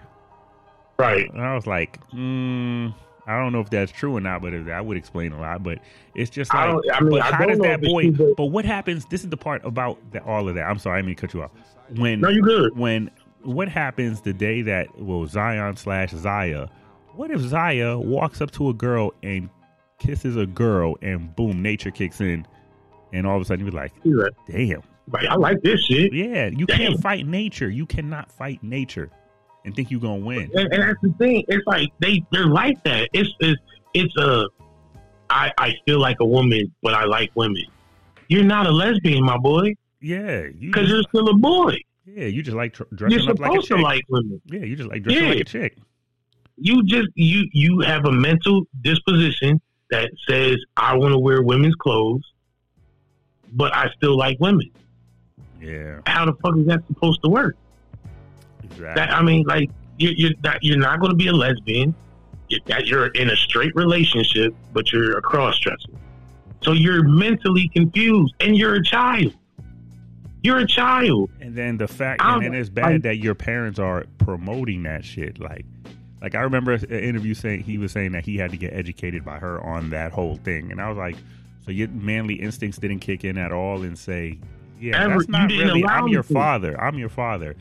Right. And I was like, mm, I don't know if that's true or not, but that would explain a lot. But it's just I like, don't- I mean, but I how does that boy? But what happens? This is the part about the, all of that. I'm sorry, I mean to cut you off. When No, you good. when what happens the day that well Zion slash Zaya? What if Zaya walks up to a girl and kisses a girl and boom, nature kicks in, and all of a sudden you're like, damn, Like I like this shit. Yeah, you Damn. can't fight nature. You cannot fight nature and think you're gonna win. And, and that's the thing. It's like they they're like that. It's it's it's a. I I feel like a woman, but I like women. You're not a lesbian, my boy, Yeah, because just, you're still a boy. yeah, you just like tr- You're dressing up like a supposed chick. to like women. yeah, you just like dressing Yeah. like a chick. You just you you have a mental disposition that says I want to wear women's clothes, but I still like women. Yeah, How the fuck is that supposed to work? exactly. That I mean, like you're you're not, you're not going to be a lesbian. You're, that you're in a straight relationship, but you're a cross dresser. So you're mentally confused, and you're a child. You're a child. And then the fact, I'm- and then it's bad I'm- that your parents are promoting that shit. Like, like I remember an interview saying he was saying that he had to get educated by her on that whole thing, and I was like, so your manly instincts didn't kick in at all, and say, yeah, Ever- that's not really. I'm your to. father. I'm your father.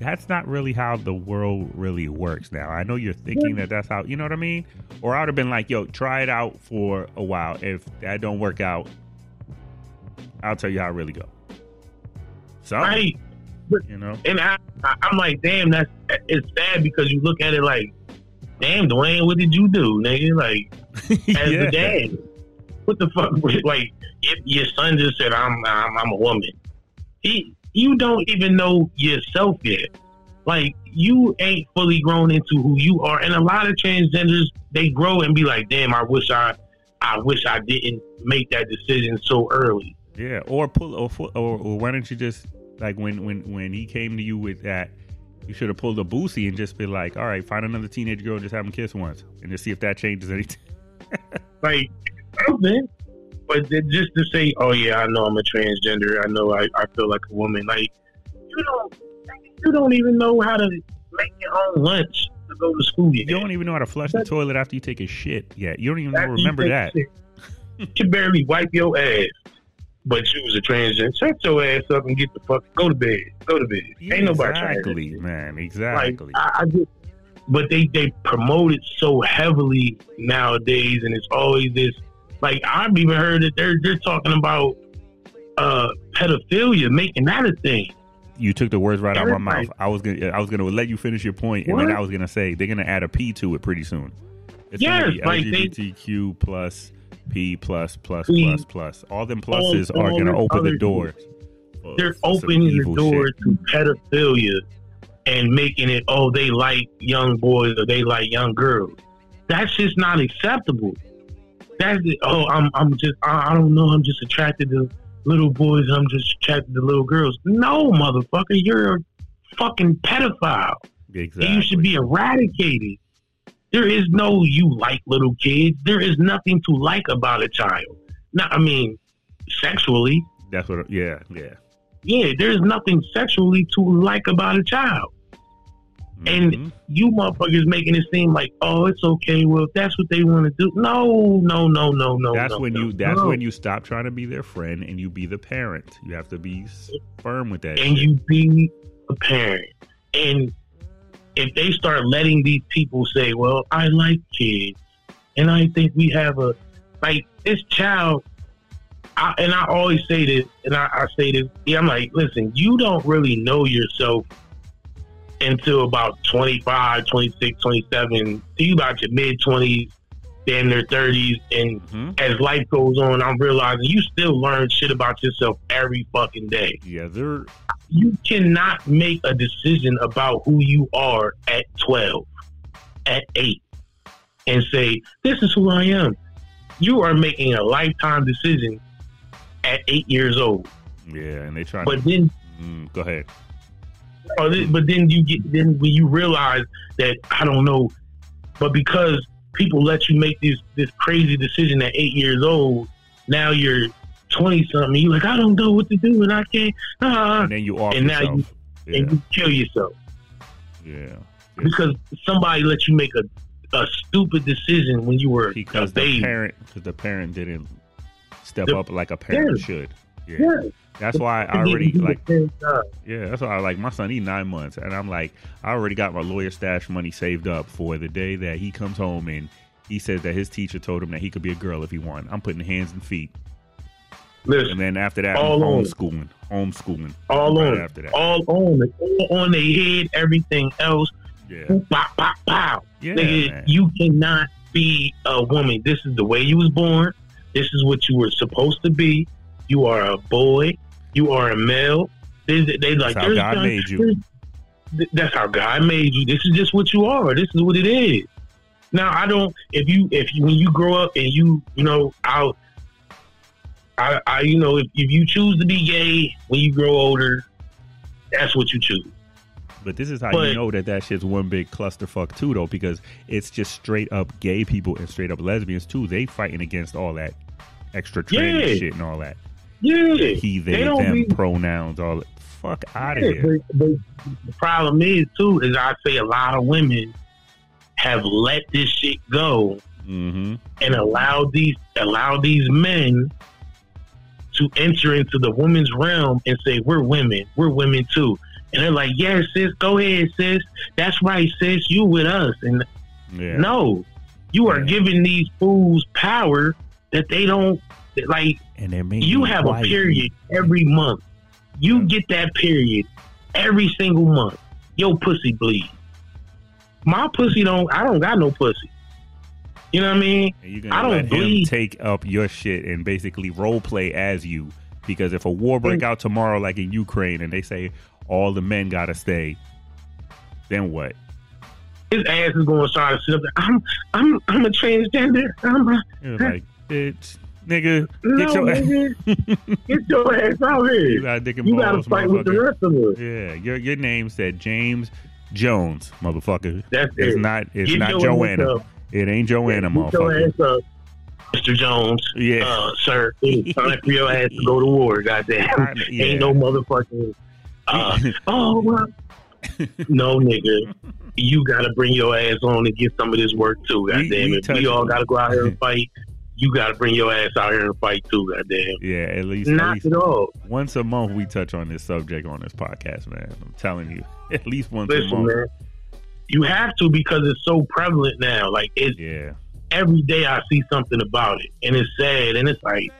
That's not really how the world really works now. I know you're thinking that that's how, you know what I mean? Or I would have been like, yo, try it out for a while. If that don't work out, I'll tell you how I really go. So, Right? you know, And I, I, I'm like, damn, that's it's sad because you look at it like, damn, Dwyane, what did you do, nigga? Like, as Yeah. the dad, what the fuck? Like, if your son just said, I'm, I'm, I'm a woman. He, you don't even know yourself yet. Like, you ain't fully grown into who you are. And a lot of transgenders, they grow and be like, damn, I wish I, I wish I didn't make that decision so early. Yeah, or pull, or, or or why don't you just like when when when he came to you with that, you should have pulled a Boosie and just be like, all right, find another teenage girl, and just have them kiss once, and just see if that changes anything. like something. But just to say, oh yeah, I know I'm a transgender. I know I, I feel like a woman. Like you don't you don't even know how to make your own lunch to go to school yet. You don't even know how to flush the toilet after you take a shit yet. You don't even know, After you remember that. You can barely wipe your ass. But you was a transgender. Shut your ass up and get the fuck go to bed. Go to bed. Ain't nobody exactly, man. like Exactly. I, I just but they they promote it so heavily nowadays and it's always this like I've even heard that they're they're talking about uh pedophilia making that a thing. you took the words right out of my mouth. I was gonna I was gonna let you finish your point, and then I was gonna say they're gonna add a P to it pretty soon. It's Yes, gonna be like they- LGBTQ plus P plus plus P- plus plus. All them all- pluses are gonna open the other door. They're opening the door shit. to pedophilia and making it oh they like young boys or they like young girls. That's just not acceptable. That's it. oh I'm I'm just I, I don't know I'm just attracted to little boys. I'm just attracted to little girls. No, motherfucker, you're a fucking pedophile. Exactly. And you should be eradicated. There is no you like little kids. There is nothing to like about a child. No, I mean, sexually, That's what. Yeah, yeah. yeah, there's nothing sexually to like about a child. And Mhm. you motherfuckers making it seem like, oh, it's okay. Well, if that's what they want to do, no, no, no, no, no. that's no, when no, you. That's no. when you stop trying to be their friend and you be the parent. You have to be firm with that. and shit. you be a parent. And if they start letting these people say, "Well, I like kids," and I think we have a like this child, I, and I always say this, and I, I say this, yeah, I'm like, listen, you don't really know yourself until about 25, 26, 27, till you about your mid 20s, then their 30s, and Mhm. as life goes on, I'm realizing you still learn shit about yourself every fucking day Yeah, they're you cannot make a decision about who you are at 12, at 8, and say, This is who I am. You are making a lifetime decision at 8 years old. yeah, and they try. But to, then, mm, go ahead. or th- but then you get, then when you realize that, I don't know, but because people let you make this, this crazy decision at 8 years old, now you're 20 something, you're like, I don't know what to do, and I can't, ah, And then you off and now yourself. you- and you kill yourself. yeah, because somebody let you make a, a stupid decision when you were because a the parent because the parent didn't step The- up like a parent Yeah. should. Yeah. yeah, That's why I already like yeah, that's why I like my son he nine months and I'm like I already got my lawyer stash money saved up for the day that he comes home and he says that his teacher told him that he could be a girl if he wanted. I'm putting hands and feet. Listen, And then after that, All on homeschooling. Homeschooling. all right on, after that. all on, all on their head. Everything else, Yeah. pop, pop, pow. Yeah. Nigga, man. you cannot be a woman. This is the way you was born. This is what you were supposed to be. You are a boy. You are a male. They, they like how God some- made you. That's how God made you. This is just what you are. This is what it is. Now I don't. If you if you when you grow up and you you know I'll. I, I, you know, if, if you choose to be gay when you grow older, that's what you choose. But this is how But- you know that that shit's one big clusterfuck too, though, because it's just straight up gay people and straight up lesbians too. They fighting against all that extra trans Yeah. shit and all that. Yeah, He, they, They don't them be- pronouns, all that. Fuck out of Yeah, here. but, but the problem is too is I say a lot of women have let this shit go Mm-hmm. and allowed these allow these men to enter into the women's realm and say we're women, we're women too, and they're like, yes, sis, go ahead, sis, that's right, sis, you with us, and Yeah. no, you are Yeah. giving these fools power that they don't like. And they're making You have a period every month. You get that period every single month. Your pussy bleed. My pussy don't. I don't got no pussy. You know what I mean? And you're gonna I don't let take up your shit and basically role play as you. Because if a war break out tomorrow, like in Ukraine, and they say all the men gotta stay, then what? His ass is going to try to sit up there. I'm. I'm. I'm a transgender. I'm a, like, bitch, nigga, no, get your nigga. get your ass out here. you here. got dick and You balls, fight with the rest of us. Yeah, your your name said James Jones, motherfucker. That's It's it. not it's Get not Joanna. ass. It ain't your ass up, Mr. Jones. Yeah. Uh, sir, it's time for your ass to go to war. Goddamn. I- yeah. Ain't no motherfucking. Uh, oh, well, no, nigga. You got to bring your ass on and get some of this work too. We- Goddamn we it. touched- We all got to go out here and fight. You got to bring your ass out here and fight too. Goddamn. yeah, at least, at Not least at all. once a month we touch on this subject on this podcast, man. I'm telling you, at least once a month. man. You have to because it's so prevalent now. Like it's Yeah, every day I see something about it, and it's sad, and it's like.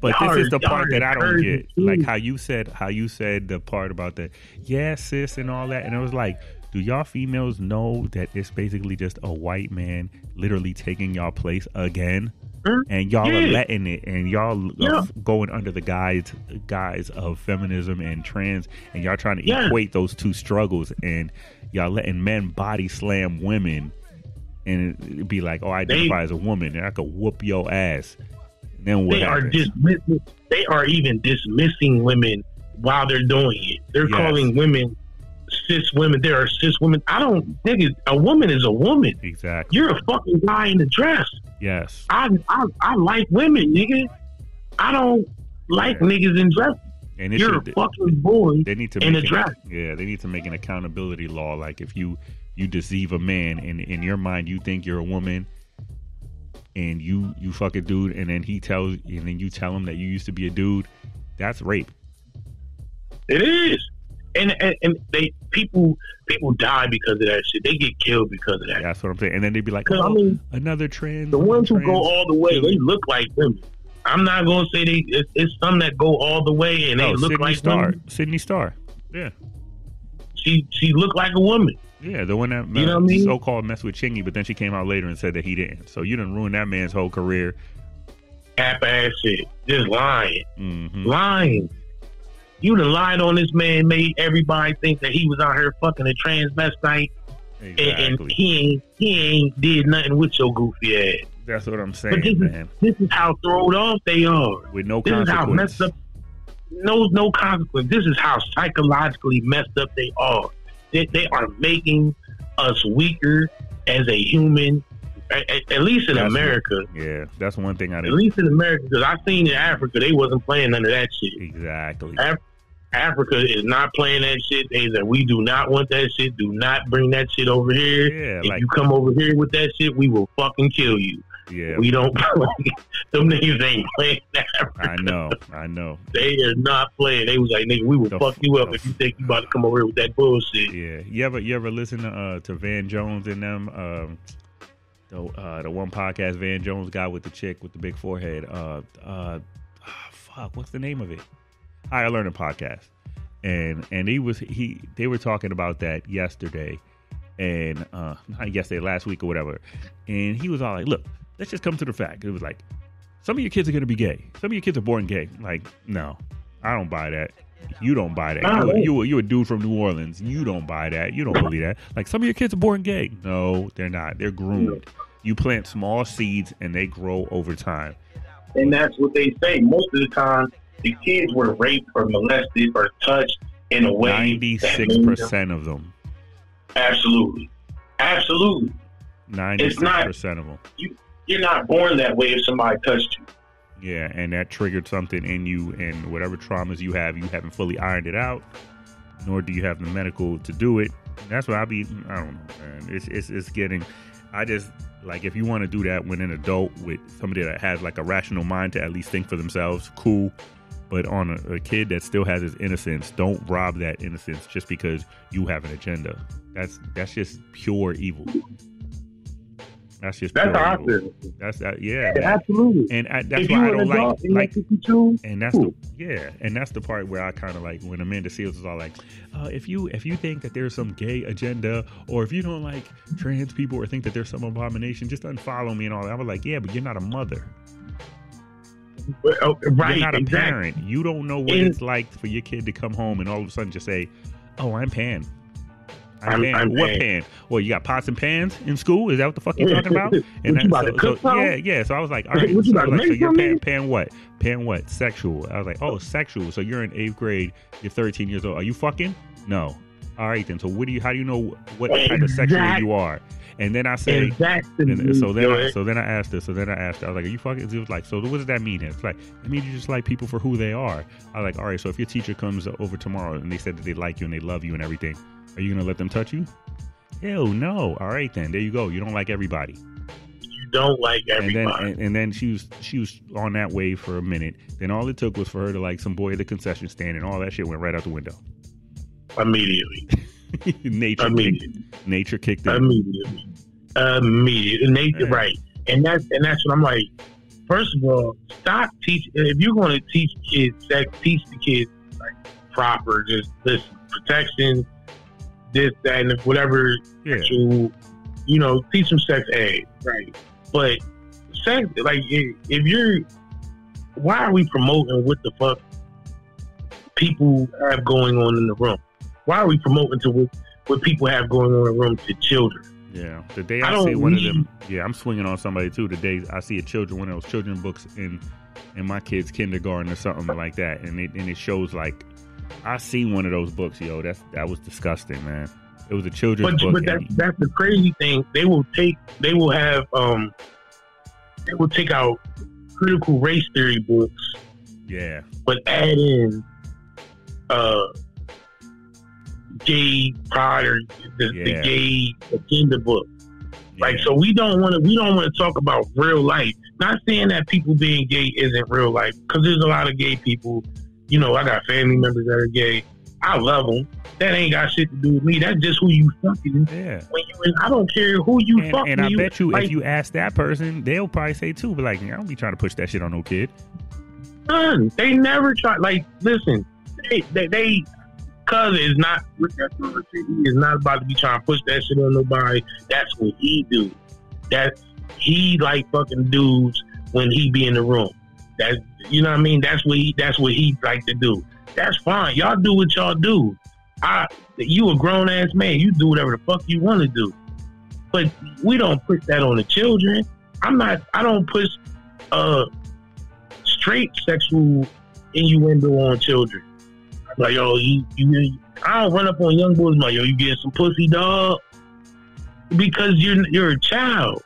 but this is the part that I don't get. Like how you said, how you said the part about the yeah, sis, and all that, and it was like. Do y'all females know that it's basically just a white man literally taking y'all place again? Hmm? and y'all are letting it, and y'all Yeah. going under the guise guise of feminism and trans, and y'all trying to Yeah. equate those two struggles, and y'all letting men body slam women, and it be like, oh, I identify as a woman, and I could whoop your ass. And then what they are happens? dismissing. They are even dismissing women while they're doing it. They're Yes. calling women cis women. There are cis women. I don't. Nigga, a woman is a woman. exactly. You're a fucking guy in a dress. yes. I I, I like women, nigga. I don't like Yeah. niggas in dress. And You're should, a fucking boy. they need to in a an- dress. yeah, they need to make an accountability law. Like if you you deceive a man, and in your mind you think you're a woman, and you you fuck a dude, and then he tells, and then you tell him that you used to be a dude, that's rape. It is. And, and and they people people die because of that shit. They get killed because of that. That's what I'm saying. And then they'd be like, 'Cause, I oh, mean, another trans. The ones who go all the way, they look like women. I'm not gonna say they. It's, it's some that go all the way and they no, look Sidney like Starr. women. Sidney Starr. Yeah, She she looked like a woman. yeah, the one that You know what I mean? so-called messed with Chingy, but then she came out later and said that he didn't. So you didn't ruin that man's whole career. Half ass shit, just lying, hmm lying. You done lied on this man, made everybody think that he was out here fucking a transvestite, and, and he ain't he ain't did nothing with your goofy ass. That's what I'm But saying, this is this is how thrown off they are. With no This is how messed up. No, no consequence. This is how psychologically messed up they are. They, they are making us weaker as a human. At, at- at least in That's America. Yeah, that's one thing I At didn't. least in America, because I seen in Africa they wasn't playing none of that shit. Exactly. Af- Africa is not playing that shit. They said we do not want that shit. Do not bring that shit over here. Yeah, if like you come over here with that shit, we will fucking kill you. yeah. We don't play. Them niggas ain't playing Africa. I know, I know. They are not playing. They was like, nigga, we will The fuck f- you up if you think you about to come over here with that bullshit. Yeah, you ever you ever listen to uh, to Van Jones and them? Um, the uh, the one podcast Van Jones got with the chick with the big forehead. Uh, uh, ah, fuck, what's the name of it? Higher Learning Podcast, and and he was he they were talking about that yesterday, and uh, not yesterday, last week or whatever, and he was all like, look, let's just come to the fact. It was like, some of your kids are gonna be gay. Some of your kids are born gay. Like, no, I don't buy that. You don't buy that. You, you, you a dude from New Orleans. You don't buy that. You don't believe that. Like some of your kids are born gay. No, they're not. They're groomed. You plant small seeds and they grow over time. And that's what they say. Most of the time, the kids were raped or molested or touched in a way. Ninety-six percent of them. Absolutely. Absolutely. Ninety-six percent of them. You're not born that way if somebody touched you. Yeah, and that triggered something in you, and whatever traumas you have, you haven't fully ironed it out, nor do you have the medical to do it. That's why I be. I don't know, man. It's it's it's getting. I just like if you want to do that when an adult with somebody that has like a rational mind to at least think for themselves, cool. But on a, a kid that still has his innocence, don't rob that innocence just because you have an agenda. That's that's just pure evil. That's just That's pure how I evil. feel. That's that. Yeah, man. Absolutely. and I, that's if why I don't like like that's what you choose, and that's Cool. the yeah, and that's the part where I kind of like when Amanda Seales is all like, uh, if you if you think that there's some gay agenda, or if you don't like trans people, or think that there's some abomination, just unfollow me and all that. I was like, yeah, but you're not a mother. Oh, right? you're not a exactly. parent. You don't know what And- it's like for your kid to come home and all of a sudden just say, "Oh, I'm Pan." I'm, I'm- pan. I'm what Pan. pan? Well, you got pots and pans in school? Is that what the fuck you're talking about? What you about cook something? yeah, yeah. So I was like, all right. What you so, I about was to like, so you're pan, pan what? Pan what? Sexual. I was like, oh, sexual. So you're in eighth grade. You're 13 years old. Are you fucking? No. All right then. So what do you? How do you know what type of sexual you are? And then I say, And and so then, I, Joey. so then I asked her. So then I asked her. I was like, "Are you fucking?" It was like, "So what does that mean?" It's like, "It means you just like people for who they are." I was like, "All right." So if your teacher comes over tomorrow and they said that they like you and they love you and everything, are you gonna let them touch you? Hell no. All right then. There you go. You don't like everybody. you don't like And then everybody. and, and then she was she was on that wave for a minute. Then all it took was for her to like some boy at the concession stand, and all that shit went right out the window. immediately, nature, immediately, kicked, nature kicked in. immediately, immediately. And they, Yeah. Right, and that's and that's what I'm like. First of all, stop teaching. If you're going to teach kids sex, teach the kids like proper. Just listen, protection, this, that, and whatever Yeah, to, you know, teach them sex ed, right? But sex, like, if, if you're, why are we promoting what the fuck people have going on in the room? Why are we promoting to what, what people have going on in the room to children? Yeah, the day I I, see one of them, yeah, I'm swinging on somebody too. The day I see a children, one of those children books in in my kid's kindergarten or something like that, and it and it shows like I seen one of those books, yo. That's that was disgusting, man. It was a children's But book. but that's and- that's the crazy thing. They will take, they will have, um, they will take out critical race theory books yeah, but add in uh gay pride or the, the gay agenda book. Like yeah. so we don't want to we don't want to talk about real life. Not saying that people being gay isn't real life because there's a lot of gay people. You know, I got family members that are gay. I love them. That ain't got shit to do with me. That's just who you fucking. yeah. When you, and I don't care who you And, fuck. and I you, bet you, like, if you ask that person, they'll probably say too. But like, I don't be trying to push that shit on no kid. Son, they never try. Like, listen, they they, they cuz is not Rick Escobar City is not about to be trying to push that shit on nobody. That's what he do. That he like fucking dudes when he be in the room. That's you know what I mean. That's what he that's what he like to do. That's fine. Y'all do what y'all do. I you a grown ass man. You do whatever the fuck you want to do. But we don't push that on the children. I'm not. I don't push uh straight sexual innuendo on children. Like yo, you you. I don't run up on young boys like yo, you getting some pussy, dog, because you're you're a child.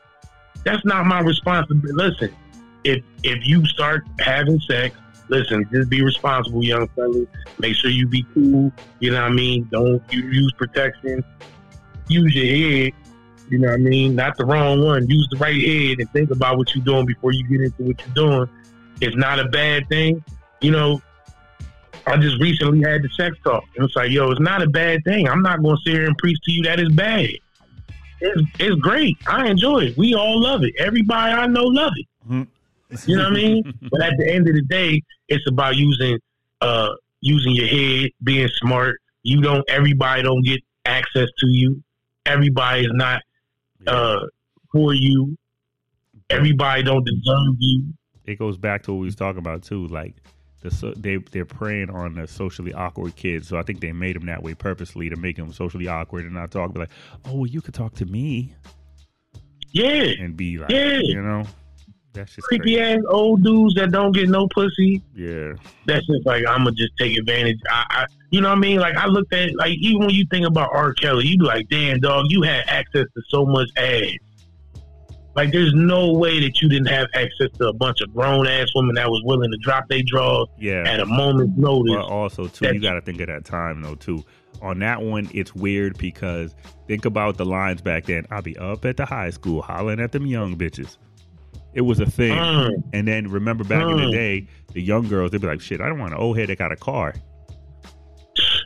That's not my responsibility. Listen, if if you start having sex, listen, just be responsible, young fella. Make sure you be cool. You know what I mean? Don't you use protection. Use your head. You know what I mean? Not the wrong one. Use the right head and think about what you're doing before you get into what you're doing. It's not a bad thing. You know, I just recently had the sex talk. And it's like, yo, it's not a bad thing. I'm not going to sit here and preach to you that it's bad. It's, it's great. I enjoy it. We all love it. Everybody I know love it. Mhm. You know what I mean? But at the end of the day, it's about using uh using your head, being smart. You don't. Everybody don't get access to you. Everybody is not uh for you. Everybody don't deserve you. it goes back to what we was talking about too. Like the so, they they're preying on the socially awkward kids. So I think they made them that way purposely to make them socially awkward and not talk. Be like, oh, well, you could talk to me Yeah, and be like, Yeah. you know, that's just creepy ass old dudes that don't get no pussy. Yeah, That's just like I'm gonna just take advantage. I, I, you know what I mean? Like I looked at like even when you think about R. Kelly, you be like, damn dog, you had access to so much ass. Like there's no way that you didn't have access to a bunch of grown ass women that was willing to drop their drawers yeah. at a moment's notice. But also too, you got to think of that time though too. On that one, it's weird because think about the lines back then. I'll be up at the high school hollering at them young bitches. It was a thing. Mm. And then remember back in the Mm. day, the young girls they'd be like, "Shit, I don't want an old head that got a car."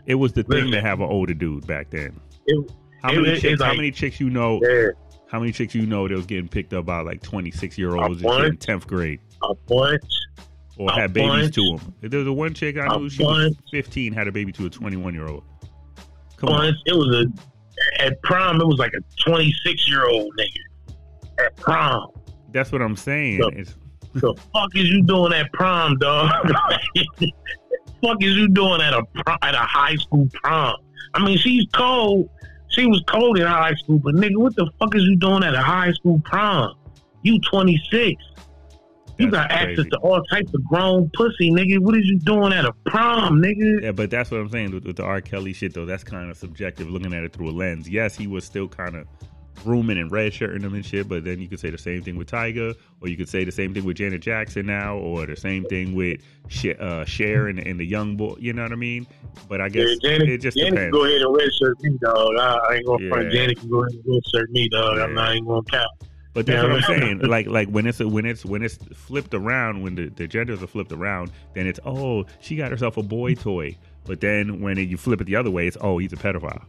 It was the thing to have an older dude back then. It- How it- many chicks? how many chicks you know? yeah, How many chicks you know that was getting picked up by like twenty six year olds in tenth grade a bunch. or A had babies bunch. to them? There was a one chick I knew. She was fifteen, had a baby to a twenty one year old. Come on. It was a at prom. It was like a 26 year old nigga at prom. That's what I'm saying. It's, the fuck is you doing at prom, dog? fuck is you doing at a prom, at a high school prom? I mean, she's cold. She was cold in high school, but nigga, what the fuck is you doing at a high school prom? You 26. You That's got access to all types of grown pussy, nigga. What is you doing at a prom, nigga? yeah, but that's what I'm saying with, with the R. Kelly shit, though. That's kind of subjective, looking at it through a lens. Yes, he was still kind of grooming and red shirting them and shit, but then you could say the same thing with Tyga, or you could say the same thing with Janet Jackson now, or the same thing with Sh- uh, Cher and, and the young boy. You know what I mean? But I guess Yeah, Janet, it just Janet can depends. go ahead and red shirt me, dog. I, I ain't gonna front. Janet can go ahead and red shirt me, dog. I'm not even gonna count. But that's what I'm saying. Like like when it's when it's when it's flipped around, when the, the genders are flipped around, then it's oh she got herself a boy toy. But then when you flip it the other way, it's oh he's a pedophile.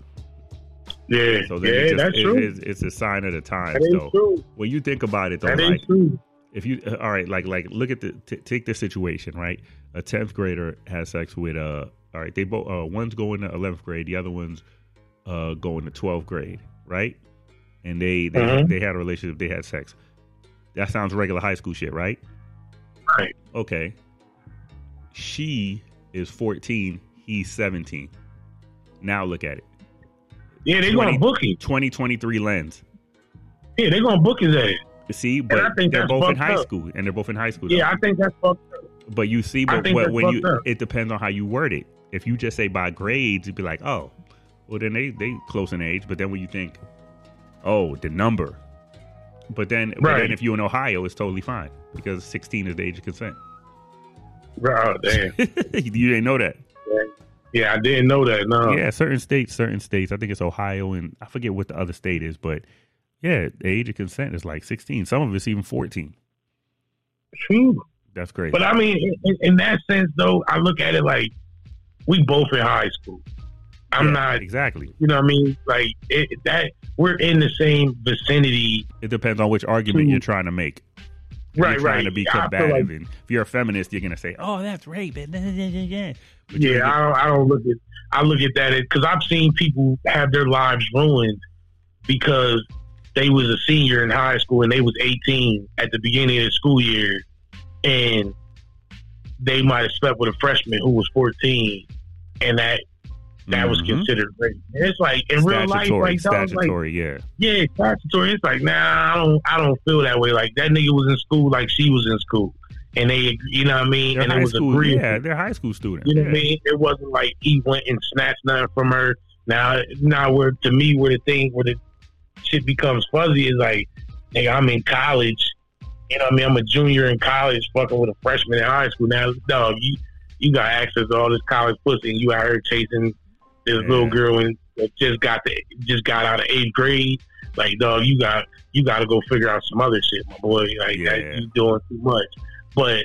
Yeah, So yeah, just, that's it- true. It's, it's a sign of the times. Though. true. When you think about it, though, That like true. if you uh, all right, like like look at the t- take the situation right. A tenth grader has sex with uh all right they both uh one's going to eleventh grade, the other one's uh going to twelfth grade, right? And they they Mhm. they had a relationship, they had sex. That sounds regular high school shit, right? Right. Okay. She is fourteen, he's seventeen. Now look at it. Yeah, they're gonna book him. 2023 lens. Yeah, they're gonna book his ass. See, but I think they're both in high up. school, and they're both in high school. though. Yeah, I think that's fucked up. But you see, but, but that's when you, up. it depends on how you word it. If you just say by grades, you'd be like, oh, well then they they close in age. But then when you think, oh, the number, but then but Right. then if you're in Ohio, it's totally fine because 16 is the age of consent. Oh damn. you didn't know that? Yeah, I didn't know that. No. Yeah, certain states, certain states. I think it's Ohio and I forget what the other state is, but yeah, the age of consent is like 16. Some of it's even 14. True. That's crazy. But I mean, in, in that sense, though, I look at it like we both in high school. I'm Yeah, not. exactly. You know what I mean? Like it, that we're in the same vicinity. It depends on which argument you're trying to make. Right, you're trying right. to be combative, like- and if you're a feminist, you're gonna say, "Oh, that's rape." But Yeah, I don't. I don't look at. I look at that because I've seen people have their lives ruined because they was a senior in high school and they was 18 at the beginning of the school year, and they might have slept with a freshman who was 14, and that that was Mhm. considered rape. And it's like in real life, statutory. like dog, like yeah. yeah, statutory. It's like nah, I don't. I don't feel that way. Like that nigga was in school like she was in school, and they, you know what I mean, They're and it was school. agreeable. Yeah, they're high school students. You know yeah. what I mean? It wasn't like he went and snatched nothing from her. Now, now where to me, where the thing, where the shit becomes fuzzy is like, nigga, I'm in college. You know what I mean? I'm a junior in college, fucking with a freshman in high school. Now, dog, you you got access to all this college pussy, and you out here chasing this little girl that just got the just got out of eighth grade. Like, dog, you got you got to go figure out some other shit, my boy. Like, Yeah. you doing too much. But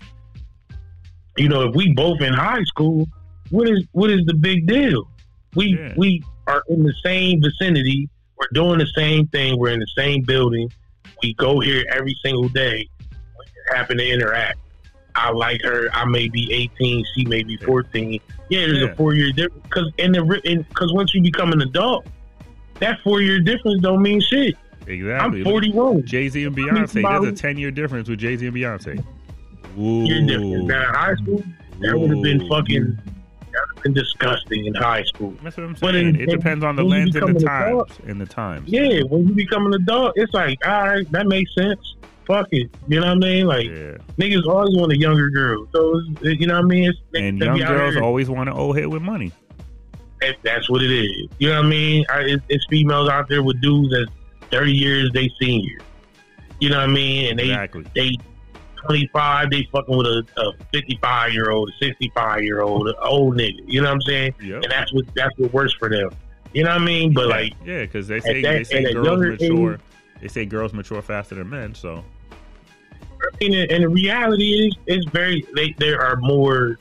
you know, if we both in high school, what is what is the big deal? We Yeah. we are in the same vicinity. We're doing the same thing. We're in the same building. We go here every single day, We happen to interact. I like her. I may be 18. She may be 14. Yeah, there's Yeah. a four year difference. Because in the because once you become an adult, that four year difference don't mean shit. Exactly. I'm 41. Jay Z and Beyonce. There's a ten year difference with Jay Z and Beyonce. Ooh. Year difference. Now in high school, that would have been fucking been disgusting in high school. That's what I'm But saying. in- it depends on the lens and the times. adult- And the times. Yeah, when you become an adult, it's like, all right, that makes sense. Fuck it. You know what I mean? Like Yeah. niggas always want a younger girl. So you know what I mean? It's, And young girls here- always want to old hit with money. that- that's what it is. You know what I mean? I, it's, it's females out there with dudes that's thirty years they senior. You know what I mean? And they Exactly. they twenty five, they fucking with a, a fifty five year old, a sixty five year old, an old nigga. You know what I'm saying? Yep. And that's what that's what works for them. You know what I mean? But like yeah, because they say that- they say girls mature. age- They say girls mature faster than men. So I mean, and the reality is, is very they they are more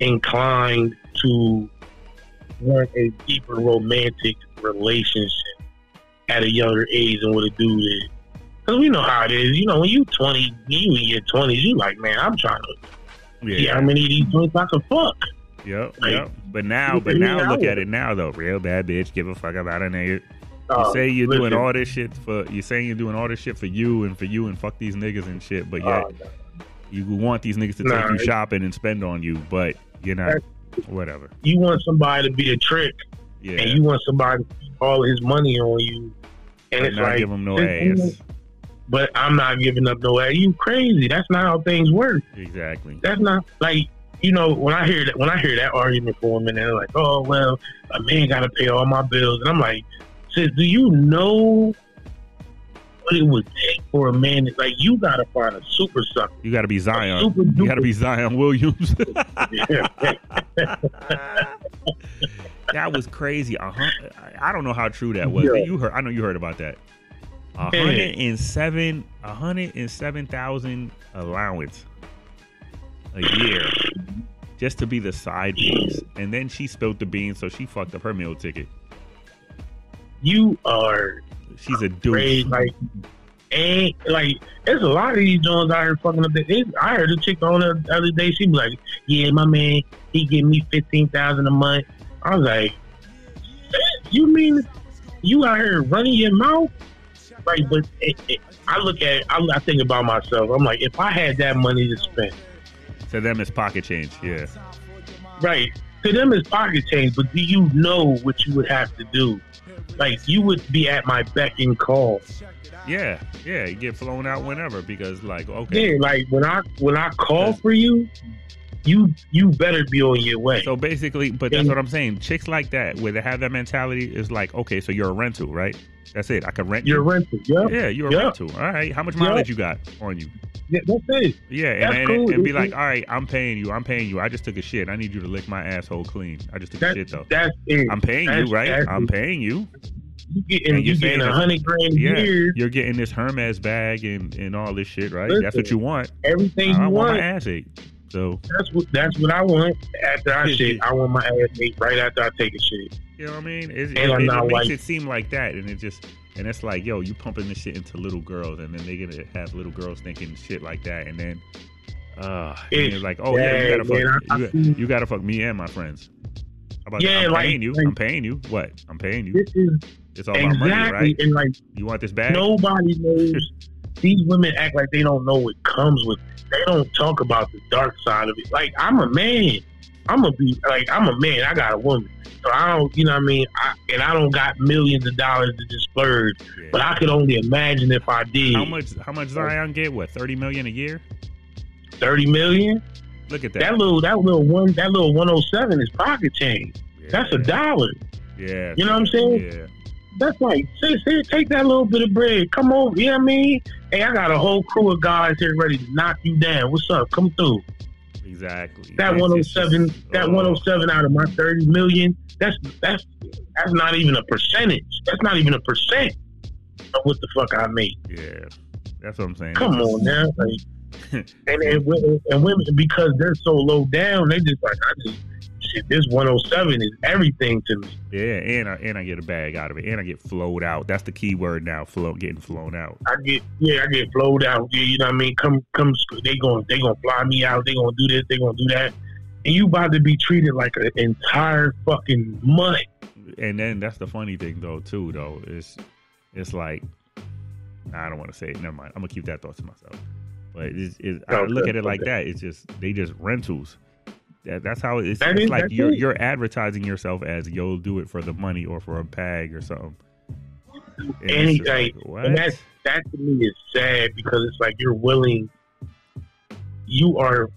inclined to want a deeper romantic relationship at a younger age than what a dude is. Because we know how it is. You know, when you twenty, you in your twenties, you like, man, I'm trying to see how yeah. many of these joints I can fuck. Yep. Like, Yep. But now, but now look at it now though. Real bad bitch. Give a fuck about a nigga. You Uh, say you're doing all this shit for you saying you're doing all this shit for you and for you and fuck these niggas and shit, but yet uh, you want these niggas to Nah, take you shopping and spend on you, but you're not. Whatever. you want somebody to be a trick, Yeah. and you want somebody to all his money on you, and and it's not like, give them no ass. but I'm not giving up no ass. You crazy? That's not how things work. Exactly. That's not like you know when I hear that when I hear that argument for and they're like, oh well, a man got to pay all my bills, and I'm like, sis, do you know what it would take for a man? To, like you got to find a super sucker. You got to be Zion. super You got to be Zion Williams. That was crazy. Hun- I don't know how true that was. Yeah. You heard? I know you heard about that. A hundred and seven, a hundred and seven thousand allowance a year just to be the side piece, and then she spilled the beans, so she fucked up her meal ticket. You are She's a crazy. Like, and like, there's a lot of these joints out here fucking up. I heard a chick on the other day. She was like, "Yeah, my man, he give me fifteen thousand a month." I was like, "You mean you out here running your mouth?" Like, but it, it, I look at, it, I, I think about myself. I'm like, if I had that money to spend, To them, it's pocket change. Yeah, right? To them, it's pocket change. But do you know what you would have to do? Like, you would be at my beck and call. yeah, yeah. You get flown out whenever because, like, okay. Yeah, like when I when I call for you, you you better be on your way. So basically, but that's And- what I'm saying. Chicks like that, where they have that mentality, is like, okay, so you're a rental, right? That's it. I can rent You're you. rented, yeah. Yeah, you're a rental. All right. How much Yeah. mileage you got on you? yeah that's it. Yeah, and, That's and, cool. and be like, all right, I'm paying you. I'm paying you. I just took a shit. I need you to lick my asshole clean. I just took a shit though. that's it. I'm paying that's- you, right? I'm it. paying you. You getting and you're you getting a hundred grand a Yeah, year. you're getting this Hermes bag and and all this shit, right? That's what you want. Everything I you want my ass ate. So That's what that's what I want. After I shit, I want my ass ate right after I take a shit. you know what I mean? It's, it, And I'm it, not it makes it seem like that, and it just and it's like, yo, you pumping this shit into little girls, and then they gonna have little girls thinking shit like that, and then. Uh, and It's like, oh yeah, you gotta fuck, man. I- I you, see- you gotta fuck me and my friends. How about Yeah, I'm like- paying you. like- I'm paying you. What? I'm paying you. Is It's all about money, right? and like You want this bag? nobody knows. These women act like they don't know what comes with. They don't talk about the dark side of it. Like I'm a man. I'm a be like I'm a man. I got a woman, so I don't. You know what I mean? I, and I don't got millions of dollars to just splurge. Yeah. But I could only imagine if I did. How much? How much Zion get? What? Thirty million a year? Thirty million. Look at that. That little that little one that little one oh seven is pocket change. That's a dollar. Yeah. You know what I'm saying? Yeah. That's like, sis, here, take that little bit of bread. Come over. You know what I mean? Hey, I got a whole crew of guys here ready to knock you down. What's up? Come through. Exactly. That It's- it's 107, that uh, oh, 107 out of my 30 million, that's that's that's not even a percentage. That's not even a percent of what the fuck I make. Yeah. That's what I'm saying. Come on now. Like, and, and, women, and women, because they're so low down, they just like, I just shit, this 107 is everything to me. Yeah, and I and I get a bag out of it, and I get flowed out. That's the key word now. Flow, getting flown out. I get yeah, I get flowed out. Yeah, you know what I mean? Come come, they going they gonna fly me out. They gonna do this. They gonna do that. And you about to be treated like an entire fucking mutt. And then that's the funny thing though too though is it's like nah, I don't want to say it. Never mind. I'm gonna keep that thought to myself. But it's, it's, I look at it like that. It's just they just rentals. That, that's how it's, That it's is- like you're it. you're advertising yourself as you'll do it for the money or for a bag or something. And Anything. like. And that's that to me is sad because it's like you're willing you are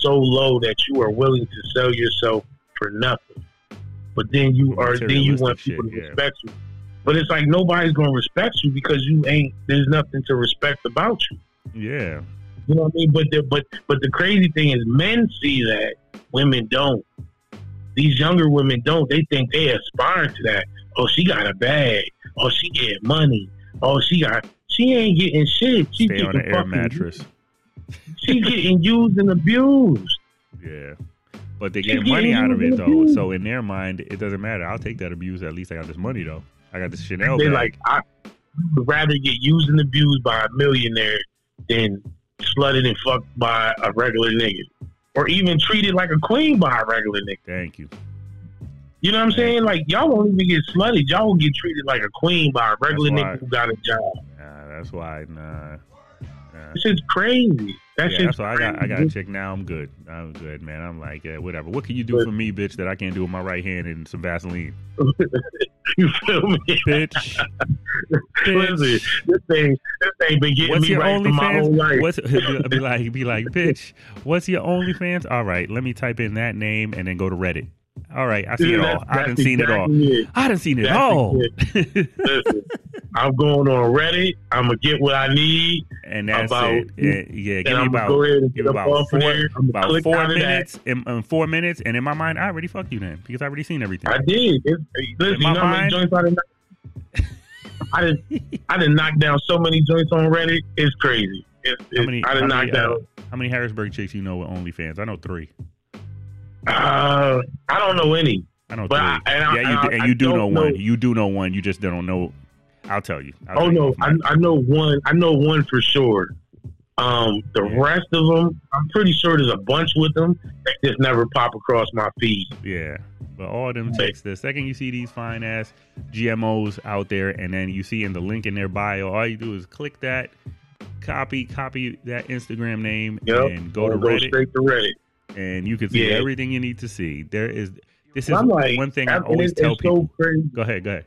so low that you are willing to sell yourself for nothing. But then you are then you want people shit, to yeah. respect you. But it's like nobody's gonna respect you because you ain't there's nothing to respect about you. yeah, You know what I mean? But the but but the crazy thing is men see that, women don't. These younger women don't. They think they aspire to that. Oh, she got a bag. Oh, she get money. Oh, she got she ain't getting shit. She stay on getting an air mattress. She getting used and abused. Yeah. But they get money out of it though. So in their mind, it doesn't matter. I'll take that abuse. At least I got this money though. I got this Chanel they like I would rather get used and abused by a millionaire than slutted and fucked by a regular nigga, or even treated like a queen by a regular nigga. Thank you. You know what I'm saying? Like y'all won't even get slutted. Y'all will get treated like a queen by a regular That's nigga who got a job. Nah, that's why. Nah. nah. This is crazy. That yeah, that's why I got. I got a chick now. I'm good. I'm good, man. I'm like, yeah, whatever. What can you do for me, bitch, that I can't do with my right hand and some Vaseline, you feel me? bitch? Listen, this thing, this thing been getting What's me your right for my whole life. What's be like? Be like, bitch. What's your OnlyFans? All right, let me type in that name and then go to Reddit. All right, I see it all. I done seen it all. it. I done seen it That's all. Listen, I'm going on Reddit. I'm gonna get what I need, and that's About- it. Yeah, yeah, give me I'm about go ahead and give get me up about four. About four out of that. minutes. In, in four minutes, and in my mind, I already fucked you then because I already seen everything. I did. It's, listen, In you know mind- I did. I did. I did knock down so many joints on Reddit. It's crazy. It's, How it's, many? I did many, knock uh, down. how many Harrisburg chicks you know with OnlyFans? I know three. Uh, I don't know any. I know But. I- and I- yeah, you I- do, and I you do know, know- one. You do know one. You just don't know. I'll tell you. I'll Oh tell no, off I. I know one. I know one for sure. Um, the Yeah. rest of them, I'm pretty sure there's a bunch with them that just never pop across my feed. Yeah. But all them chicks, the second you see these fine ass GMOs out there and then you see in the link in their bio, all you do is click that, copy, copy that Instagram name Yep. and go to Go Reddit straight to Reddit. And you can see Yeah. everything you need to see. There is this is like, one thing I always tell it's people. Crazy. Go ahead, go ahead.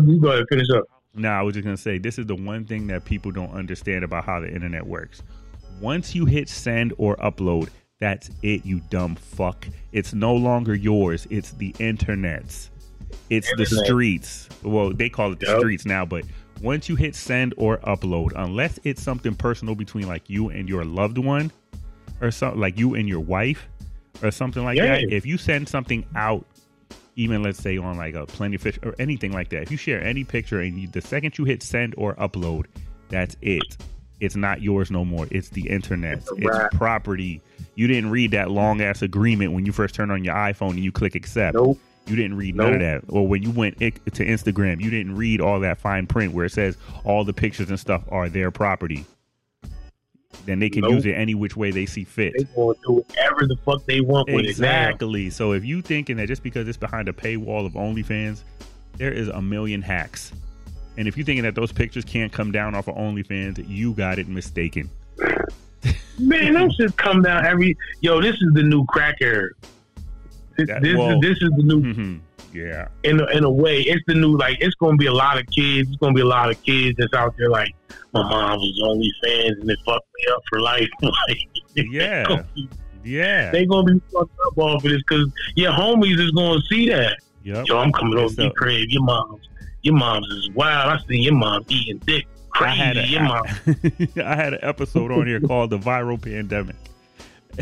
You go ahead, finish up. No, I was just gonna say this is the one thing that people don't understand about how the internet works. Once you hit send or upload, that's it, you dumb fuck. It's no longer yours. It's the internet's. It's the streets. Well, they call it the Yep. streets now, but once you hit send or upload, unless it's something personal between like you and your loved one, or something like you and your wife, or something like Yeah. that, if you send something out even let's say on like a plenty of fish or anything like that if you share any picture and you, the second you hit send or upload that's it. It's not yours no more. It's the internet. It's it's property. You didn't read that long ass agreement when you first turn on your iphone and you click accept. Nope. you didn't read none of that. Or when you went to instagram you didn't read all that fine print where it says all the pictures and stuff are their property then they can Nope. use it any which way they see fit They going to do whatever the fuck they want with it. Exactly. So if you thinking that just because it's behind a paywall of OnlyFans, there is a million hacks. And if you thinking that those pictures can't come down off of OnlyFans, you got it mistaken. Man, them shit come down every. Yo, this is the new cracker. This, That- this well- is this is the new Mhm. Yeah. in a, in a way. It's the new like. It's to be a lot of kids. It's to be a lot of kids that's out there like my mom was OnlyFans and it fucked me up for life. like, Yeah. Yeah. they gonna be fucked up off of this because your homies is gonna see that. Yep. Yo, I'm coming over to your crib. Your mom's, your mom's is wild. I seen your mom eating dick I crazy. had, a, your mom. I had an episode on here called the viral pandemic.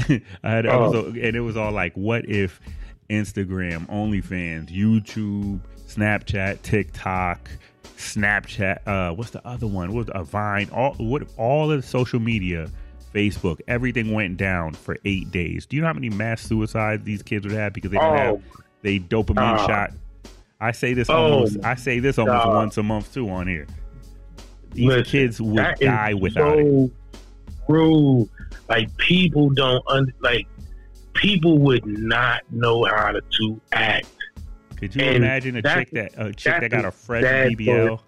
I had an Oh. episode, and it was all like, "What if Instagram, OnlyFans, YouTube, Snapchat, TikTok, Snapchat? Uh, what's the other one? What a Vine? All what? All of the social media Facebook, everything went down for eight days. Do you know how many mass suicides these kids would have because they didn't Oh. have they dopamine Uh. shot? I say this Oh, almost. I say this almost God. once a month too on here. These Listen, kids would die without it. so True. Like people don't un- like people would not know how to, to act. Could you and imagine a chick that a chick that got a a fresh BBL,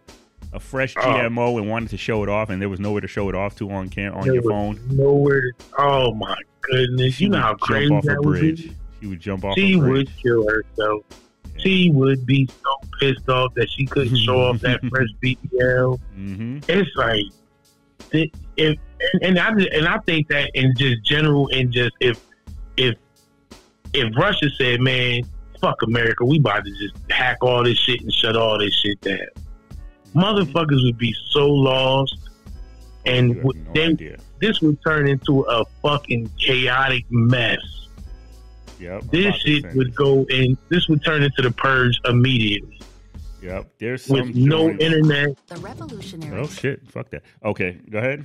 a fresh Oh. GMO, and wanted to show it off, and there was nowhere to show it off to on cam on There your phone? Nowhere. Oh my goodness! She you know would how jump crazy off a that would be? bridge. She would jump off She a would kill herself. She would be so pissed off that she couldn't show off that fresh BBL. hmm It's like, if and I and I think that in just general and just if if Russia said, man, fuck America, we about to just hack all this shit and shut all this shit down. Motherfuckers would be so lost, and You have w- no then idea. this would turn into a fucking chaotic mess. Yep. I'm This shit would go in. This would turn into the purge immediately Yep. There's some with no joints- internet. The revolutionaries. Oh shit! Fuck that. Okay, go ahead.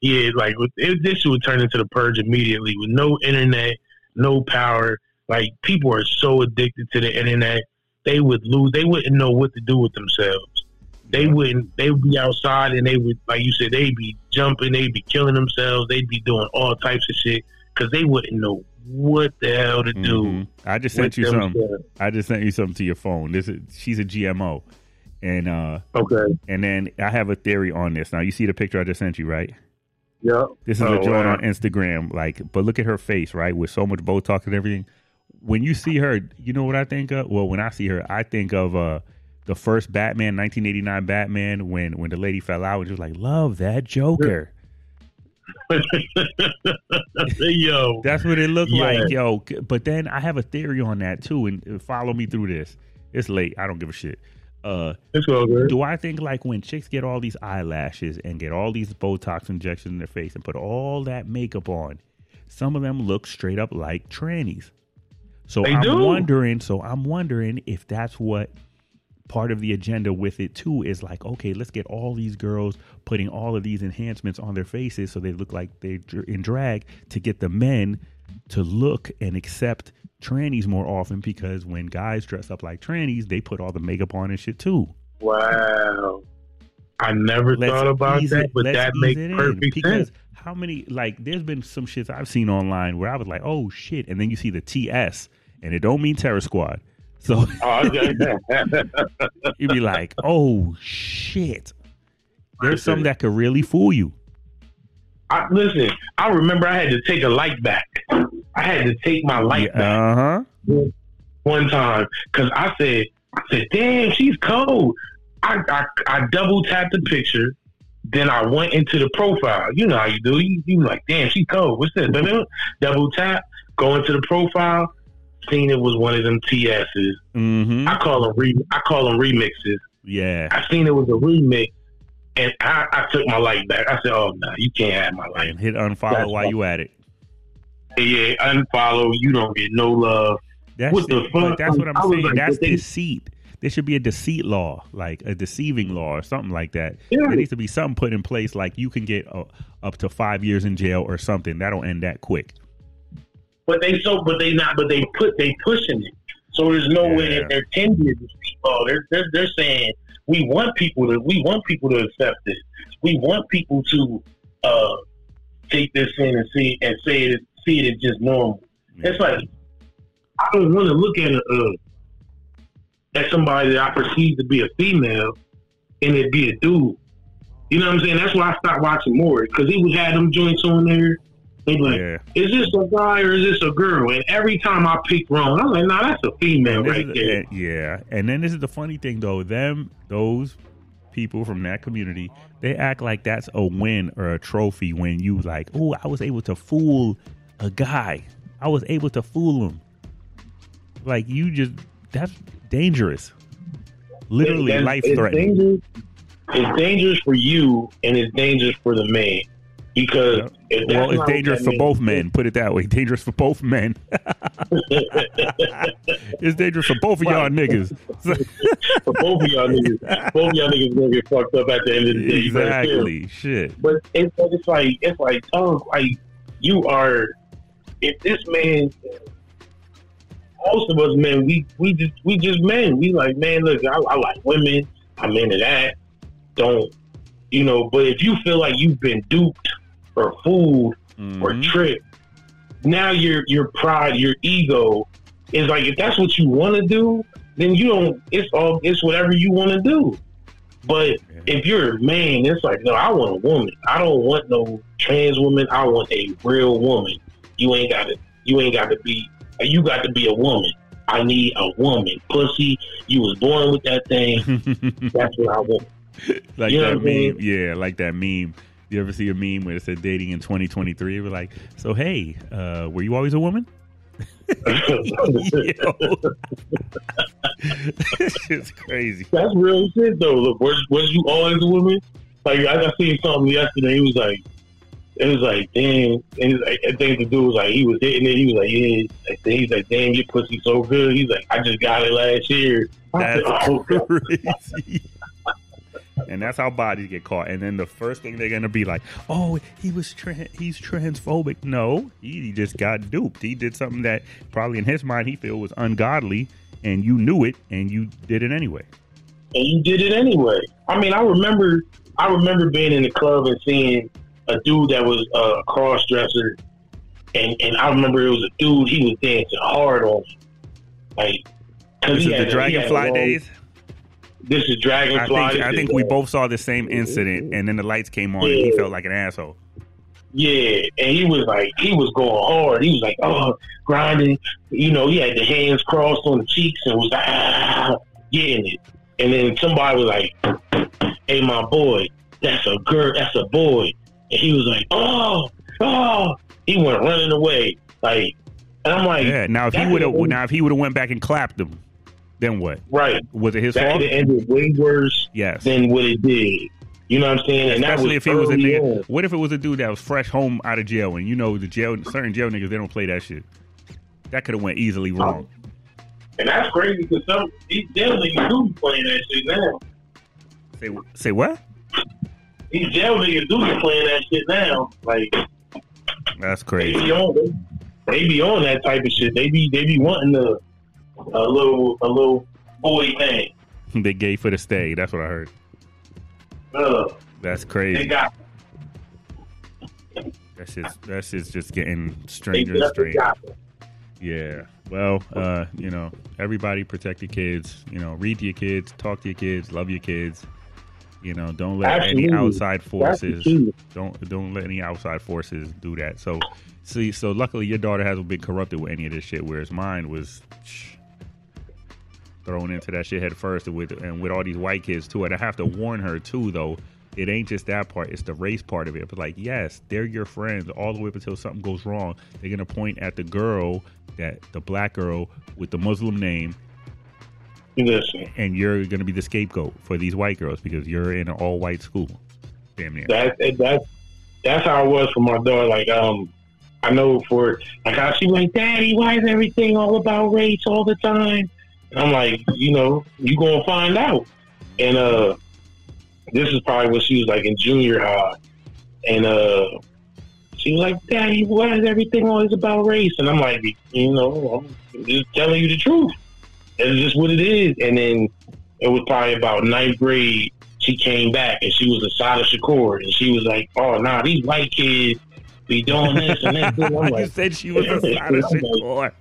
Yeah, like with, it, this would turn into the purge immediately with no internet, no power. Like people are so addicted to the internet, they would lose. They wouldn't know what to do with themselves. They wouldn't. They would be outside and they would, like you said, they'd be jumping, they'd be killing themselves, they'd be doing all types of shit because they wouldn't know what the hell to do. Mhm. I just sent you some. themselves. I just sent you something to your phone. This is she's a GMO, and uh, Okay. and then I have a theory on this. Now you see the picture I just sent you, right? Yeah. This is Oh, a joint wow. on Instagram. Like, but look at her face, right? With so much Botox and everything. When you see her, you know what I think of? Well, when I see her, I think of uh the first Batman, 1989 Batman, when when the lady fell out and she was like, "Love that Joker." Yo. That's what it looked Yeah. like, yo. But then I have a theory on that too, and uh, follow me through this. It's late. I don't give a shit. Uh, It's all good. do I think like when chicks get all these eyelashes and get all these Botox injections in their face and put all that makeup on, some of them look straight up like trannies. So They I'm do. wondering. So I'm wondering if that's what part of the agenda with it too is like, okay, let's get all these girls putting all of these enhancements on their faces so they look like they're in drag to get the men to look and accept trannies more often because when guys dress up like trannies, they put all the makeup on and shit too. Wow. I never Let's thought about that, it- but that makes perfect because sense. how many like there's been some shits I've seen online where I was like, oh shit, and then you see the TS and it don't mean Terror Squad. So Oh, you'd be like, oh shit. There's some that could really fool you. I, listen, I remember I had to take a light back. I had to take my light back Uh huh. one time because I said, I said, damn, she's cold. I, I, I double tapped the picture. Then I went into the profile. You know how you do. You, you like, damn, she cold. What's this? Double tap, go into the profile. Seen it was one of them TSs. Mm-hmm. I call them re, I call them remixes. Yeah. I seen it was a remix, and I, I took my light back. I said, "Oh no, you can't have my light." And hit unfollow That's while you at it. Yeah, unfollow. You don't get no love. That's What the fuck? that's what I'm I saying. like, that's deceit. There should be a deceit law, like a deceiving law or something like that. Yeah. There needs to be something put in place, like you can get uh, up to five years in jail or something. That'll end that quick. But they so, but they not. But they put they pushing it. So there's no way that they're ten years. Oh, they're, they're they're saying we want people to we want people to accept this. We want people to uh, take this in and see and say it see it as just normal. It's like I don't want to look at a, uh, at somebody that I perceive to be a female and it be a dude. You know what I'm saying? That's why I stopped watching Maury because he would have them joints on there. Like, yeah. "Is this a guy or is this a girl?" And every time I pick wrong, I'm like, "Nah, that's a female right is- there." and- yeah. And then this is the funny thing though. Them those people from that community, they act like that's a win or a trophy when you like, oh, I was able to fool a guy. I was able to fool him. Like you just that's dangerous. Literally life it's threatening. dangerous- It's dangerous for you, and it's dangerous for the man because if Well, it's dangerous for man both men. Put it that way. Dangerous for both men. it's dangerous for both of y'all niggas. For both of y'all niggas, both of y'all niggas gonna get fucked up at the end of the day. You better chill. exactly. Shit. But it's, it's like it's like oh, like you are. If this man, most of us men, we we just we just men. We like man. Look, I, I like women. I'm into that. Don't you know? But if you feel like you've been duped or food or Mhm. tricked, now your your pride, your ego is like if that's what you want to do, then you don't. It's all. It's whatever you want to do. But if you're a man, it's like, no, I want a woman. I don't want no trans woman. I want a real woman. You ain't got to. You ain't got to be. You got to be a woman. I need a woman. Pussy. You was born with that thing. That's what I want. like You know that what I mean? meme. Yeah, like that meme. You ever see a meme where it said dating in 2023? We're like, so hey, uh, were you always a woman? It's crazy. That's real shit though. Look, was was you always a woman? Like I, I seen something yesterday. He was like, it was like, damn. And like, I think the dude was like, he was hitting it. He was like, yeah. He's like, damn, your pussy so good. He's like, I just got it last year. I said, That's oh, crazy. And that's how bodies get caught. And then the first thing they're gonna be like, "Oh, he was tran he's transphobic." No, he just got duped. He did something that probably in his mind he feel was ungodly, and you knew it, and you did it anyway. and you did it anyway. I mean, I remember, I remember being in the club and seeing a dude that was uh, a cross dresser, and and I remember it was a dude he was dancing hard on, me. like. This is the a- he had a Dragonfly days. This is I Dragonfly. think I think we both saw the same incident, and then the lights came on, and he felt like an asshole. Yeah, and he was like, he was going hard. He was like, oh, grinding. You know, he had the hands crossed on the cheeks and was like, ah, getting it. And then somebody was like, hey, my boy, that's a girl, that's a boy. And he was like, oh, oh. He went running away. Like, and I'm like, Yeah. Now if he would could've- now if he would have went back and clapped him, then what? right. Was it his That fault? ended way worse Yes. than what it did. You know what I'm saying? And that Especially if he was a nigga. on. What if it was a dude that was fresh home out of jail, and you know the jail, certain jail niggas they don't play that shit. That could have went easily oh. wrong. And that's crazy because some these jail niggas do be playing that shit now. Say say what? These jail niggas do be playing that shit now. Like That's they crazy. be on, they be on that type of shit. They be they be wanting a a little a little boy thing. they gay for the stay. That's what I heard. That's they crazy. got That's just that's just just getting stranger and stranger. Yeah. Well, uh, you know, everybody protect your kids. You know, read to your kids, talk to your kids, love your kids. You know, don't let any outside forces don't don't let any outside forces do that. So, see, so luckily your daughter hasn't been corrupted with any of this shit, whereas mine was thrown into that shit head first with and with all these white kids too. And I have to warn her too, though. It ain't just that part; it's the race part of it. But like, yes, they're your friends all the way up until something goes wrong. They're gonna point at the girl that the black girl with the Muslim name, Listen, and you're gonna be the scapegoat for these white girls because you're in an all white school. Damn near. that that's that's how it was for my daughter. Like um, I know for like how she like, Daddy, why is everything all about race all the time? And I'm like, you know, you gonna find out. And uh, this is probably what she was like in junior high, and uh, she was like, Daddy, why is everything always about race? And I'm like, you know, I'm just telling you the truth. It's just what it is. And then it was probably about ninth grade. She came back and she was Assata Shakur, and she was like, "Oh, nah, these white kids be doing this and that." I'm you said she was a side of. I'm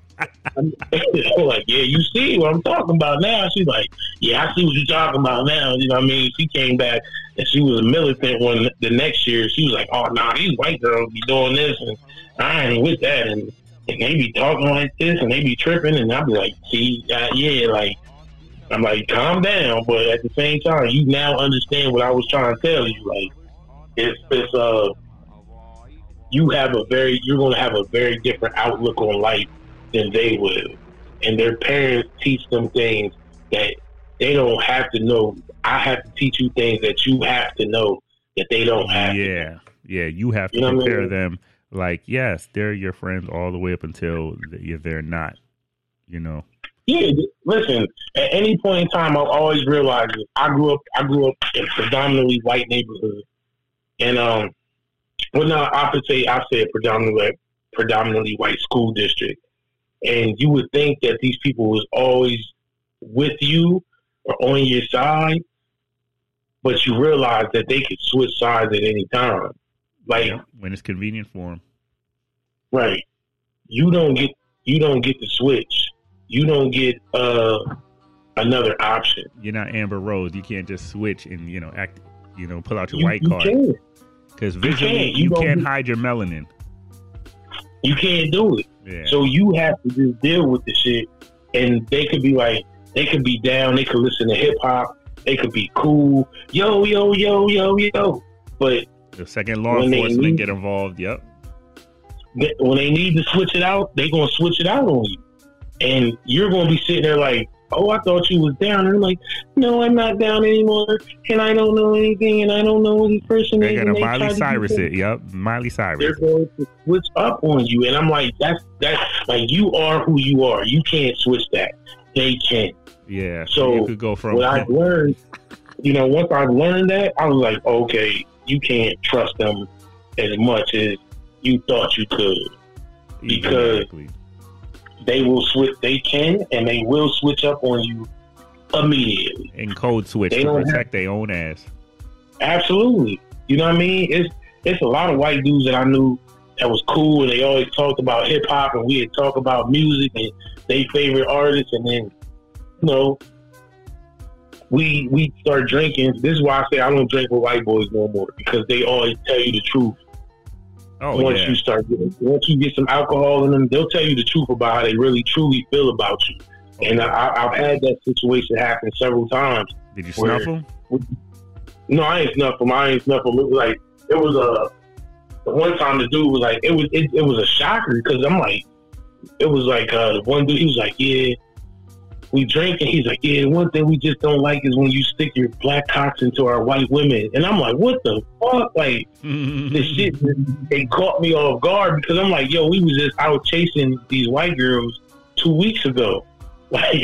like, yeah, you see what I'm talking about now? She's like, yeah, I see what you're talking about now. You know what I mean? She came back and she was a militant one the next year. She was like, oh, nah, these white girls be doing this and I ain't with that. And, and they be talking like this and they be tripping. And I'll be like, see, uh, yeah, like, I'm like, calm down. But at the same time, you now understand what I was trying to tell you. Like, it's, it's, uh, you have a very, you're going to have a very different outlook on life than they will. And their parents teach them things that they don't have to know. I have to teach you things that you have to know that they don't have. to know. Yeah, yeah. You have to You know what I prepare mean? them like yes, they're your friends all the way up until they're not. You know. Yeah, listen. At any point in time, I've always realized that I grew up. I grew up in a predominantly white neighborhood, and um, well, now I could say I said predominantly predominantly white school district, and you would think that these people was always with you or on your side, but you realize that they could switch sides at any time. Like when it's convenient for them. Right. You don't get you don't get to switch. You don't get uh another option. You're not Amber Rose. You can't just switch and you know act. You know, pull out your you, white card. Because visually, you, you can't hide your melanin. You can't do it. Yeah. So you have to just deal with the shit. And they could be like, they could be down. They could listen to hip hop. They could be cool. Yo, yo, yo, yo, yo. But the second law enforcement need, get involved, yep. When they need to switch it out, they're gonna switch it out on you, and you're gonna be sitting there like, "Oh, I thought you was down." And I'm like, "No, I'm not down anymore, and I don't know anything, and I don't know who this person they're is." They're gonna Miley Cyrus it, yep, Miley Cyrus. They're going to switch up on you, and I'm like, "That's that's like you are who you are. You can't switch that. They can't. Yeah. So you could go from what I've learned, you know, once I've learned that, I was like, okay, you can't trust them as much as you thought you could because exactly. They will switch. They can and they will switch up on you immediately and code switch they to protect have, their own ass. Absolutely, you know what I mean. It's it's a lot of white dudes that I knew that was cool and they always talked about hip hop and we had talked about music and they favorite artists and then you know we we start drinking. This is why I say I don't drink with white boys no more because they always tell you the truth. Oh, once yeah. you start getting, once you get some alcohol in them, they'll tell you the truth about how they really truly feel about you. And I, have had that situation happen several times. Did you snuff them? No, I ain't snuff them. I ain't snuff them. It was like it was a one time the dude was like it was it, it was a shocker because I'm like it was like uh, the one dude he was like yeah we drink, and he's like, yeah, one thing we just don't like is when you stick your black cocks into our white women. And I'm like, what the fuck? Like, this shit, they caught me off guard because I'm like, yo, we was just out chasing these white girls two weeks ago. Like,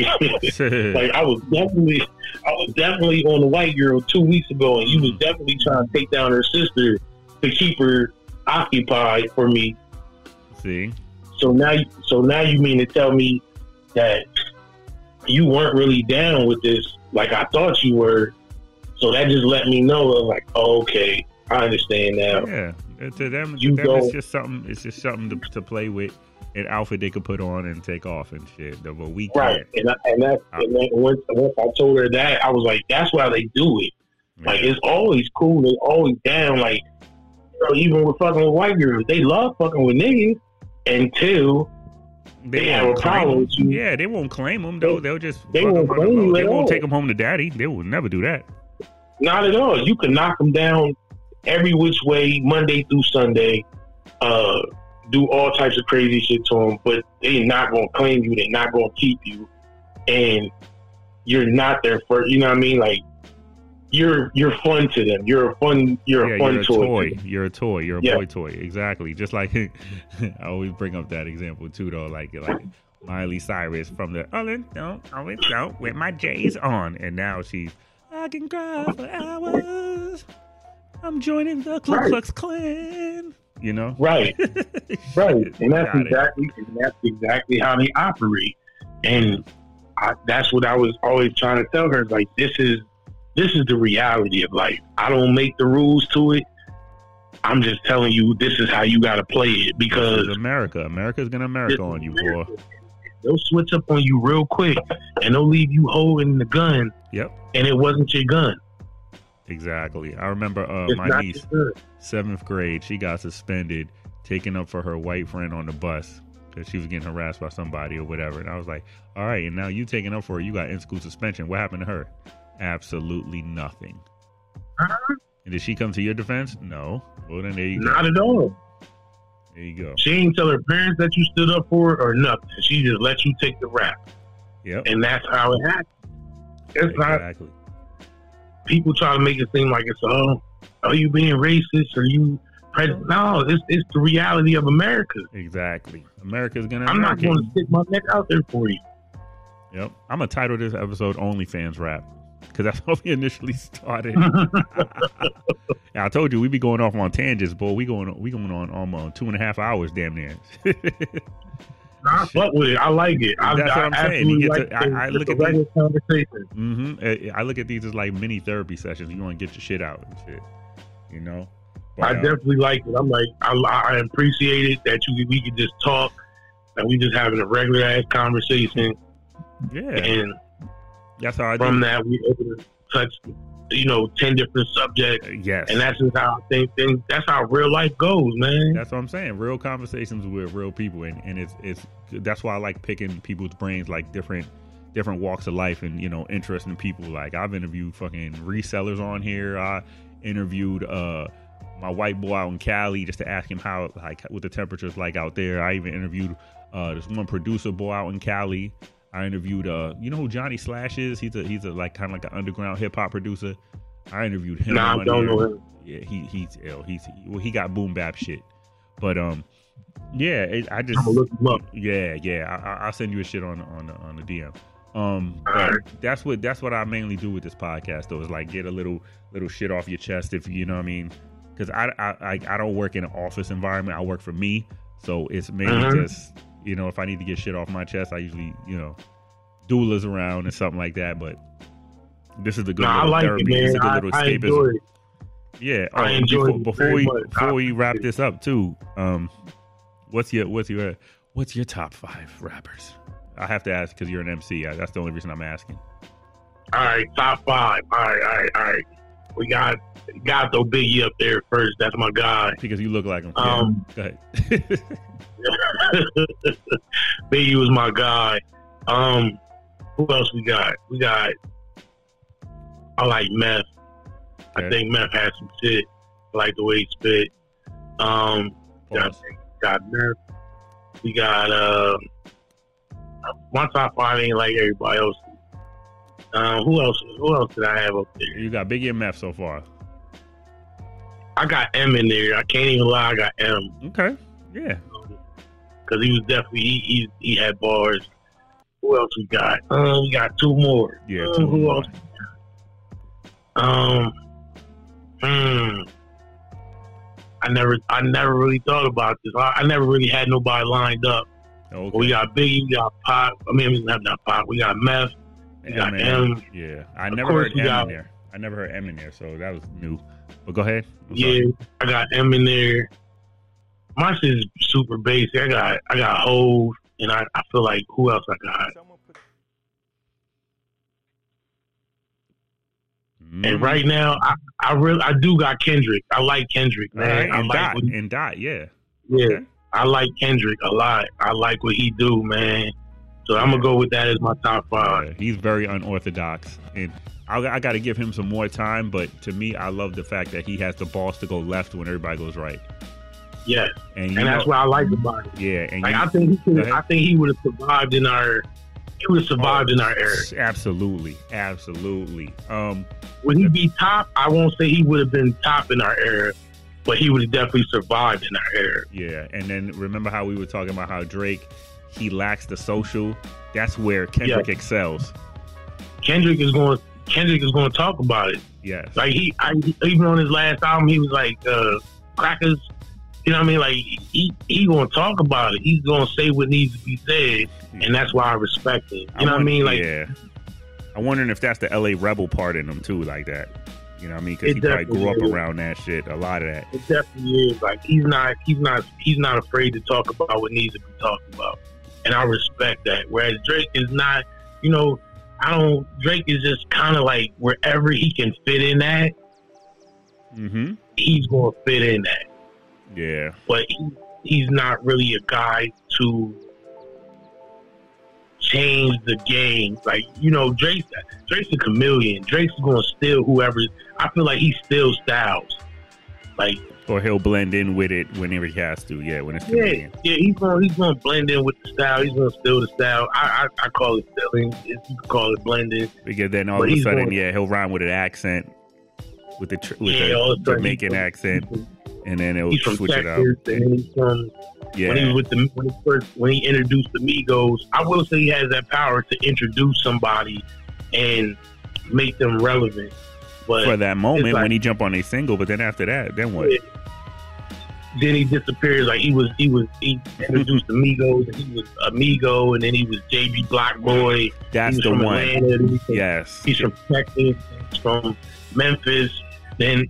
like I was definitely, I was definitely on the white girl two weeks ago, and you was mm. definitely trying to take down her sister to keep her occupied for me. See. So now, so now you mean to tell me that you weren't really down with this like I thought you were. So that just let me know, like, oh, okay, I understand now. Yeah, to them, you to them it's just something. It's just something to, to play with, an outfit they could put on and take off and shit. But we right, and, I, and that, uh, and then once, once I told her that, I was like, that's why they do it. Like it's always cool. They always down. Like you know, even with fucking with white girls, they love fucking with niggas until they, they have a problem with you. Yeah, they won't claim them though. They'll just they won't claim you They won't all. take them home to daddy. They will never do that. Not at all. You can knock them down every which way, Monday through Sunday. Uh, do all types of crazy shit to them, but they're not gonna claim you. They're not gonna keep you, and you're not their first. You know what I mean? Like you're you're fun to them. You're a fun you're yeah, a fun you're a toy. toy. You're a toy. You're a yeah. boy toy. Exactly. Just like I always bring up that example too, though. Like like Miley Cyrus from the oh don't always don't with my J's on, and now she's I can cry for hours. I'm joining the Ku Klux Klan. You know, right, right, and that's exactly and that's exactly how they operate. And I, that's what I was always trying to tell her. Like this is this is the reality of life. I don't make the rules to it. I'm just telling you, this is how you got to play it because America, America's gonna America on you, boy. They'll switch up on you real quick, and they'll leave you holding the gun. Yep. And it wasn't your gun. Exactly. I remember uh, my niece, seventh grade. She got suspended, taken up for her white friend on the bus because she was getting harassed by somebody or whatever. And I was like, "All right, and now you taking up for her. You got in school suspension. What happened to her?" Absolutely nothing. Uh-huh. And did she come to your defense? No. Well, then there you go. Not at all. There you go. She ain't tell her parents that you stood up for it or nothing. She just let you take the rap. Yep. And that's how it happened. It's exactly. not. People try to make it seem like it's oh, are you being racist or you Pred- no, it's it's the reality of America. Exactly. America's gonna. I'm not going to stick my neck out there for you. Yep. I'm gonna title this episode "OnlyFans Rap" because that's how we initially started. yeah, I told you we'd be going off on tangents, boy. We going we going on almost two and a half hours, damn near. I fuck with it. I like it. I, That's what I I'm saying. You like to- the- I- I look at regular conversation. hmm I look at these as like mini therapy sessions. You want to get your shit out and shit, you know. But, I uh, definitely like it. I'm like, I, I appreciate it that you we could just talk and we just having a regular ass conversation, yeah, and that's how I do. from that we able to touch, you know, ten different subjects, Uh, yes, and that's just how I think things. That's how real life goes, man. That's what I'm saying. Real conversations with real people, and, and it's it's that's why I like picking people's brains, like different different walks of life, and you know, interesting people. Like I've interviewed fucking resellers on here. I interviewed uh my white boy out in Cali just to ask him how like what the temperature's like out there. I even interviewed uh this one producer boy out in Cali. I interviewed uh you know who Johnny Slash is? He's a he's a like kind of like an underground hip hop producer. I interviewed him. Nah, I don't here. know him. Yeah, he he's ill. He's well, he got boom bap shit, but um, yeah, it, I just I'm look him up. yeah yeah I, I- I'll send you a shit on on the, on the DM. Um, but that's what that's what I mainly do with this podcast though is like get a little little shit off your chest if you know what I mean because I, I I I don't work in an office environment. I work for me, so it's mainly Mhm. just you know if I need to get shit off my chest, I usually you know doulas around and something like that. But this is the good Nah, I little like therapy. it, This is a good little I escapism. it. Yeah, I oh, enjoy before, it before we much. before we wrap I- this up too. Um, what's your what's your what's your top five rappers? I have to ask because you're an MC. That's the only reason I'm asking. All right, top five. All right, all right, all right. We got got throw Biggie up there first. That's my guy. Because you look like him. Um, yeah, go ahead. Biggie was my guy. Um, who else we got? We got. I like Meth. I think Meth has some shit. I like the way he spit. Um, got, got Meth. We got uh, my top five ain't like everybody else. Um, who else? Who else did I have up there? You got Biggie and Meth so far. I got M in there. I can't even lie. I got M Okay. Yeah. Because he was definitely he, he he had bars. Who else we got? Um, we got two more. Yeah. Um, two who more. else? Um, hmm. I never, I never really thought about this. I, I never really had nobody lined up. Okay. We got Biggie, we got Pop. I mean, we have not Pop. We got Meth. we got Eminem. M. Yeah. I Of never heard M got- in there. I never heard M in there, so that was new. But go ahead. I'm Yeah, sorry. I got M in there. My shit is super basic. I got, I got Hov, and I, I feel like who else I got? Mm. And right now, I, I really, I do got Kendrick. I like Kendrick, man. right. I And like Dot. he, And Dot. Yeah. yeah, Okay. I like Kendrick a lot. I like what he do, man. So I'm gonna go with that as my top five. Yeah, he's very unorthodox, and I, I got to give him some more time. But to me, I love the fact that he has the balls to go left when everybody goes right, Yes, and, and that's know- what I like about it. yeah, and Like you, I think he could. I think he would have survived in our. He would have survived in our era. absolutely, absolutely. Um, Would he be top? I won't say he would have been top in our era, but he would have definitely survived in our era. yeah, and then remember how we were talking about how Drake he lacks the social. That's where Kendrick excels. Kendrick is going. Kendrick is going to talk about it. Yes, Like he, I, even on his last album, he was like uh, crackers. You know what I mean? Like he, he going to talk about it. He's going to say what needs to be said, and that's why I respect him. You know what I mean? Like yeah, I'm wondering if that's the LA rebel part in him too, like that. You know what I mean? Because he probably grew up is. around that shit, a lot of that. it definitely is. Like he's not, he's not, he's not afraid to talk about what needs to be talked about, and I respect that. Whereas Drake is not. You know, I don't. Drake is just kind of like wherever he can fit in at, Mm-hmm. he's going to fit in at. Yeah. but he, he's not really a guy to change the game. Like you know, Drake Drake's a chameleon. Drake's going to steal whoever. I feel like he steals styles. Like Or he'll blend in with it whenever he has to. Yeah, when it's yeah, convenient. yeah, he's gonna he's going to blend in with the style. He's going to steal the style. I I, I call it stealing. You can call it blending. Because then all But of a sudden, going- yeah, he'll rhyme with an accent, with the with Yeah, a of a sudden Jamaican he's- accent, and then it'll switch it out. Texas, and he's from Yeah, when he was with the when he first when he introduced the Migos. I will say he has that power to introduce somebody and make them relevant. But for that moment like- when he jump on a single, but then after that, then what? Yeah. then he disappears. Like he was, he was, he introduced the Migos, and he was Amigo, and then he was JB Black Boy. That's the one. Atlanta. he's from, Yes. he's from Texas. He's from Memphis. Then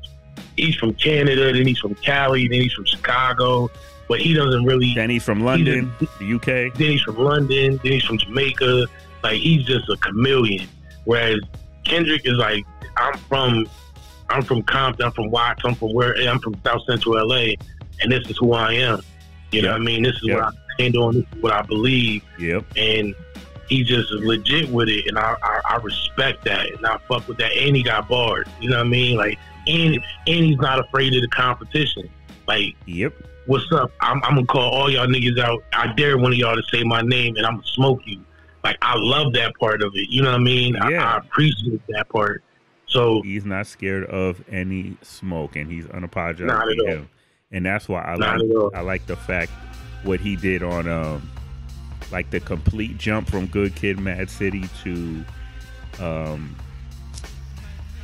he's from Canada. Then he's from Cali. Then he's from Chicago. But he doesn't really. Then he's from London, the UK. Then he's from London. Then he's from Jamaica. Like he's just a chameleon. Whereas Kendrick is like, I'm from, I'm from Compton. I'm from Watts. I'm from where? I'm from South Central LA, and this is who I am. You know what I mean? This is Yeah. what I stand on. This is what I believe, Yep. and he just legit with it, and I, I, I respect that, and I fuck with that. And he got bars. You know what I mean? Like, and and he's not afraid of the competition. Like, Yep. what's up? I'm, I'm gonna call all y'all niggas out. I dare one of y'all to say my name, and I'm gonna smoke you. Like I love that part of it. You know what I mean? I, Yeah. I appreciate that part. So He's not scared of any smoke, and he's unapologetic. Not at all. him. And that's why I Not like. I like the fact what he did on um like the complete jump from Good Kid, Mad City to um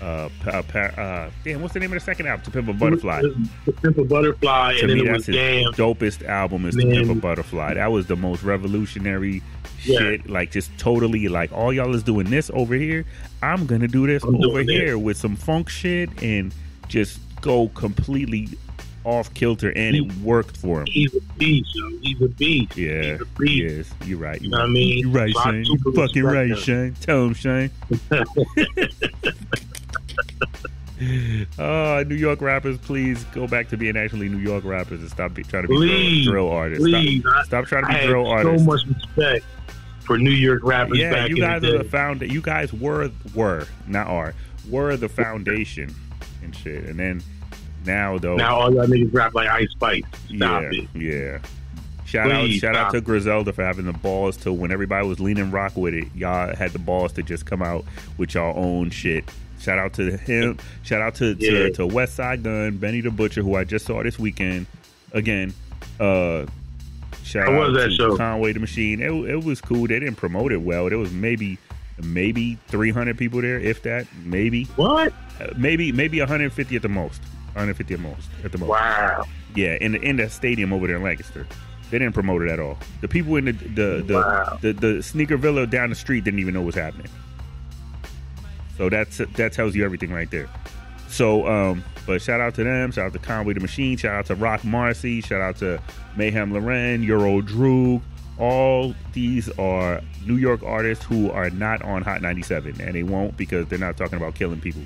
uh, pa- pa- uh damn what's the name of the second album to Pimp a Butterfly. the simple butterfly, to and then me, it was that's his damn. dopest album is Man. The Pimp a Butterfly. That was the most revolutionary Yeah. shit. Like just totally like all y'all is doing this over here. I'm gonna do this I'm over doing this. here with some funk shit and just go completely off kilter, and it worked for him. He's a beast. Yo. He's a beast. Yeah, He's a beast. yes, you're right. You know what I mean? You're right, So Shane. You super fucking right, respect Shane. Tell him, Shane. Oh, New York rappers, please go back to being actually New York rappers and stop be, trying to be drill, Please, drill artists. Please, Stop, stop trying to be I have drill artists. so much respect for New York rappers yeah, back you guys the are the found. You guys were were not are were the foundation and shit. And then now though, now all y'all niggas rap like Ice Spice. Stop yeah, it. yeah. Shout out, Please shout out to Griselda for having the balls to when everybody was leaning rock with it. Y'all had the balls to just come out with y'all own shit. Shout out to him. Shout out to Yeah. to, to Westside Gunn, Benny the Butcher, who I just saw this weekend. Again, uh, shout How out was that to show? Conway the Machine. It, it was cool. They didn't promote it well. There was maybe maybe 300 people there, if that. Maybe What? uh, maybe maybe 150 at the most. 150 at most at the most. Wow. Yeah, in the in the stadium over there in Lancaster. They didn't promote it at all. The people in the the the, Wow. the, the sneaker villa down the street didn't even know what's happening. So that's that tells you everything right there. So, um, but shout out to them. Shout out to Conway the Machine. Shout out to Roc Marci. Shout out to Mayhem Lauren, Euro Droog. All these are New York artists who are not on Hot 97, and they won't because they're not talking about killing people.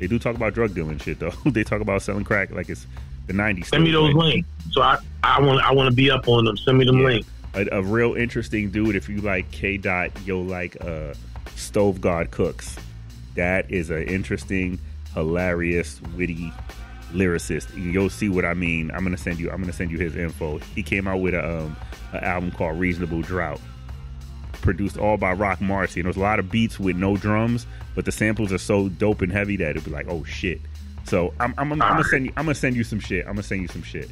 They do talk about drug dealing shit though. they talk about selling crack like it's the 90s. Send me those links. So I I want I want to be up on them. Send me them Yeah. links. a, a real interesting dude. If you like K Dot, you'll like uh, Stove God Cooks. That is an interesting, hilarious, witty lyricist. And you'll see what I mean. I'm gonna send you. I'm gonna send you his info. He came out with a um, an album called Reasonable Drought, produced all by Roc Marci. And there's a lot of beats with no drums, but the samples are so dope and heavy that it'd be like, oh shit. So I'm, I'm, I'm, I'm gonna send you. I'm gonna send you some shit. I'm gonna send you some shit.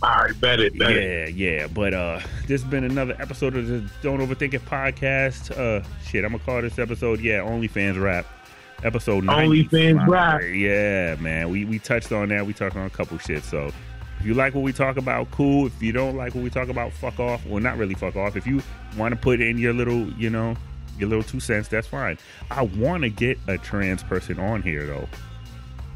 All right, bet it, bet it. Yeah, yeah. But uh this has been another episode of the Don't Overthink It podcast. Uh shit, I'm gonna call this episode, yeah, OnlyFans rap. Episode OnlyFans 95. rap. Yeah, man. We we touched on that. We touched on a couple shit. So if you like what we talk about, cool. If you don't like what we talk about, fuck off. Well not really fuck off. If you want to put in your little, you know, your little two cents, that's fine. I wanna get a trans person on here though.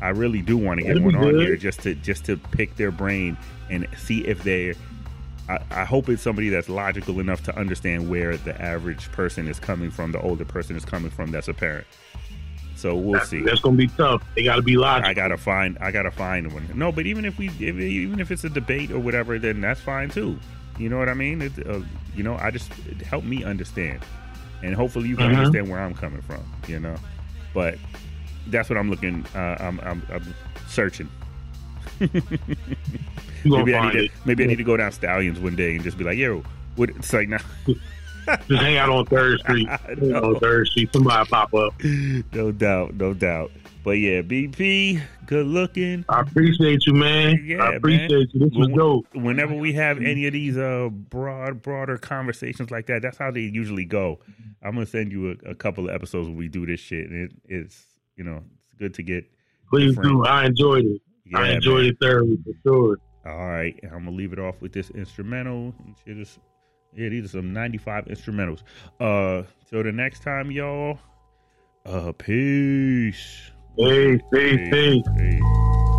I really do want to get one be on here just to just to pick their brain and see if they. I, I hope it's somebody that's logical enough to understand where the average person is coming from, the older person is coming from. That's a parent. So we'll That's, see. that's gonna be tough. They got to be logical. I gotta find. I gotta find one. No, but even if we, if, even if it's a debate or whatever, then that's fine too. You know what I mean? It, uh, you know, I just help me understand, and hopefully you can Mhm. understand where I'm coming from. You know, but that's what I'm looking. Uh, I'm, I'm, I'm searching. Maybe I need it. to maybe I need to go down Stallions one day and just be like, yo, what? It's like now. Just hang out on Third Street. On Third Street. Somebody pop up. no doubt, no doubt. But yeah, BP, good looking. I appreciate you, man. Yeah, I appreciate you. This was dope. Whenever we have any of these uh broad, broader conversations like that, that's how they usually go. I'm gonna send you a, a couple of episodes when we do this shit, and it, it's you know it's good to get. Please different- do. I enjoyed it. Yeah, I enjoyed man. it thoroughly for sure. All right, I'm gonna leave it off with this instrumental. Is, yeah, these are some '95 instrumentals. Uh, till the next time, y'all. Uh, peace. Peace, peace, peace. peace.